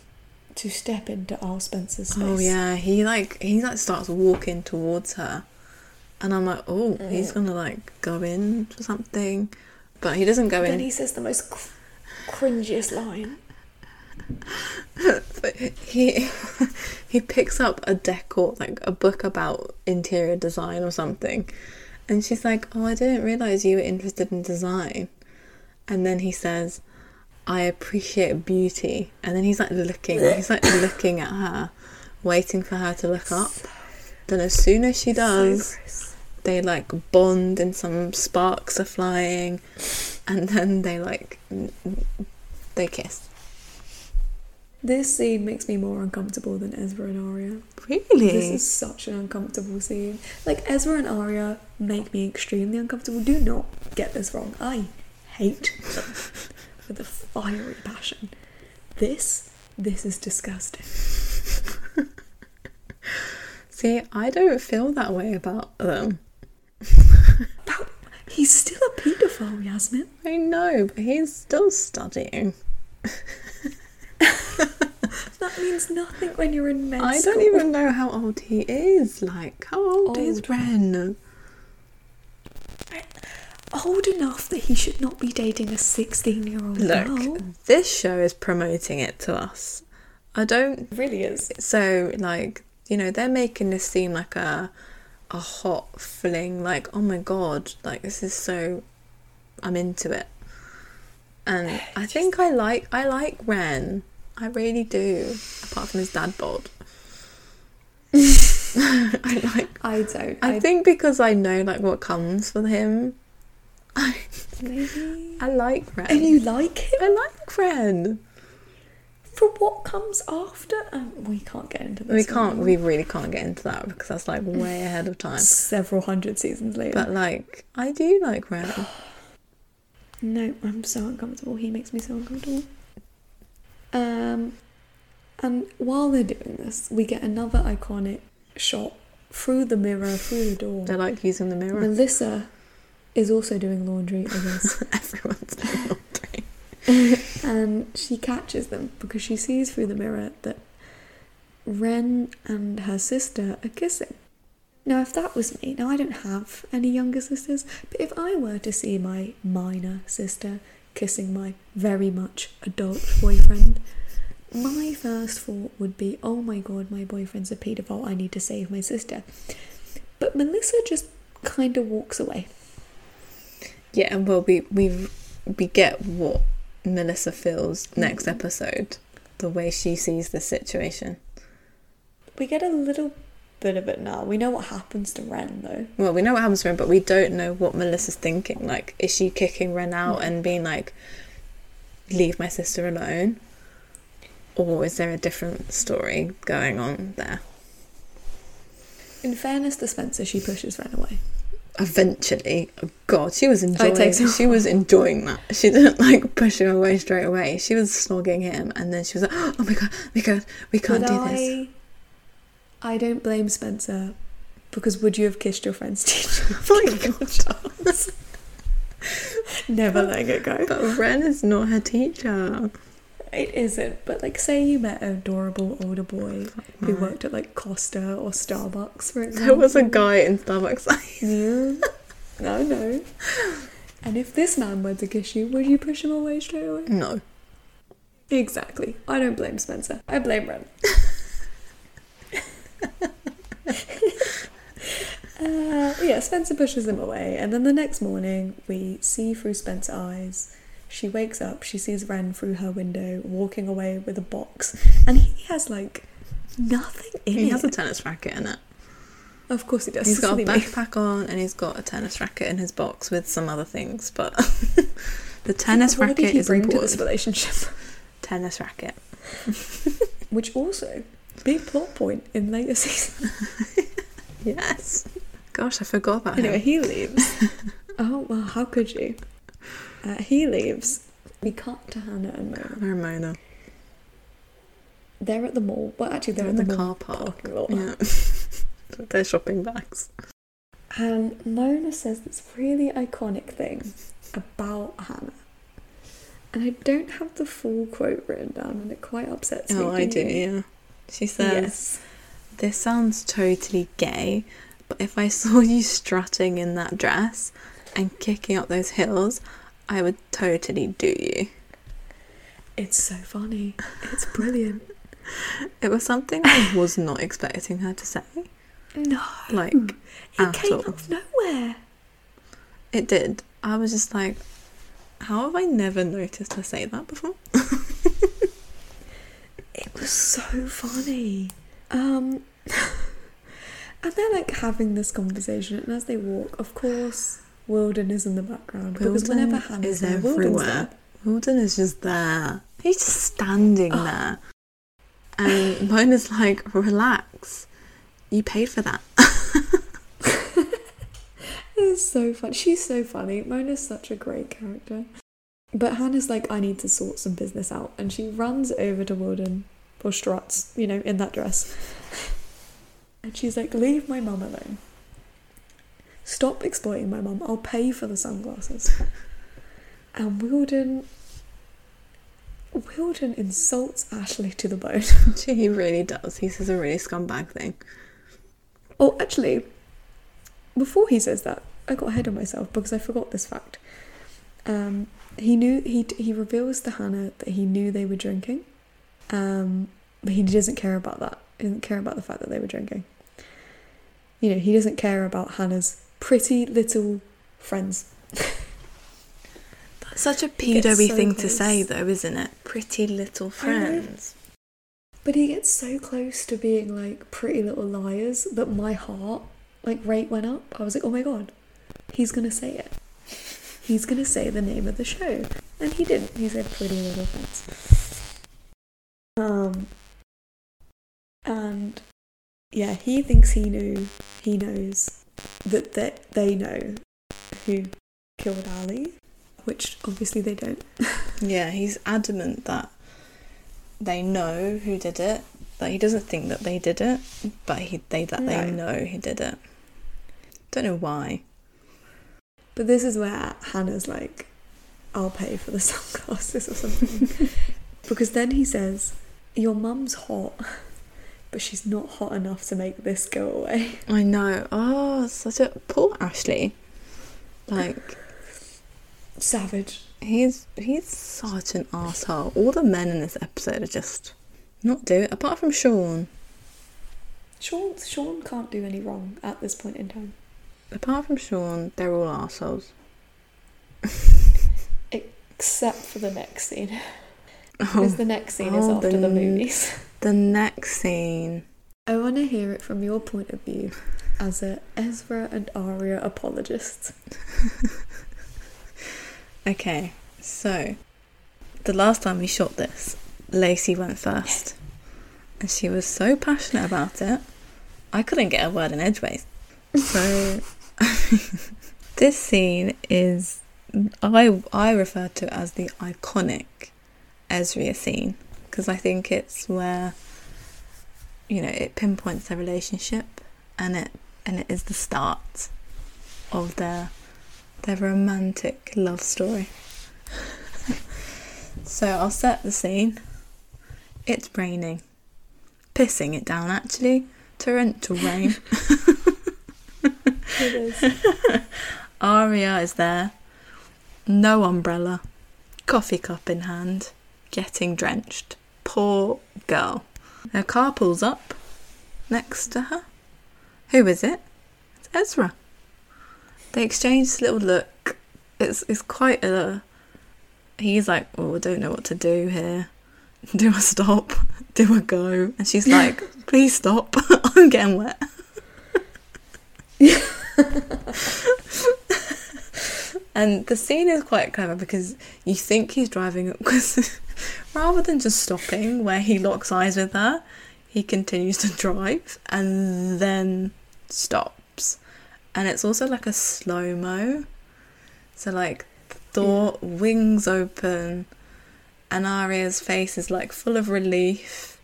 to step into Al Spencer's space. Oh yeah, he like he like starts walking towards her, and I'm like, oh, he's gonna like go in for something, but he doesn't go in. Then he says the most cr- cringiest line. But he he picks up a decor like a book about interior design or something, and she's like, oh, I didn't realize you were interested in design, and then he says. I appreciate beauty, and then he's like looking. He's like looking at her, waiting for her to look up. Then as soon as she does, So they like bond and some sparks are flying and then they like they kiss This scene makes me more uncomfortable than Ezra and Aria. really This is such an uncomfortable scene. Like Ezra and Aria make me extremely uncomfortable. Do not get this wrong. I hate them with a fiery passion. This, this is disgusting. see i don't feel that way about them but he's still a paedophile, Yasemin. i know but he's still studying That means nothing when you're in med i school. don't even know how old he is like how old, is Old. Wren old enough that he should not be dating a 16 year old look girl. this show is promoting it to us i don't It really is. so like you know they're making this seem like a a hot fling like oh my god like this is so i'm into it and i think i like i like Wren i really do apart from his dad bod i like I don't. i think because i know like what comes with him i maybe. i like Wren And you like him? i like Wren For what comes after? Um, we can't get into this. we can't anymore. we really can't get into that because that's like way ahead of time Several hundred seasons later. But like, I do like Wren. no, I'm so uncomfortable. He makes me so uncomfortable. Um, and while they're doing this, we get another iconic shot through the mirror, through the door. They like using the mirror. Melissa is also doing laundry, I guess. Everyone's doing laundry. and she catches them because she sees through the mirror that Wren and her sister are kissing. Now, if that was me, now I don't have any younger sisters, but if I were to see my minor sister kissing my very much adult boyfriend, my first thought would be, oh my god, my boyfriend's a paedophile, I need to save my sister. But Melissa just kind of walks away. Yeah, and well, we we we get what Melissa feels next mm. episode, the way she sees the situation. We get a little bit of it now. We know what happens to Wren, though. Well, we know what happens to Wren, but we don't know what Melissa's thinking. Like, is she kicking Wren out hmm. and being like, "Leave my sister alone," or is there a different story going on there? In fairness to Spencer, she pushes Wren away. Eventually, oh God, she was enjoying. a She was enjoying that. She didn't like push him away straight away. She was snogging him, and then she was like, "Oh my God, my God, we can't do I, this." I don't blame Spencer because would you have kissed your friend's teacher? Oh my God. Never letting it go. But Wren is not her teacher. It isn't, but like, say you met an adorable older boy who worked at like Costa or Starbucks, for example. There was a guy in Starbucks. Yeah. No, no. And if this man were to kiss you, would you push him away straight away? no. Exactly. I don't blame Spencer. I blame Wren. Uh, yeah, Spencer pushes him away, and then the next morning we see through Spencer's eyes. She wakes up, she sees Wren through her window walking away with a box, and he has like nothing in He it. has a tennis racket in it. of course he does. He's got a backpack on and he's got a tennis racket in his box with some other things, but the tennis racket he is bring to important. this relationship? Tennis racket. Which also big plot point in later season. Yes. Gosh, I forgot about Anyway, him. he leaves. oh well, how could you? Uh, he leaves. We cut to Hanna and Mona. Ramona. They're at the mall. Well, actually, they're, in the, the car park. Yeah. They're shopping bags. And Mona says this really iconic thing about Hanna. And I don't have the full quote written down, and it quite upsets me. Oh, I do, yeah. She says, Yes. This sounds totally gay, but if I saw you strutting in that dress and kicking up those heels, I would totally do you. It's so funny. It's brilliant. It was something I was not expecting her to say. no. Like, It at came all. out of nowhere. It did. I was just like, how have I never noticed her say that before? It was so funny. Um, and they're like having this conversation, and as they walk, of course, Wilden is in the background because Wilden whenever Hanna's is there, everywhere. Wilden is just there. He's just standing there. And Mona's like, relax. You paid for that. It's so fun. She's so funny. Mona's such a great character. But Hanna's like, I need to sort some business out, and she runs over to Wilden or struts, you know, in that dress, and she's like, "Leave my mum alone. Stop exploiting my mum. I'll pay for the sunglasses." And Wilden, Wilden insults Ashley to the bone. he really does. He says a really scumbag thing. Oh, actually, before he says that, I got ahead of myself because I forgot this fact. Um, he knew he he reveals to Hanna that he knew they were drinking, um, but he doesn't care about that. He doesn't care about the fact that they were drinking. You know, he doesn't care about Hanna's pretty little friends. That's such a He pedo-y so thing to say, though, isn't it? Pretty little friends. But he gets so close to being like pretty little liars that my heart like rate went up. I was like, oh my god, he's gonna say it. He's gonna say the name of the show, and he didn't. He said Pretty Little Friends. Um, and yeah, he thinks he knew. He knows that that they know who killed Ali, which obviously they don't. Yeah, he's adamant that they know who did it. That he doesn't think that they did it, but he they that they know he did it. Don't know why. But this is where Hanna's like, I'll pay for the sunglasses or something. because then he says, Your mum's hot, but she's not hot enough to make this go away. I know. Oh, such a poor Ashley. Like Savage. he's he's such an asshole. All the men in this episode are just not do it. Apart from Sean. Sean, Sean can't do any wrong at this point in time. Apart from Sean, they're all assholes. Except for the next scene. Oh, Because the next scene is Oh, after the the movies. the next scene. I want to hear it from your point of view as a Ezra and Aria apologist. Okay, so the last time we shot this, Lacey went first. And she was so passionate about it, I couldn't get a word in edgeways. So this scene is I I refer to it as the iconic Ezria scene because I think it's where you know it pinpoints their relationship and it and it is the start of their their romantic love story. so I'll set the scene. It's raining. Pissing it down actually. Torrential rain. It is. Aria is there. No umbrella. Coffee cup in hand. Getting drenched. Poor girl. Her car pulls up next to her. Who is it? It's Ezra. They exchange this little look. It's it's quite a. He's like, oh, I don't know what to do here. Do I stop? Do I go? And she's like, please stop. I'm getting wet. and the scene is quite clever because you think he's driving up because rather than just stopping where he locks eyes with her, he continues to drive and then stops. And it's also like a slow mo. So like the door wings open and Aria's face is like full of relief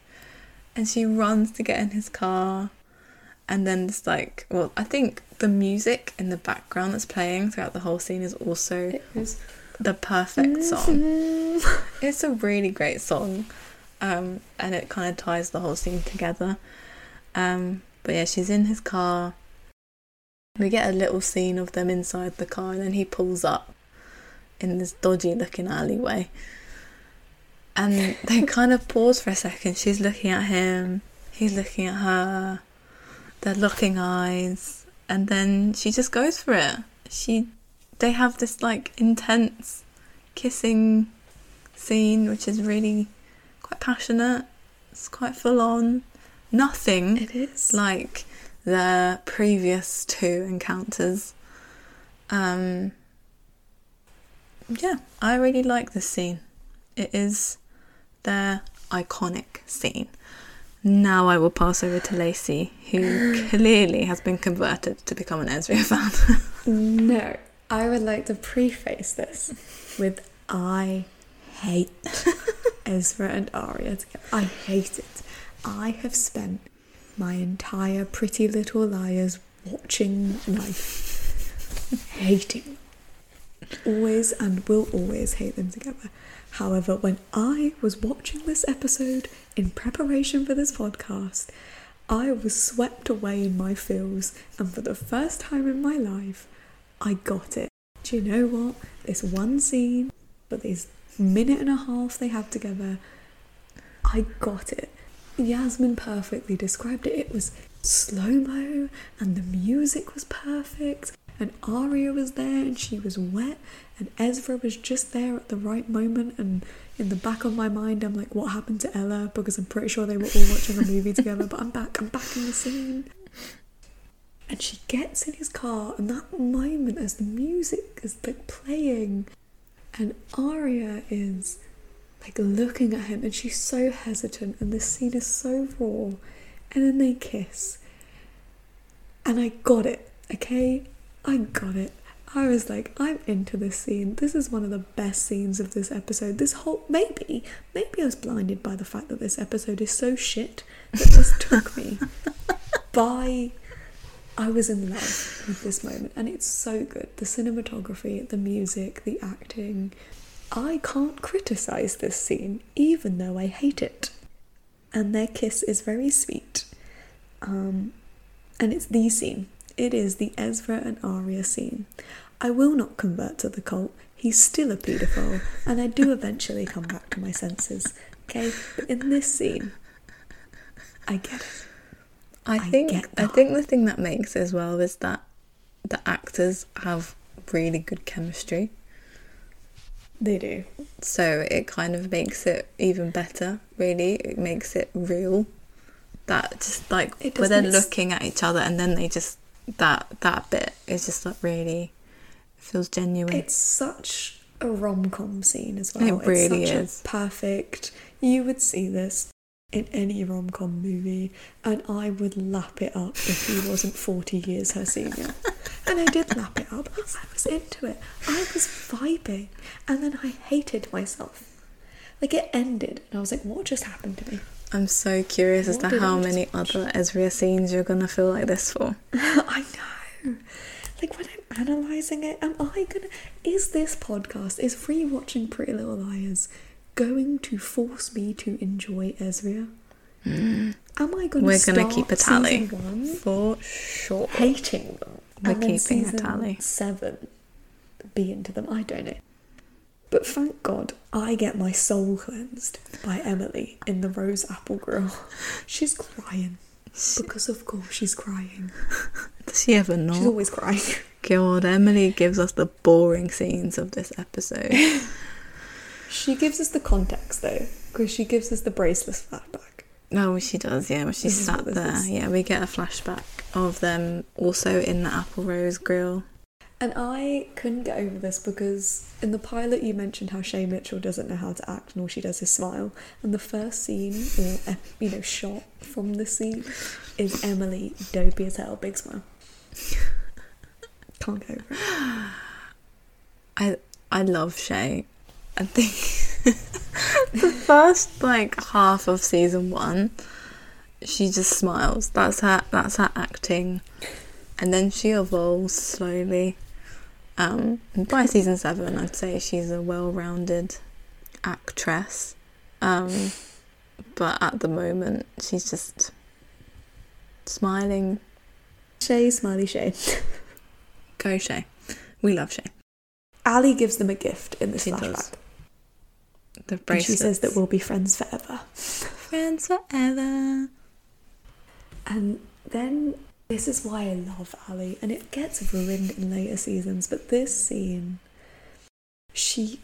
and she runs to get in his car and then it's like well I think the music in the background that's playing throughout the whole scene is also is. the perfect song. Mm. It's a really great song, um, and it kind of ties the whole scene together. Um, but yeah, she's in his car. We get a little scene of them inside the car, and then he pulls up in this dodgy looking alleyway. And they kind of pause for a second. She's looking at him, he's looking at her. They're locking eyes, and then she just goes for it. She, they have this like intense kissing scene, which is really quite passionate. It's quite full on. Nothing It is. like the previous two encounters. Um, yeah, I really like this scene. It is their iconic scene. Now I will pass over to Lacey, who clearly has been converted to become an Ezra fan. No, I would like to preface this with I hate Ezra and Aria together. I hate it. I have spent my entire Pretty Little Liars watching life hating. Always and will always hate them together. However, when I was watching this episode in preparation for this podcast, I was swept away in my feels, and for the first time in my life, I got it. Do you know what? This one scene, but this minute and a half they have together, I got it. Yasemin perfectly described it. It was slow mo, and the music was perfect, and Aria was there, and she was wet, and Ezra was just there at the right moment. And in the back of my mind, I'm like, what happened to Ella? Because I'm pretty sure they were all watching a movie together, but I'm back, I'm back in the scene. And she gets in his car, and that moment as the music is like playing, and Aria is like looking at him, and she's so hesitant, and this scene is so raw, and then they kiss, and I got it, okay? I got it. I was like, I'm into this scene. This is one of the best scenes of this episode. This whole maybe, maybe I was blinded by the fact that this episode is so shit that this took me by I was in love with this moment, and it's so good. The cinematography, the music, the acting. I can't criticize this scene, even though I hate it. and their kiss is very sweet. Um, and it's the scene. It is the Ezra and Aria scene. I will not convert to the cult. He's still a paedophile, and I do eventually come back to my senses. Okay, but in this scene, I get it. I I think I think the thing that makes as well is that the actors have really good chemistry. They do. So it kind of makes it even better, really. It makes it real. That just like It when does, they're and looking at each other and then they just that that bit is just like really feels genuine. It's such a rom com scene as well. It really it's such is. Perfect. You would see this in any rom com movie, and I would lap it up if he wasn't 40 years her senior. and I did lap it up. I was into it. I was vibing. And then I hated myself. Like it ended, and I was like, what just happened to me? I'm so curious as to how I many other Ezra scenes you're gonna feel like this for. I know. Like when I'm analysing it, am I gonna. Is this podcast, is rewatching Pretty Little Liars going to force me to enjoy Ezra? Hmm. Am I gonna We're start gonna keep a tally. one For sure. hating them? We're keeping a tally. Seven, be into them. I don't know. But thank God I get my soul cleansed by Emily in the Rose Apple Grill. She's crying. Because of course she's crying. Does she ever know? She's always crying. God, Emily gives us the boring scenes of this episode. She gives us the context though, because she gives us the bracelets flashback. No, she does, yeah. When she This sat there, is. yeah, we get a flashback of them also in the Apple Rose Grill. And I couldn't get over this because in the pilot you mentioned how Shay Mitchell doesn't know how to act and all she does is smile. And the first scene, or eh, you know, shot from the scene, is Emily dopey as hell, big smile. Can't go over it. I I love Shay. I think the first like half of season one, she just smiles. That's her. That's her acting, and then she evolves slowly. Um, by season seven, I'd say she's a well-rounded actress. Um, but at the moment, she's just smiling. Shay, smiley Shay. Go Shay. We love Shay. Ali gives them a gift in this She flashback. does. The And she says that we'll be friends forever. friends forever. And then this is why I love Ali, and it gets ruined in later seasons. But this scene, she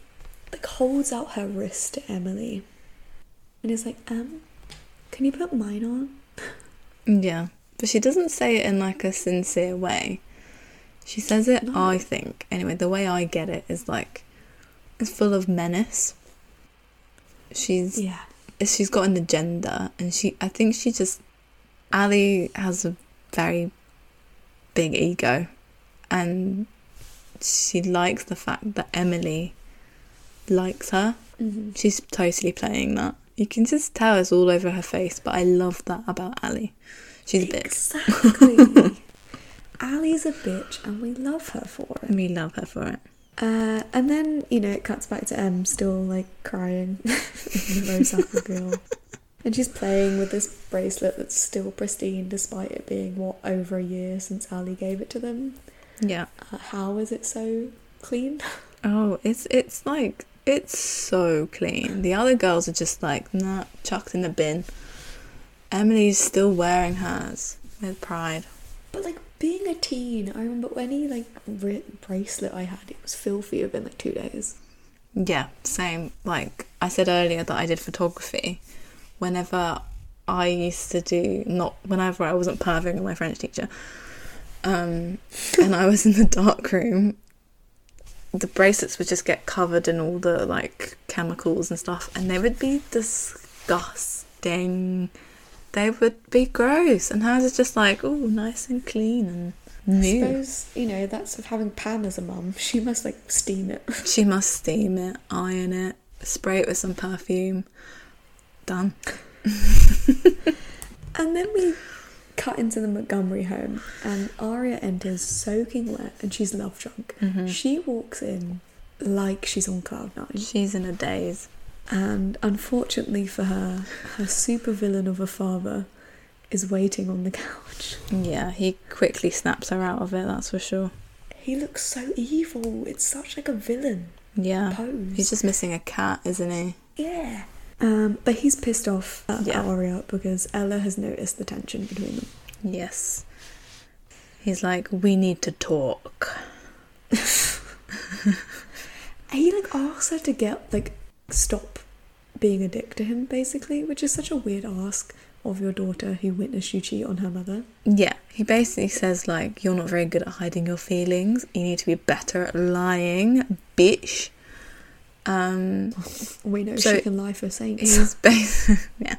like holds out her wrist to Emily, and is like, "Um, can you put mine on?" Yeah, but she doesn't say it in like a sincere way. She says it, No. I think. Anyway, the way I get it is like it's full of menace. She's Yeah, she's got an agenda, and she I think she just Ali has a very big ego, and she likes the fact that Emily likes her. mm-hmm. She's totally playing that. You can just tell it's all over her face, but I love that about Ali. She's a bitch. exactly. Ali's a bitch, and we love her for it. We love her for it. Uh, and then you know it cuts back to Em still like crying rose apple girl, and she's playing with this bracelet that's still pristine despite it being what over a year since Ali gave it to them. Yeah. Uh, how is it so clean? Oh, it's it's like it's so clean. The other girls are just like nah, chucked in the bin. Emily's still wearing hers with pride. But like being a teen, I remember any like ri- bracelet I had, it was filthy within like two days. Yeah, same. Like I said earlier that I did photography. Whenever I used to do not whenever I wasn't perving with my French teacher, um, and I was in the dark room, the bracelets would just get covered in all the like chemicals and stuff, and they would be disgusting. They would be gross, and hers is just like oh, nice and clean and I new. suppose you know that's of having Pam as a mum. She must like steam it. She must steam it, iron it, spray it with some perfume. Done. And then we cut into the Montgomery home, and Aria enters soaking wet, and she's love drunk. Mm-hmm. She walks in like she's on cloud nine. She's in a daze. And unfortunately for her, her supervillain of a father is waiting on the couch. Yeah, he quickly snaps her out of it, that's for sure. He looks so evil. It's such like a villain Yeah. pose. He's just missing a cat, isn't he? yeah. Um, but he's pissed off at Yeah. Aria because Ella has noticed the tension between them. Yes. He's like, we need to talk. He like asks her to get like stop being a dick to him, basically, which is such a weird ask of your daughter who witnessed you cheat on her mother. Yeah, he basically says, like, you're not very good at hiding your feelings. You need to be better at lying, bitch. Um, We know So she can lie for saints. he's basically, yeah,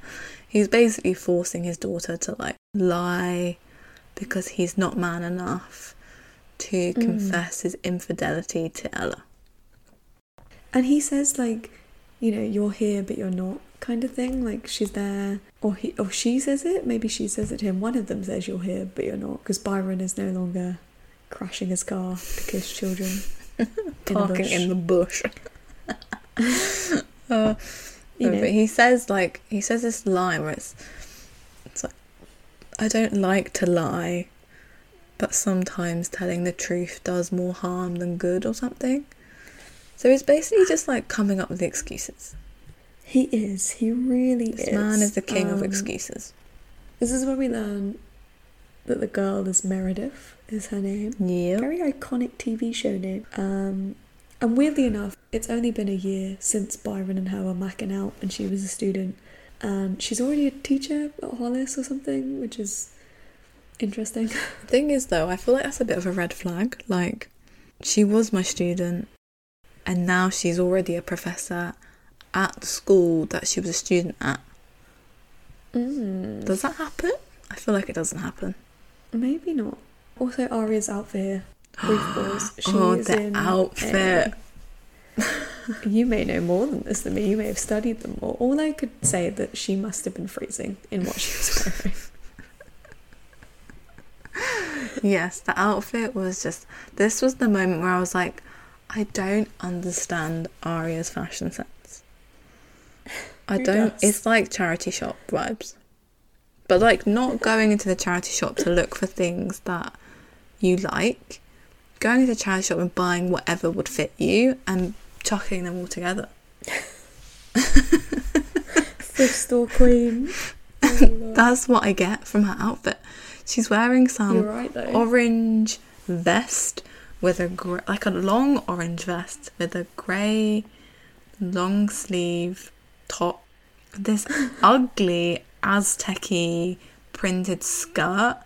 he's basically forcing his daughter to, like, lie because he's not man enough to Mm. confess his infidelity to Ella. And he says like, you know, you're here but you're not kind of thing. Like she's there, or he or she says it. Maybe she says it to him. One of them says you're here but you're not because Byron is no longer crashing his car kiss children. in a Parking bush. in the bush. Uh, You know. but he says like he says this line where it's it's like I don't like to lie, but sometimes telling the truth does more harm than good or something. So he's basically just like coming up with excuses. He is. He really This is. man is the king of Um, excuses. This is where we learn that the girl is Meredith. Is her name? Yeah. Very iconic TV show name. Um, and weirdly enough, it's only been a year since Byron and her were macking out, and she was a student. And she's already a teacher at Hollis or something, which is interesting. The thing is though, I feel like that's a bit of a red flag. Like she was my student and now she's already a professor at the school that she was a student at. Mm, Does that happen? I feel like it doesn't happen. maybe not. Also, Aria's outfit here. She oh, the outfit. a- you may know more than this than me. You may have studied them more. All I could say that she must have been freezing in what she was wearing. Yes, the outfit was just. This was the moment where I was like, I don't understand Aria's fashion sense. I don't. does? It's like charity shop vibes, but like not going into the charity shop to look for things that you like. Going to the charity shop and buying whatever would fit you and chucking them all together. Thrift store queen. Oh. That's what I get from her outfit. She's wearing some right orange vest with a gr- like a long orange vest with a grey long sleeve top. This ugly Aztec printed skirt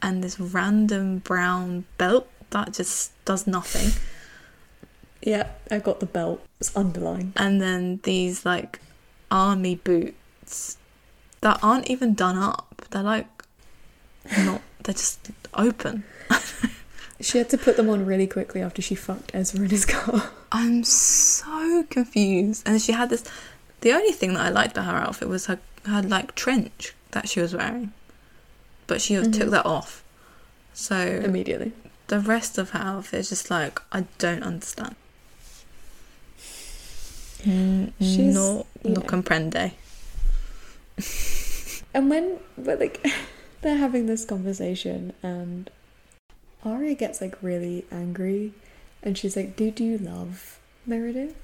and this random brown belt that just does nothing. Yeah, I got the belt. It's underlined. And then these like army boots that aren't even done up. They're like not. They're just open. She had to put them on really quickly after she fucked Ezra in his car. I'm so confused. And she had this. The only thing that I liked about her outfit was her, her like trench that she was wearing, but she Mhm. took that off. So Immediately. The rest of her outfit is just like I don't understand. Mm, She's, no, no know. comprende. And when, but like, they're having this conversation, and Aria gets like really angry, and she's like, "Did you love Meredith?"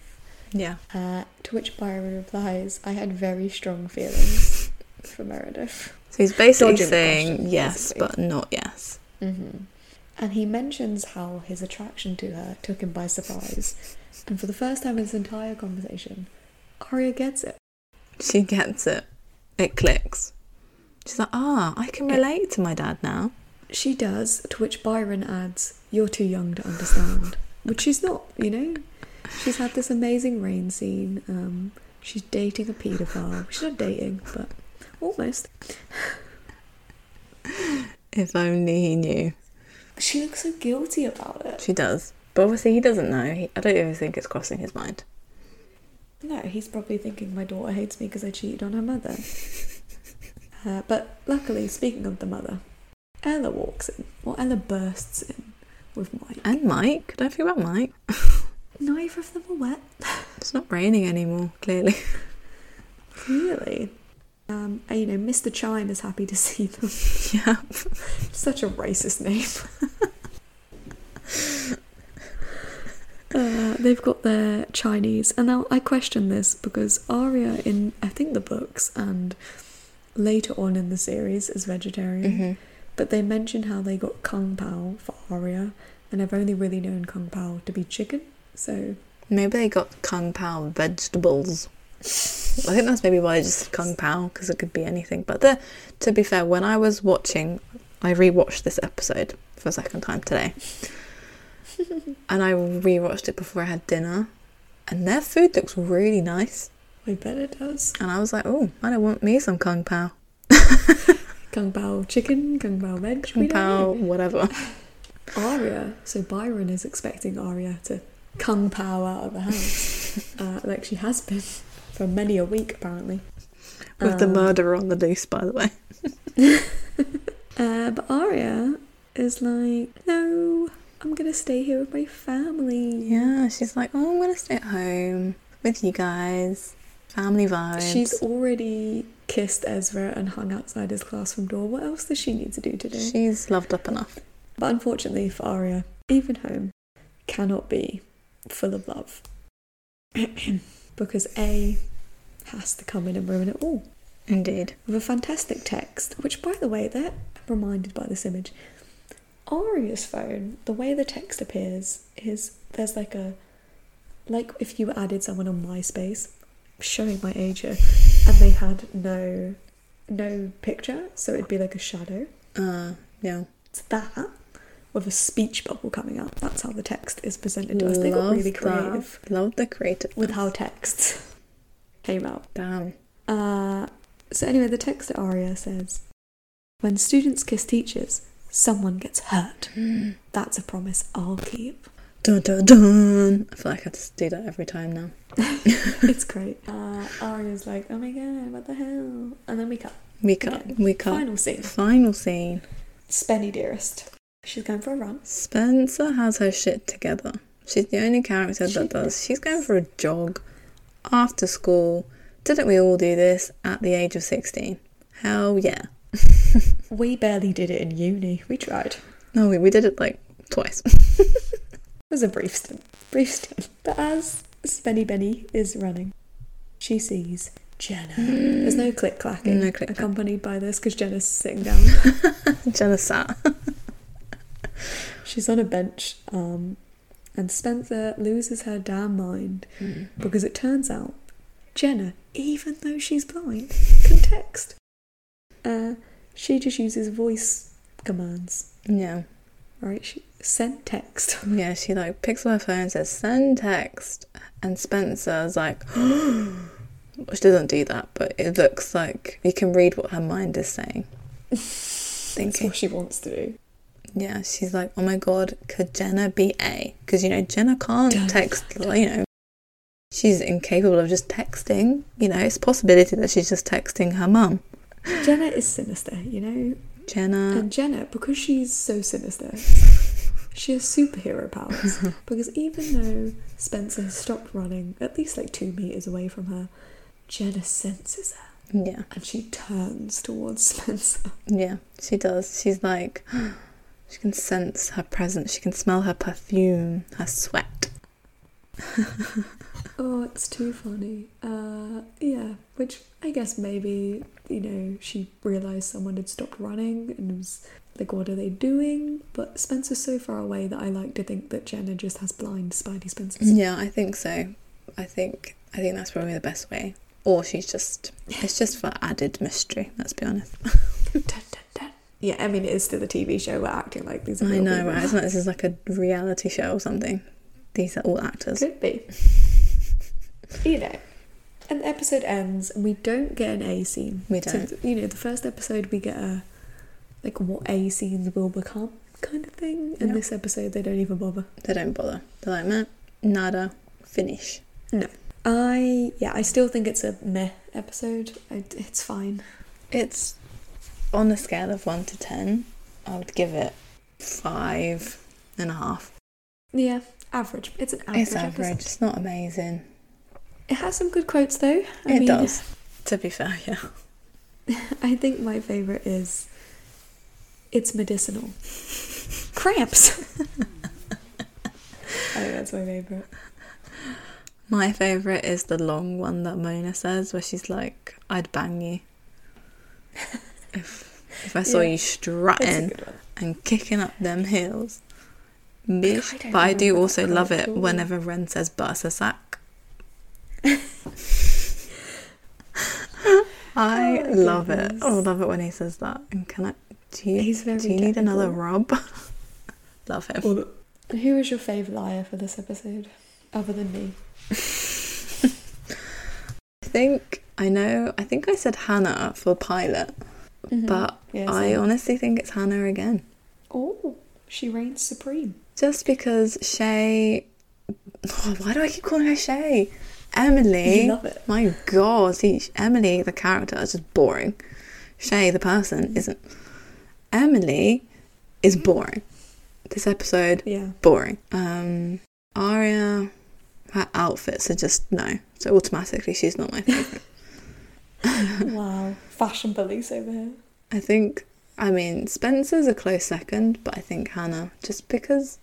Yeah, Uh, to which Byron replies, "I had very strong feelings for Meredith." so he's basically Dodging saying question, yes, basically. but not yes. hmm And he mentions how his attraction to her took him by surprise, and for the first time in this entire conversation, Aria gets it. She gets it. It clicks. She's like, ah, I can It- relate to my dad now. She does, to which Byron adds, You're too young to understand. Which she's not, you know? She's had this amazing rain scene. Um, she's dating a paedophile. She's not dating, but almost. If only he knew. She looks so guilty about it. She does. But obviously, he doesn't know. He, I don't even think it's crossing his mind. No, he's probably thinking my daughter hates me because I cheated on her mother. Uh, but luckily, speaking of the mother, Ella walks in, or Ella bursts in with Mike. And Mike. Don't forget about Mike. Neither of them are wet. It's not raining anymore, clearly. Really? Um, and, you know, Mr. Chime is happy to see them. Yeah. Such a racist name. uh, they've got their Chinese, and now I question this because Aria in I think the books and later on in the series is vegetarian, hmm but they mention how they got kung pao for Aria, and I've only really known kung pao to be chicken. So Maybe they got kung pao vegetables. I think that's maybe why I just said kung pao because it could be anything. But the, to be fair, when I was watching, I rewatched this episode for a second time today, and I rewatched it before I had dinner, and their food looks really nice. I bet it does. And I was like, oh, I don't want me some kung pao, Kung pao chicken, kung pao veg. kung pao, whatever. Aria, so Byron is expecting Aria to kung pao out of the house, uh, like she has been for many a week apparently. With the Um, murderer on the loose, by the way. Uh, but Aria is like, no, I'm gonna stay here with my family. Yeah, she's like, oh, I'm gonna stay at home with you guys. Family vibes. She's already kissed Ezra and hung outside his classroom door. What else does she need to do today? she's loved up enough. But unfortunately for Aria, even home cannot be full of love. because A has to come in and ruin it all. Indeed. With a fantastic text, which by the way, they're reminded by this image. Aria's phone, the way the text appears is there's like a like if you added someone on MySpace, showing my age here, and they had no no picture, so it'd be like a shadow. Uh, yeah. It's that with a speech bubble coming up. That's how the text is presented to us. They got really creative that. Love the creative. with how texts came out. Damn. Uh, so anyway, the text at Aria says, "When students kiss teachers, someone gets hurt. That's a promise I'll keep." Dun dun dun. I feel like I to do that every time now. it's great. Uh, Aria's like, "Oh my god, what the hell?" And then we cut. We cut. Again. We cut. Final scene. Final scene. Spenny dearest. She's going for a run. Spencer has her shit together. She's the only character She that does. She's going for a jog after school. Didn't we all do this at the age of 16? Hell yeah. We barely did it in uni. We tried. No, we, we did it like twice. It was a brief stint. Brief stint. But as Spenny Benny is running, she sees Jenna. There's no click clacking No accompanied by this because Jenna's sitting down. Jenna sat. She's on a bench, um, and Spencer loses her damn mind because it turns out Jenna, even though she's blind, can text. Uh, she just uses voice commands, yeah. right? She send text. Yeah, she like picks up her phone and says, send text. And Spencer's like, she doesn't do that, but it looks like you can read what her mind is saying. That's what she wants to do. Yeah, she's like, oh my god, could Jenna be A? Because, you know, Jenna can't text, you know, she's incapable of just texting. You know, it's a possibility that she's just texting her mum. Jenna is sinister, you know? Jenna, And Jenna, because she's so sinister, she has superhero powers. because even though Spencer has stopped running at least like two meters away from her, Jenna senses her yeah, and she turns towards Spencer. yeah, she does. She's like, she can sense her presence, she can smell her perfume, her sweat. Oh, it's too funny. Uh, yeah, which I guess maybe, you know, she realised someone had stopped running and was like, what are they doing? But Spencer's so far away that I like to think that Jenna just has blind Spidey Spencers. Yeah, I think so. I think I think that's probably the best way. Or she's just it's just for added mystery, let's be honest. Yeah, I mean, it is still a TV show. We're acting like these are I know, right? It's not this is like a reality show or something. These are all actors. Could be. you know. And the episode ends, and we don't get an A scene. We don't. you know, the first episode we get a like what A scenes will become kind of thing. And Yeah. this episode they don't even bother. They don't bother. They're like, man, nada, finish. No. I yeah, I still think it's a meh episode. I, it's fine. It's on a scale of one to ten, I would give it five and a half. Yeah, average. It's an average. it's average. episode. It's not amazing. It has some good quotes though. I it mean, does. To be fair, yeah. I think my favourite is it's medicinal. Cramps. I think that's my favourite. My favourite is the long one that Mona says, where she's like, I'd bang you. if, if I saw Yeah, you strutting and kicking up them heels. I Bitch. don't But I do also love it whenever Wren says bursa sac. I Oh love it. I love it when he says that. And can I? Do you, do you need another rub? love him. Who was your favourite liar for this episode? Other than me. I think I know. I think I said Hanna for pilot, but Mm-hmm. Yeah, I honestly think it's Hanna again. Oh, she reigns supreme. Just because Shay. Oh, why do I keep calling her Shay? Emily. You love it. My God, see, Emily, the character, is just boring. Shay, the person, isn't. Emily is boring. This episode, Yeah. boring. Um, Aria, her outfits are just no. So automatically, she's not my favorite. wow. Fashion police over here. I think, I mean, Spencer's a close second, but I think Hanna, just because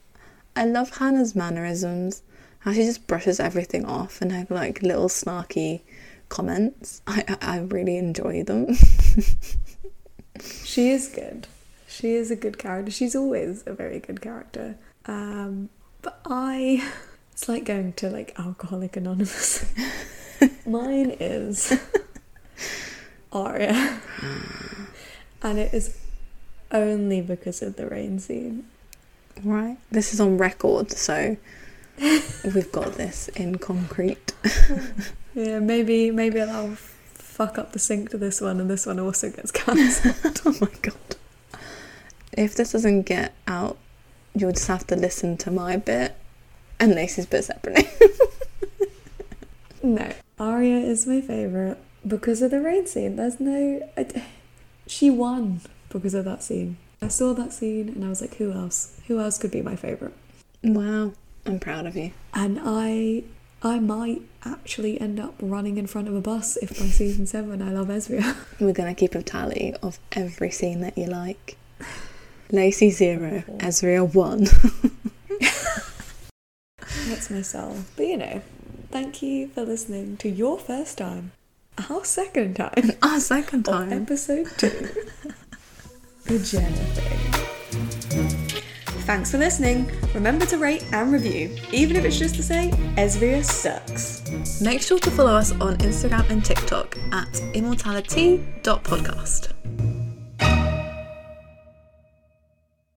I love Hanna's mannerisms, how she just brushes everything off and her like little snarky comments. I I really enjoy them. She is good. She is a good character. She's always a very good character. Um, but I, it's like going to like Alcoholic Anonymous. Mine is Aria, mm. and it is only because of the rain scene. right, this is on record, so we've got this in concrete. Yeah, maybe maybe I'll fuck up the sync to this one, and this one also gets cancelled. oh my god! If this doesn't get out, you'll just have to listen to my bit and Lacey's bit separately. No, Aria is my favourite because of the rain scene. There's no. I, she won because of that scene. I saw that scene and I was like, who else? Who else could be my favourite? wow, I'm proud of you. And I. I might actually end up running in front of a bus if by season seven I love Ezria. We're gonna keep a tally of every scene that you like. Lacey zero, Ezria one. That's myself. But you know, thank you for listening to your first time, our second time, Our second time. episode two. the Jenna thing. Thanks for listening. Remember to rate and review, even if it's just to say Ezria sucks. Make sure to follow us on Instagram and TikTok at immortality.podcast.